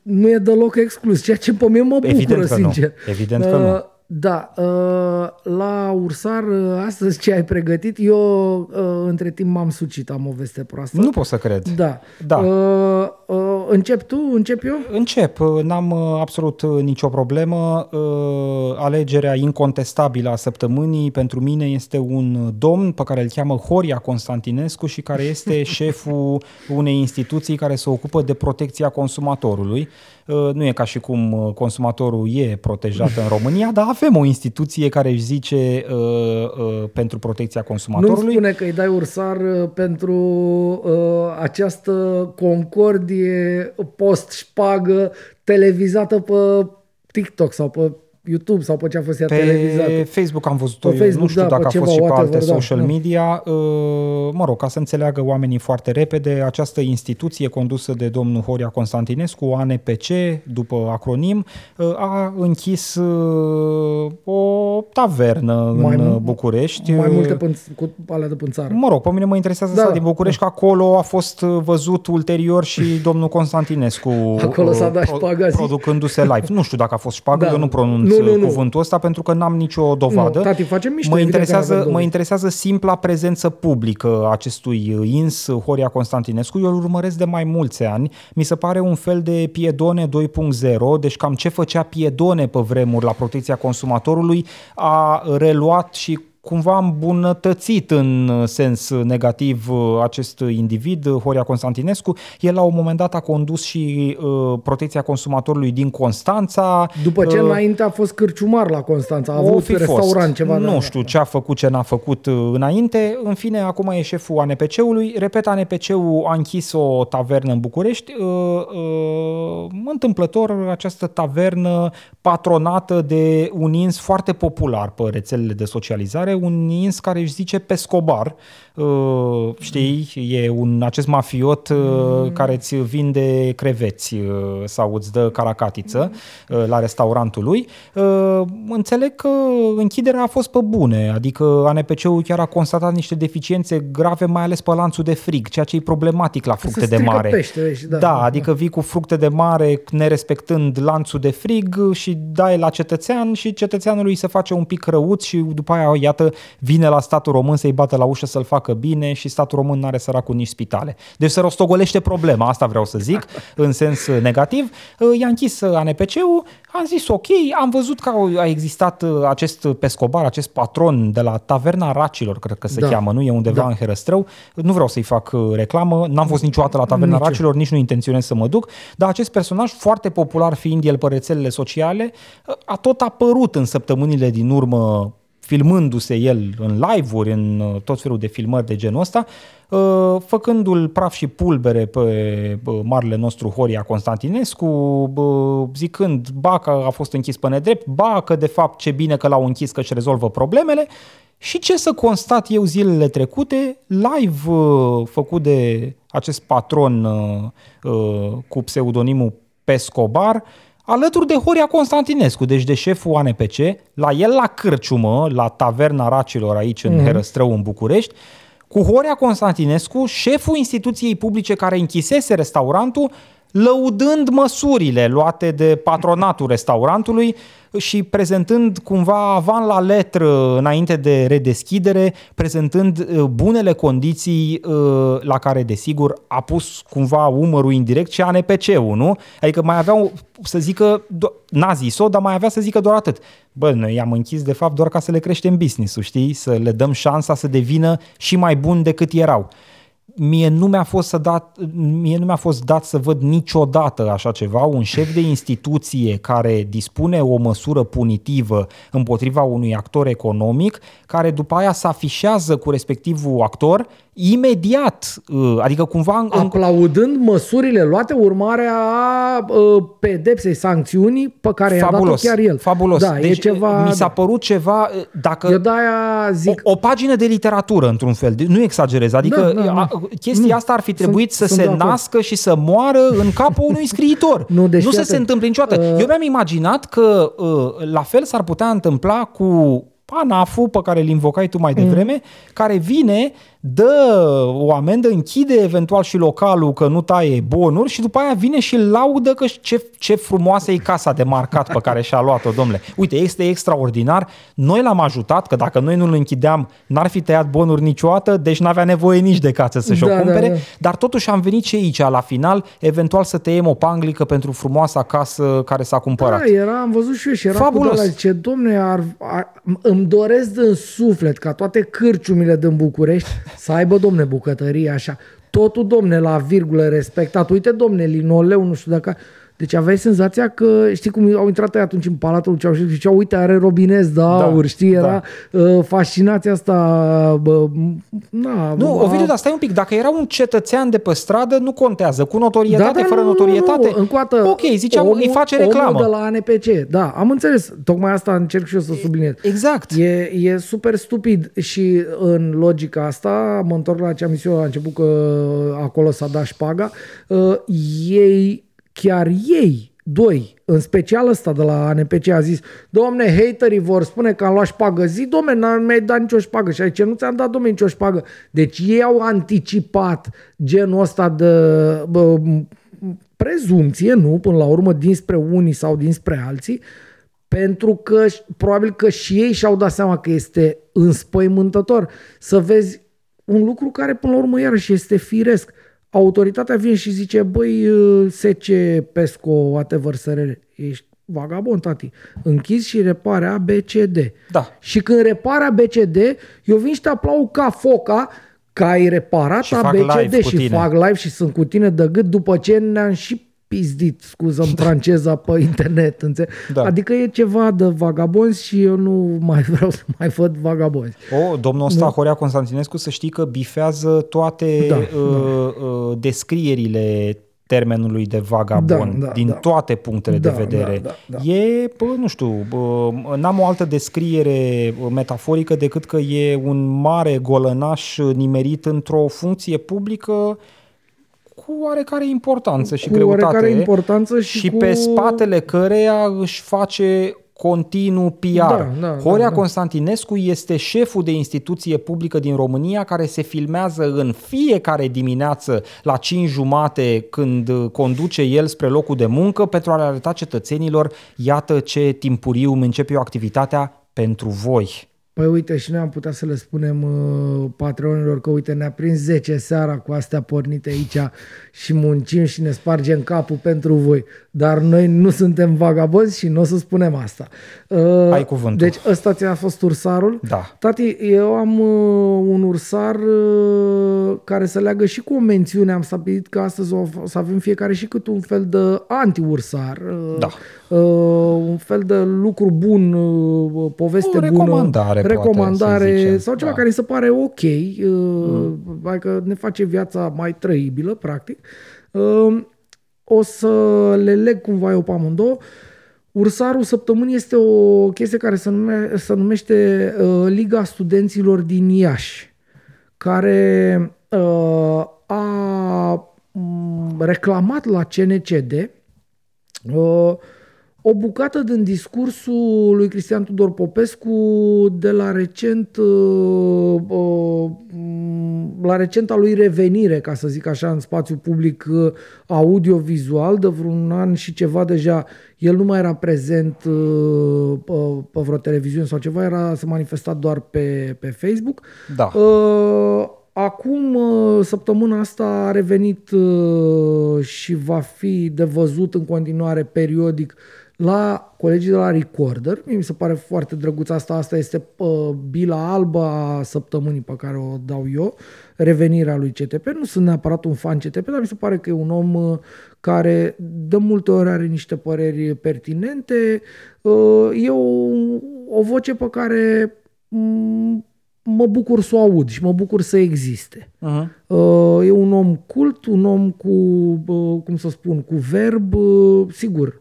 nu e deloc exclus, ceea ce pe mine mă bucură, Evident că nu. sincer. Evident că nu. Uh, Da, uh, la Ursar, uh, astăzi ce ai pregătit, eu uh, între timp m-am sucit, am o veste proastă. Nu pot să cred. Da. Da. Uh, uh, încep tu? Încep eu? Încep, n-am uh, absolut uh, nicio problemă. Uh, Alegerea incontestabilă a săptămânii pentru mine este un domn pe care îl cheamă Horia Constantinescu și care este șeful unei instituții care se ocupă de protecția consumatorului. Uh, Nu e ca și cum uh, consumatorul e protejat în România, dar avem o instituție care își zice uh, uh, pentru protecția Nu consumatorului. spune că îi dai Ursar uh, pentru uh, această concordie post-șpagă televizată pe TikTok sau pe YouTube sau pe ce a fost ea televizată. Pe Facebook am văzut-o, Pe eu Facebook, nu știu da, dacă pe a ceva, fost și pe whatever, alte da, social da. media. Uh, Mă rog, ca să înțeleagă oamenii foarte repede, această instituție condusă de domnul Horia Constantinescu, ANPC, după acronim, uh, a închis uh, o tavernă Mai în mu- București. Mai Uh, multe pânț- cu alea de pânțară. Mă rog, pe mine mă interesează Da, da, da, din București, că acolo a fost uh, văzut ulterior și domnul Constantinescu Acolo s-a uh, dat șpaga, zici? producându-se live. Nu știu dacă a fost șpagă, Da. eu nu pronunț Nu, nu, nu. cuvântul ăsta pentru că n-am nicio dovadă. Nu, tati, facem mișto, mă evident că interesează, n-avem mă dovezi. interesează simpla prezență publică a acestui ins Horia Constantinescu. Eu îl urmăresc de mai mulți ani. Mi se pare un fel de Piedone 2.0, deci cam ce făcea Piedone pe vremuri la protecția consumatorului a reluat și cumva îmbunătățit în sens negativ acest individ, Horia Constantinescu. El la un moment dat a condus și uh, protecția consumatorului din Constanța. După ce Uh, înainte a fost cârciumar la Constanța, a o avut fi restaurant fost. ceva. Nu da, știu ce a făcut, ce n-a făcut uh, înainte. În fine, acum e șeful ANPC-ului. Repet, ANPC-ul a închis o tavernă în București. Uh, uh, întâmplător, această tavernă patronată de un ins foarte popular pe rețelele de socializare, un ins care își zice Pescobar. Uh, știi, e un acest mafiot uh, care îți vinde creveți uh, sau îți dă caracatiță uh, la restaurantul lui. Uh, înțeleg că închiderea a fost pe bune, adică ANPC-ul chiar a constatat niște deficiențe grave, mai ales pe lanțul de frig, ceea ce e problematic la fructe de strică mare. peștele și da, da, da, adică vii cu fructe de mare nerespectând lanțul de frig și dai la cetățean și cetățeanului îi se face un pic răuț și după aia, iată, vine la statul român să-i bată la ușă să-l facă bine și statul român nu are săracul nici spitale. Deci se rostogolește problema, asta vreau să zic, în sens negativ. I-a închis ANPC-ul, am zis ok, am văzut că a existat acest pescobar, acest patron de la Taverna Racilor, cred că se Da. cheamă, nu? E undeva Da. în Herăstrău. Nu vreau să-i fac uh, reclamă, n-am fost niciodată la Taverna Nici eu. Racilor, nici nu intenționez să mă duc, dar acest personaj, foarte popular fiind el pe rețelele sociale, uh, a tot apărut în săptămânile din urmă filmându-se el în live-uri, în uh, tot felul de filmări de genul ăsta, uh, făcându-l praf și pulbere pe bă, marele nostru Horia Constantinescu, bă, zicând ba că a fost închis pe nedrept, ba că de fapt ce bine că l-au închis că își rezolvă problemele. Și ce să constat eu zilele trecute, live uh, făcut de acest patron uh, uh, cu pseudonimul Pescobar, alături de Horia Constantinescu, deci de șeful ANPC, la el la cârciumă, la taverna Racilor aici în mm-hmm. Herăstrău, în București, cu Horia Constantinescu, șeful instituției publice care închisese restaurantul, lăudând măsurile luate de patronatul restaurantului și prezentând cumva avan la letră înainte de redeschidere, prezentând uh, bunele condiții uh, la care, desigur, a pus cumva umărul indirect și ANPC-ul, nu? Adică mai aveau să zică, n-a zis-o, dar mai avea să zică doar atât. Bă, noi i-am închis de fapt doar ca să le creștem business-ul, știi? Să le dăm șansa să devină și mai buni decât erau mie nu mi-a fost, să dat, mie nu mi-a fost dat să văd niciodată așa ceva, un șef de instituție care dispune o măsură punitivă împotriva unui actor economic, care după aia se afișează cu respectivul actor imediat, uh, adică cumva... Aplaudând măsurile luate urmare a uh, pedepsei, sancțiunii pe care i-a dat-o chiar el. Fabulos. Da, deci e ceva, mi s-a părut ceva, uh, dacă... Eu de-aia zic... O, o pagină de literatură, într-un fel, nu exagerez, adică da, da, da. chestia nu. asta ar fi trebuit sunt, să sunt se nască și să moară în capul unui scriitor. nu, deci nu se, se întâmplă niciodată. Uh... Eu mi-am imaginat că uh, la fel s-ar putea întâmpla cu Panaful pe care îl invocai tu mai devreme, mm. care vine dă o amendă, închide eventual și localul că nu taie bonuri și după aia vine și laudă că ce, ce frumoasă e casa de marcat pe care și-a luat-o, domnule. Uite, este extraordinar. Noi l-am ajutat, că dacă noi nu-l închideam, n-ar fi tăiat bonuri niciodată, deci n-avea nevoie nici de casă să-și da, o cumpere, da, da. dar totuși am venit și aici, la final, eventual să tăiem o panglică pentru frumoasa casă care s-a cumpărat. Da, era, am văzut și eu și era Fabulos. cu zice, domne, ar, ar, îmi doresc din suflet ca toate cârciumile din București să aibă, domne, bucătărie așa. Totul, domne, la virgulă respectat. Uite, domne, linoleu, nu știu dacă... Deci aveai senzația că, știi cum au intrat atunci în Palatul Ceaușescu și ziceau, uite, are robinez de da, aur, da, știi, era da. uh, fascinația asta. Bă, na, nu, a... Ovidiu, dar stai un pic, dacă era un cetățean de pe stradă, nu contează, cu notorietate, da, da, fără nu, notorietate. Nu, nu, încoată, ok, ziceam, omul, îi face reclamă. Omul de la ANPC, da, am înțeles, tocmai asta încerc și eu să subliniez. Exact. E, e super stupid și în logica asta, mă întorc la ce am zis eu la început că acolo s-a dat șpaga, uh, ei chiar ei, doi, în special ăsta de la ANPC a zis, domne, haterii vor spune că am luat șpagă. Zi, domne, n-am mai dat nicio șpagă. Și aici nu ți-am dat, domne, nicio șpagă. Deci ei au anticipat genul ăsta de bă, prezumție, nu, până la urmă, dinspre unii sau dinspre alții, pentru că probabil că și ei și-au dat seama că este înspăimântător să vezi un lucru care, până la urmă, iarăși este firesc autoritatea vine și zice, băi, uh, Sece, Pesco, whatever, SRL, ești vagabond, tati. Închizi și repare ABCD. Da. Și când repare ABCD, eu vin și te aplaud ca foca că ai reparat și ABCD și fac live și sunt cu tine de gât după ce ne-am și pizdit, scuză în franceza pe internet. Înțe- da. Adică e ceva de vagabonzi și eu nu mai vreau să mai văd vagabonzi. O, domnul ăsta, Horea Constantinescu, să știi că bifează toate da, uh, da. Uh, descrierile termenului de vagabond da, da, din da. toate punctele da, de vedere. Da, da, da. E, bă, nu știu, bă, n-am o altă descriere metaforică decât că e un mare golănaș nimerit într-o funcție publică cu oarecare importanță și cu greutate. Oarecare importanță și, și cu... pe spatele căreia își face continuu PR. Da, da, Horea da, da. Constantinescu este șeful de instituție publică din România care se filmează în fiecare dimineață la 5 jumate când conduce el spre locul de muncă pentru a le arăta cetățenilor iată ce timpuriu începe eu activitatea pentru voi. Păi uite, și noi am putea să le spunem uh, patronilor că uite, ne-a prins 10 seara cu astea pornite aici și muncim și ne spargem capul pentru voi. Dar noi nu suntem vagabonzi și nu o să spunem asta. Uh, Ai cuvântul. Deci ăsta ți-a fost ursarul? Da. Tati, eu am uh, un ursar uh, care se leagă și cu o mențiune. Am stabilit că astăzi o să avem fiecare și cât un fel de anti-ursar. Uh, da. Uh, un fel de lucru bun, uh, poveste o recomandare, bună. Recomandare. Poate, sau ceva da. care se pare ok. Uh, mm. Adică ne face viața mai trăibilă, practic. Uh, o să le leg cumva eu pe amândouă. Ursarul săptămânii este o chestie care se, nume, se numește uh, Liga Studenților din Iași, care uh, a um, reclamat la CNCD uh, o bucată din discursul lui Cristian Tudor Popescu de la recent uh, uh, la recenta lui revenire, ca să zic așa, în spațiu public uh, audio-vizual, de vreun an și ceva deja, el nu mai era prezent pe vreo televiziune sau ceva, era se manifestat doar pe, pe Facebook. Da. Acum, săptămâna asta a revenit și va fi de văzut în continuare periodic la colegii de la Recorder. Mie mi se pare foarte drăguț asta. Asta este uh, bila albă a săptămânii pe care o dau eu, revenirea lui CTP. Nu sunt neapărat un fan CTP, dar mi se pare că e un om uh, care de multe ori are niște păreri pertinente. Uh, e o, o voce pe care mm, mă bucur să o aud și mă bucur să existe. Uh-huh. E un om cult, un om cu, uh, cum să spun, cu verb, uh, sigur,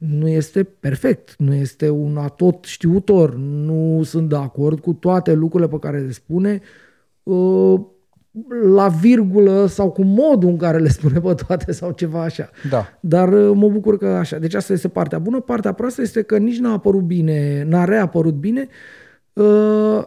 nu este perfect, nu este un atot știutor, nu sunt de acord cu toate lucrurile pe care le spune uh, la virgulă sau cu modul în care le spune pe toate sau ceva așa. Da. Dar uh, mă bucur că așa. Deci asta este partea bună. Partea proastă este că nici n-a apărut bine, n-a reapărut bine uh,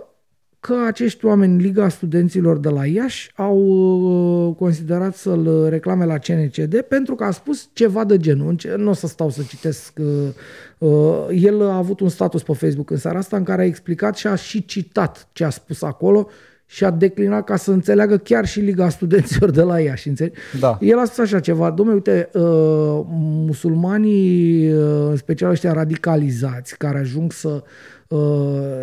că acești oameni, Liga Studenților de la Iași, au uh, considerat să-l reclame la CNCD pentru că a spus ceva de genul. Nu o să stau să citesc. Uh, uh, el a avut un status pe Facebook în seara asta în care a explicat și a și citat ce a spus acolo și a declinat ca să înțeleagă chiar și Liga Studenților de la Iași. Înțelegi? Da. El a spus așa ceva, domnule, uite, uh, musulmanii, uh, în special ăștia radicalizați, care ajung să Uh,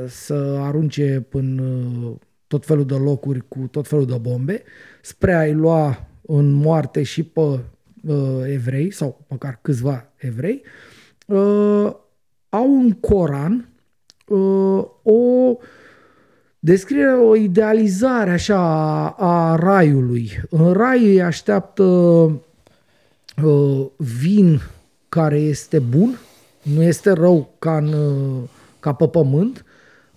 să arunce în uh, tot felul de locuri cu tot felul de bombe, spre a-i lua în moarte și pe uh, evrei, sau măcar câțiva evrei, au în Coran o descriere, o idealizare așa a raiului. În rai îi așteaptă vin care este bun, nu este rău ca în ca pe pământ,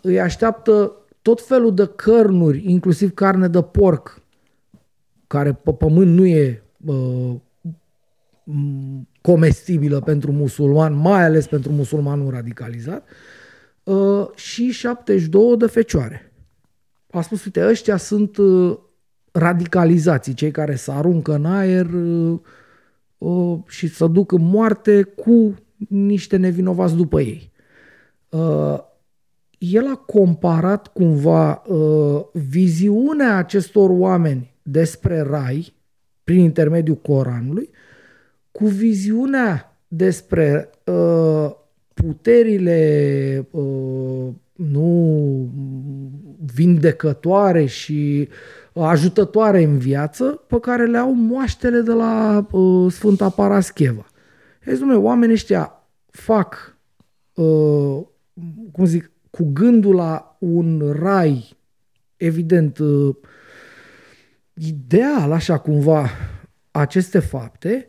îi așteaptă tot felul de cărnuri, inclusiv carne de porc, care pe pământ nu e uh, comestibilă pentru musulman, mai ales pentru musulmanul radicalizat, uh, și 72 de fecioare. A spus, uite, ăștia sunt uh, radicalizații, cei care se aruncă în aer uh, uh, și să duc în moarte cu niște nevinovați după ei uh, el a comparat cumva uh, viziunea acestor oameni despre rai prin intermediul Coranului cu viziunea despre uh, puterile uh, nu vindecătoare și ajutătoare în viață pe care le au moaștele de la uh, Sfânta Parascheva. Ei, domnule, oamenii ăștia fac uh, cum zic, cu gândul la un rai, evident, uh, ideal, așa cumva, aceste fapte,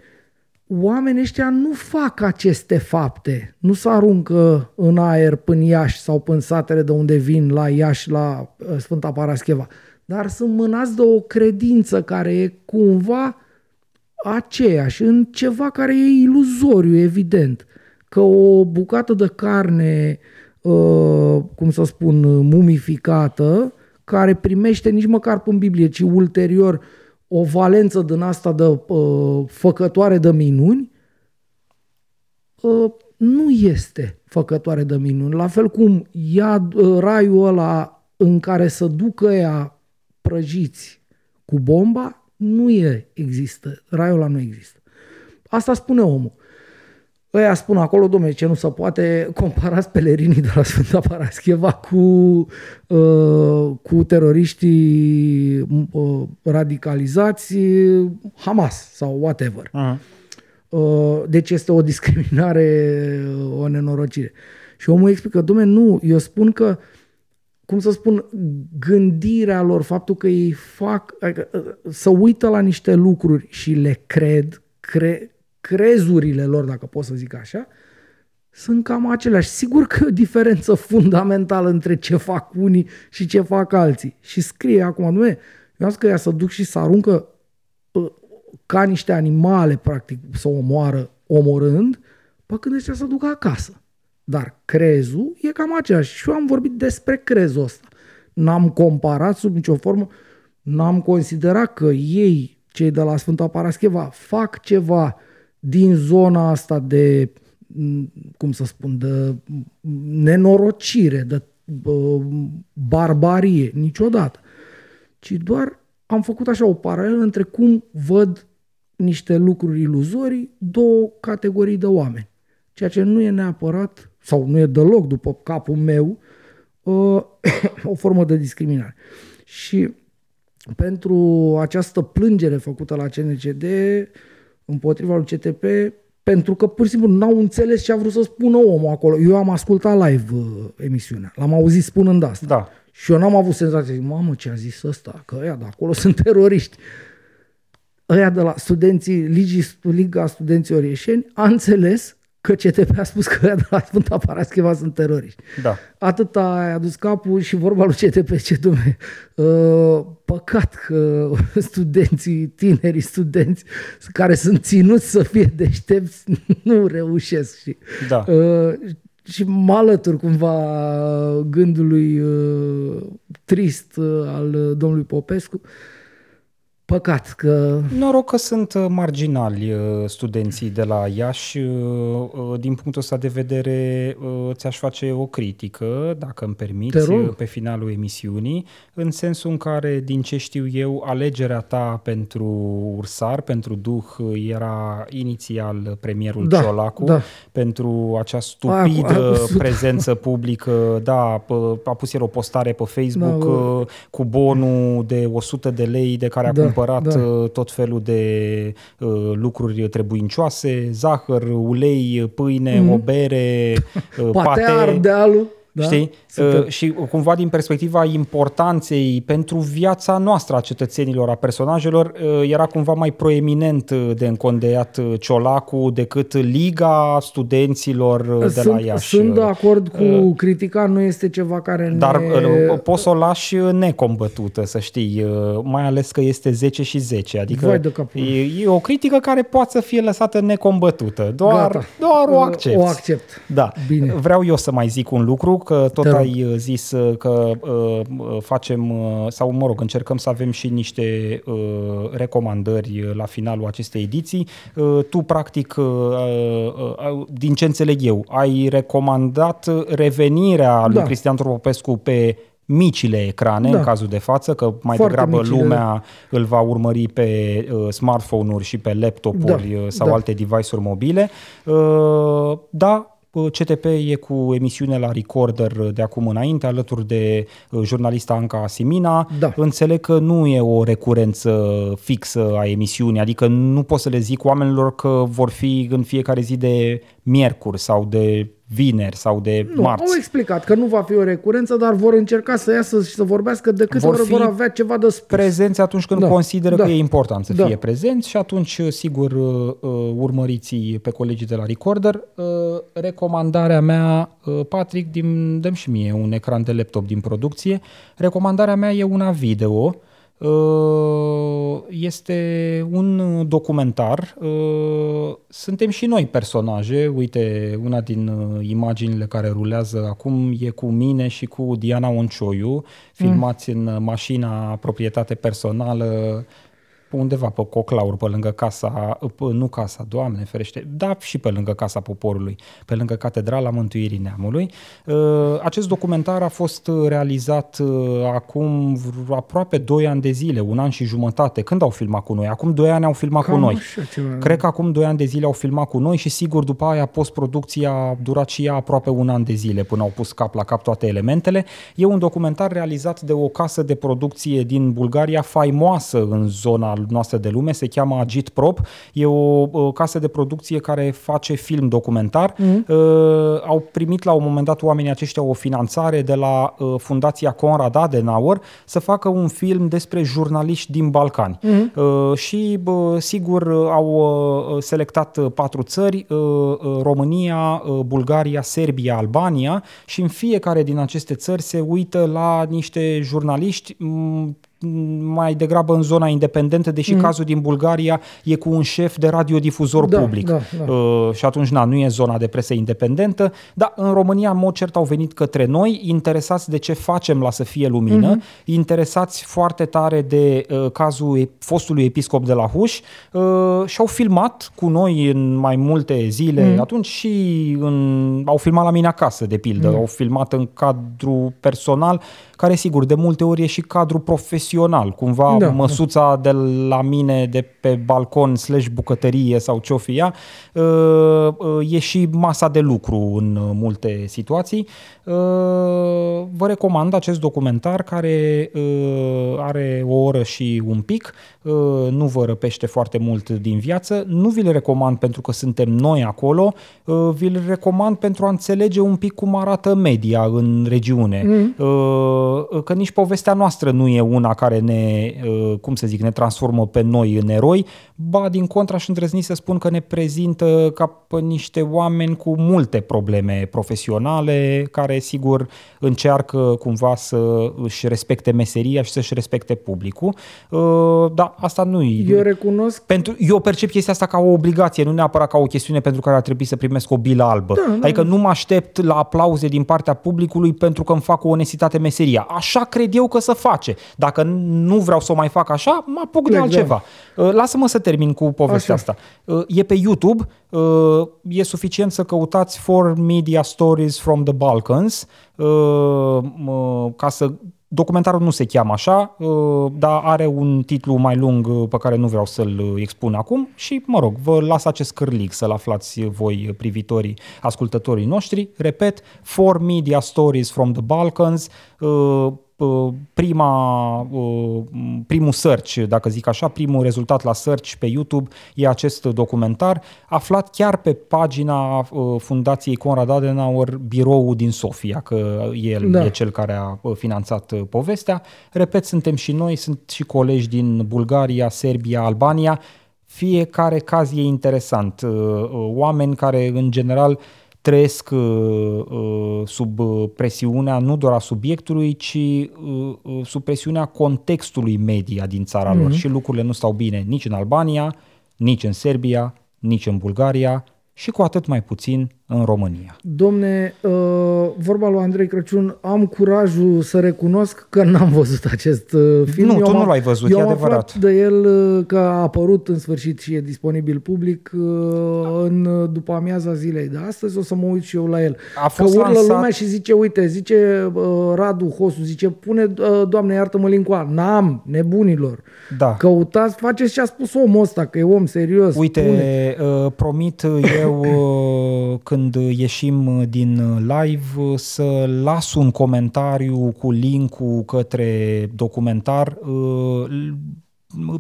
oamenii ăștia nu fac aceste fapte. Nu se aruncă în aer până Iași sau până satele de unde vin, la Iași, la uh, Sfânta Parascheva. Dar sunt mânați de o credință care e cumva aceeași, în ceva care e iluzoriu, evident. Că o bucată de carne uh, Uh, cum să spun, mumificată, care primește nici măcar în Biblie, ci ulterior o valență din asta de uh, făcătoare de minuni, uh, nu este făcătoare de minuni. La fel cum ia uh, raiul ăla în care să ducă ea prăjiți cu bomba, nu e, există. Raiul ăla nu există. Asta spune omul. Ăia spun acolo, domnule, ce nu se poate, comparați pelerinii de la Sfânta Parascheva cu, uh, cu teroriștii uh, radicalizați Hamas sau whatever. Uh-huh. Uh, deci este o discriminare, o nenorocire. Și omul explică, domnule, nu, eu spun că cum să spun, gândirea lor, faptul că ei fac, adică, uh, să uită la niște lucruri și le cred, cre, crezurile lor, dacă pot să zic așa, sunt cam aceleași. Sigur că e o diferență fundamentală între ce fac unii și ce fac alții. Și scrie acum, nu e, eu am că ea să duc și să aruncă uh, ca niște animale, practic, să omoară omorând, pe Bă, când ăștia să ducă acasă. Dar crezul e cam aceeași. Și eu am vorbit despre crezul ăsta. N-am comparat sub nicio formă, n-am considerat că ei, cei de la Sfânta Parascheva, fac ceva din zona asta de, cum să spun, de nenorocire, de barbarie, niciodată. Ci doar am făcut așa o paralelă între cum văd niște lucruri iluzorii două categorii de oameni. Ceea ce nu e neapărat, sau nu e deloc după capul meu, uh, o formă de discriminare. Și pentru această plângere făcută la CNCD împotriva lui CTP, pentru că pur și simplu n-au înțeles ce a vrut să spună omul acolo. Eu am ascultat live uh, emisiunea, l-am auzit spunând asta. Da. Și eu n-am avut senzația, mamă, ce a zis ăsta, că ăia de acolo sunt teroriști. Ăia de la studenții, Ligii, Liga Studenții Orieșeni a înțeles că CTP a spus că ăia de la Sfânta Parascheva sunt teroriști. Da. Atât a adus capul și vorba lui CTP, ce dume, uh, păcat că studenții, tinerii studenți care sunt ținuți să fie deștepți nu reușesc. Și, da. uh, și mă alătur cumva gândului uh, trist uh, al domnului Popescu. Păcat că... Noroc că sunt uh, marginali uh, studenții de la Iași. Uh, din punctul ăsta de vedere, ți-aș face o critică, dacă îmi permiți, pe finalul emisiunii, în sensul în care, din ce știu eu, alegerea ta pentru Ursar, pentru Duh, era inițial premierul da, Ciolacu, da. pentru acea stupidă a, a, prezență publică. Da, a pus el o postare pe Facebook da, cu bonul de 100 de lei de care a da cumpărat da. Uh, tot felul de uh, lucruri trebuincioase, zahăr, ulei, pâine, mm-hmm. o bere, uh, pate, pate ardealul. Da? Știi? Uh, și cumva din perspectiva importanței pentru viața noastră a cetățenilor, a personajelor, uh, era cumva mai proeminent uh, de încondeiat uh, Ciolacu decât Liga Studenților uh, de sunt, la Iași. Sunt de acord cu uh, critica, nu este ceva care Dar ne... uh, poți să o lași necombătută, să știi, uh, mai ales că este 10 și 10. Adică Vai de e, e o critică care poate să fie lăsată necombătută. Doar, Gata. doar o accept. O accept. Da. Bine. Vreau eu să mai zic un lucru, că tot ai ai uh, zis uh, că uh, facem, sau mă rog, încercăm să avem și niște recomandări la finalul acestei ediții. Tu, practic, din ce înțeleg eu, ai recomandat revenirea lui da. Cristian Tropopescu pe micile ecrane da. în cazul de față, că mai Foarte degrabă micile. lumea îl va urmări pe uh, smartphone-uri și pe laptopuri da. sau da. alte device-uri mobile. Uh, da, CTP e cu emisiune la Recorder de acum înainte, alături de uh, jurnalista Anca Simina. Da. Înțeleg că nu e o recurență fixă a emisiunii, adică nu pot să le zic oamenilor că vor fi în fiecare zi de miercuri sau de vineri sau de nu, marți. au explicat că nu va fi o recurență, dar vor încerca să iasă și să vorbească de câte vor ori vor avea ceva de spus. prezenți atunci când da. consideră da. că e important să da. fie prezenți și atunci, sigur, uh, uh, urmăriți pe colegii de la Recorder. Uh, recomandarea mea, Patrick, din, dăm și mie un ecran de laptop din producție, recomandarea mea e una video, Uh, este un documentar. Uh, suntem și noi personaje. Uite, una din uh, imaginile care rulează acum e cu mine și cu Diana Oncioiu, filmați mm. în mașina proprietate personală undeva pe Coclaur, pe lângă casa, pe, nu casa, Doamne ferește, da și pe lângă Casa Poporului, pe lângă Catedrala Mântuirii Neamului. Uh, acest documentar a fost realizat uh, acum aproape 2 ani de zile, un an și jumătate. Când au filmat cu noi? Acum 2 ani au filmat Cam cu noi. Cred că acum 2 ani de zile au filmat cu noi și sigur după aia postproducția a durat și ea aproape un an de zile până au pus cap la cap toate elementele. E un documentar realizat de o casă de producție din Bulgaria faimoasă în zona noastră de lume, se cheamă Agit Prop, e o, o casă de producție care face film documentar. Mm. Uh, au primit la un moment dat oamenii aceștia o finanțare de la uh, Fundația Conrad Adenauer să facă un film despre jurnaliști din Balcani. Mm. Uh, și uh, sigur au uh, selectat patru țări, uh, uh, România, uh, Bulgaria, Serbia, Albania și în fiecare din aceste țări se uită la niște jurnaliști mai degrabă în zona independentă, deși mm. cazul din Bulgaria e cu un șef de radiodifuzor Da, public. da, da. Uh, și atunci, na, nu e zona de presă independentă, dar în România, în mod cert, au venit către noi, interesați de ce facem la Să fie lumină, mm-hmm. interesați foarte tare de uh, cazul e- fostului episcop de la Huș uh, și au filmat cu noi în mai multe zile, mm. atunci și în, au filmat la mine acasă, de pildă, mm. au filmat în cadru personal, care sigur, de multe ori e și cadru profesional, cumva Da, da, măsuța de la mine de pe balcon slash bucătărie sau ce-o fi ea, uh, uh, e și masa de lucru în uh, multe situații. Uh, Vă recomand acest documentar care uh, are o oră și un pic, uh, nu vă răpește foarte mult din viață, nu vi-l recomand pentru că suntem noi acolo, uh, vi-l recomand pentru a înțelege un pic cum arată media în regiune. Mm. Că nici povestea noastră nu e una care ne, uh, cum să zic, ne transformă pe noi în eroi, ba din contra și îndrăzni să spun că ne prezintă ca pe niște oameni cu multe probleme profesionale, care sigur încearcă cumva să își respecte meseria și să-și respecte publicul. Uh, Dar asta nu e... Eu recunosc Pentru, eu percep chestia asta ca o obligație, nu neapărat ca o chestiune pentru care ar trebui să primesc o bilă albă. Da, da. Adică nu mă aștept la aplauze din partea publicului pentru că îmi fac o onestitate meseria. Așa cred eu că să face. Dacă nu vreau să o mai fac așa, mă apuc de Plec, altceva. Uh, Lasă-mă să termin cu povestea Așa. asta. Uh, E pe YouTube, uh, e suficient să căutați For Media Stories from the Balkans uh, mă, ca să Documentarul nu se cheamă așa, uh, dar are un titlu mai lung uh, pe care nu vreau să-l uh, expun acum și, mă rog, vă las acest cârlig să-l aflați voi uh, privitorii, ascultătorii noștri. Repet, For Media Stories from the Balkans, uh, uh, prima, uh, primul search, dacă zic așa, primul rezultat la search pe YouTube e acest documentar, aflat chiar pe pagina uh, Fundației Conrad Adenauer, biroul din Sofia, că el Da. e cel care a uh, finanțat uh, povestea. Repet, suntem și noi, sunt și colegi din Bulgaria, Serbia, Albania. Fiecare caz e interesant. Uh, uh, Oameni care, în general, trăiesc uh, uh, sub uh, presiunea nu doar a subiectului, ci uh, uh, sub presiunea contextului media din țara lor. Și lucrurile nu stau bine nici în Albania, nici în Serbia, nici în Bulgaria și cu atât mai puțin în România. Domne, uh, vorba lui Andrei Crăciun, am curajul să recunosc că n-am văzut acest uh, film. Nu, Eu tu am- nu l-ai văzut, eu e am adevărat. aflat de el uh, că a apărut în sfârșit și e disponibil public uh, în uh, după amiaza zilei de astăzi. O să mă uit și eu la el. A fost că urlă lansat- lumea și zice, uite, zice uh, Radu Hosu, zice, pune, uh, Doamne, iartă-mă lincoa. N-am, nebunilor. Da. Căutați, faceți ce a spus omul ăsta, că e om serios. Uite, Pune. uh, promit eu uh, când ieșim din live uh, să las un comentariu cu linkul către documentar uh, l-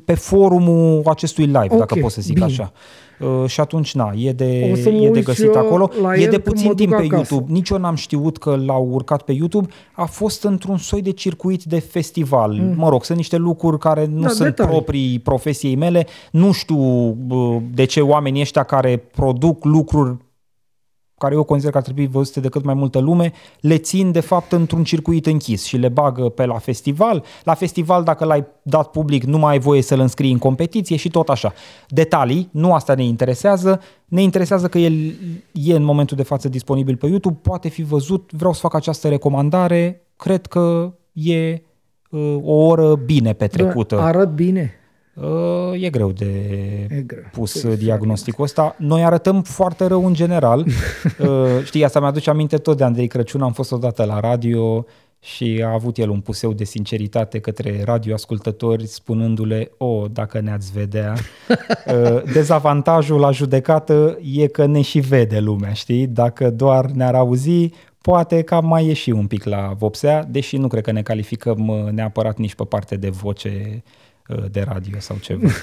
pe forumul acestui live, Ok, dacă pot să zic bine. așa. Uh, și atunci, na, e de, O să mă e de uit și găsit eu acolo. la E el de când puțin mă timp duc pe acasă. YouTube. Nici eu n-am știut că l-au urcat pe YouTube. A fost într-un soi de circuit de festival. Mm. Mă rog, sunt niște lucruri care nu Da, sunt detalii. proprii profesiei mele. Nu știu bă, de ce oamenii ăștia care produc lucruri care eu consider că ar trebui văzute de cât mai multă lume, le țin de fapt într-un circuit închis și le bagă pe la festival. La festival, dacă l-ai dat public, nu mai ai voie să-l înscrii în competiție și tot așa. Detalii, nu asta ne interesează, ne interesează că el e în momentul de față disponibil pe YouTube, poate fi văzut, vreau să fac această recomandare, cred că e uh, o oră bine petrecută. Arăt bine. Uh, e greu de E greu. pus Păi, diagnosticul ăsta. Noi arătăm foarte rău în general. Uh, știi, asta mi-aduce aminte tot de Andrei Crăciun. Am fost odată la radio și a avut el un puseu de sinceritate către radioascultători spunându-le, o, dacă ne-ați vedea. Uh, Dezavantajul la judecată e că ne și vede lumea, știi? Dacă doar ne-ar auzi, poate că am mai ieși un pic la vopsea, deși nu cred că ne calificăm uh, neapărat nici pe parte de voce uh, de radio sau ceva.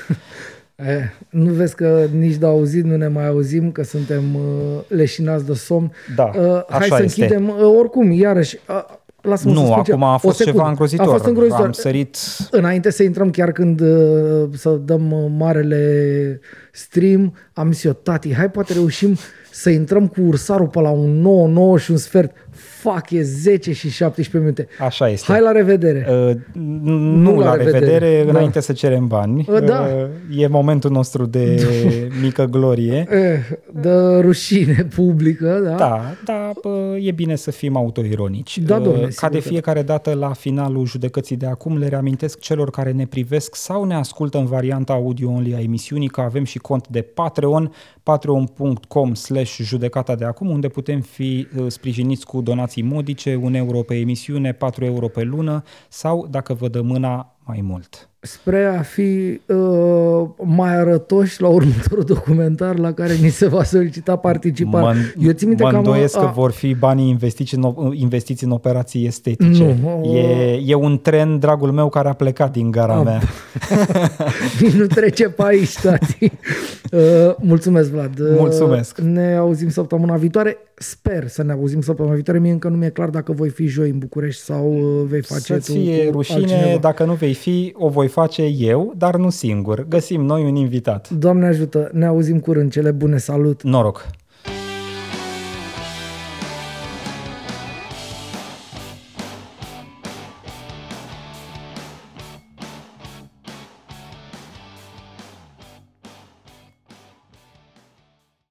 Eh, nu vezi că nici de auzit nu ne mai auzim, că suntem uh, leșinați de somn. Da, uh, hai așa să este. închidem. Uh, oricum, iarăși, uh, lasă-mă să Nu, spun ce- acum a o fost secundă. ceva îngrozitor. A fost îngrozitor. Am sărit... Înainte să intrăm chiar când uh, să dăm uh, marele stream, am zis eu, tati, hai poate reușim să intrăm cu ursarul pe la un 9, 9 și un sfert. Fuck, e 10 și 17 minute. Așa este. Hai la revedere. Uh, nu la, la revedere, revedere da. înainte să cerem bani. Uh, da. Uh, e momentul nostru de mică glorie. Uh, de rușine publică, da. Da, da, uh, e bine să fim autoironici. Da, domnule, Ca de fiecare dată la finalul judecății de acum le reamintesc celor care ne privesc sau ne ascultă în varianta audio-only a emisiunii că avem și cont de Patreon, patreon.com slash judecata de acum, unde putem fi uh, sprijiniți cu donații modice, un euro pe emisiune, 4 euro pe lună sau, dacă vă dă mâna, mai mult spre a fi uh, mai arătoși la următorul documentar la care ni se va solicita participare. Mă, Eu țin minte mă că, îndoiesc că vor fi banii investiți în, investiți în operații estetice. Nu, e, e un tren, dragul meu, care a plecat din gara a, mea. nu trece pe aici, tati. Uh, mulțumesc, Vlad. Uh, mulțumesc. Ne auzim săptămâna viitoare. Sper să ne auzim săptămâna viitoare. Mie încă nu mi-e clar dacă voi fi joi în București sau uh, vei face Să-ți fie rușine, altcineva. dacă nu vei fi, o voi face eu, dar nu singur. Găsim noi un invitat. Doamne ajută, ne auzim curând, cele bune, salut! Noroc!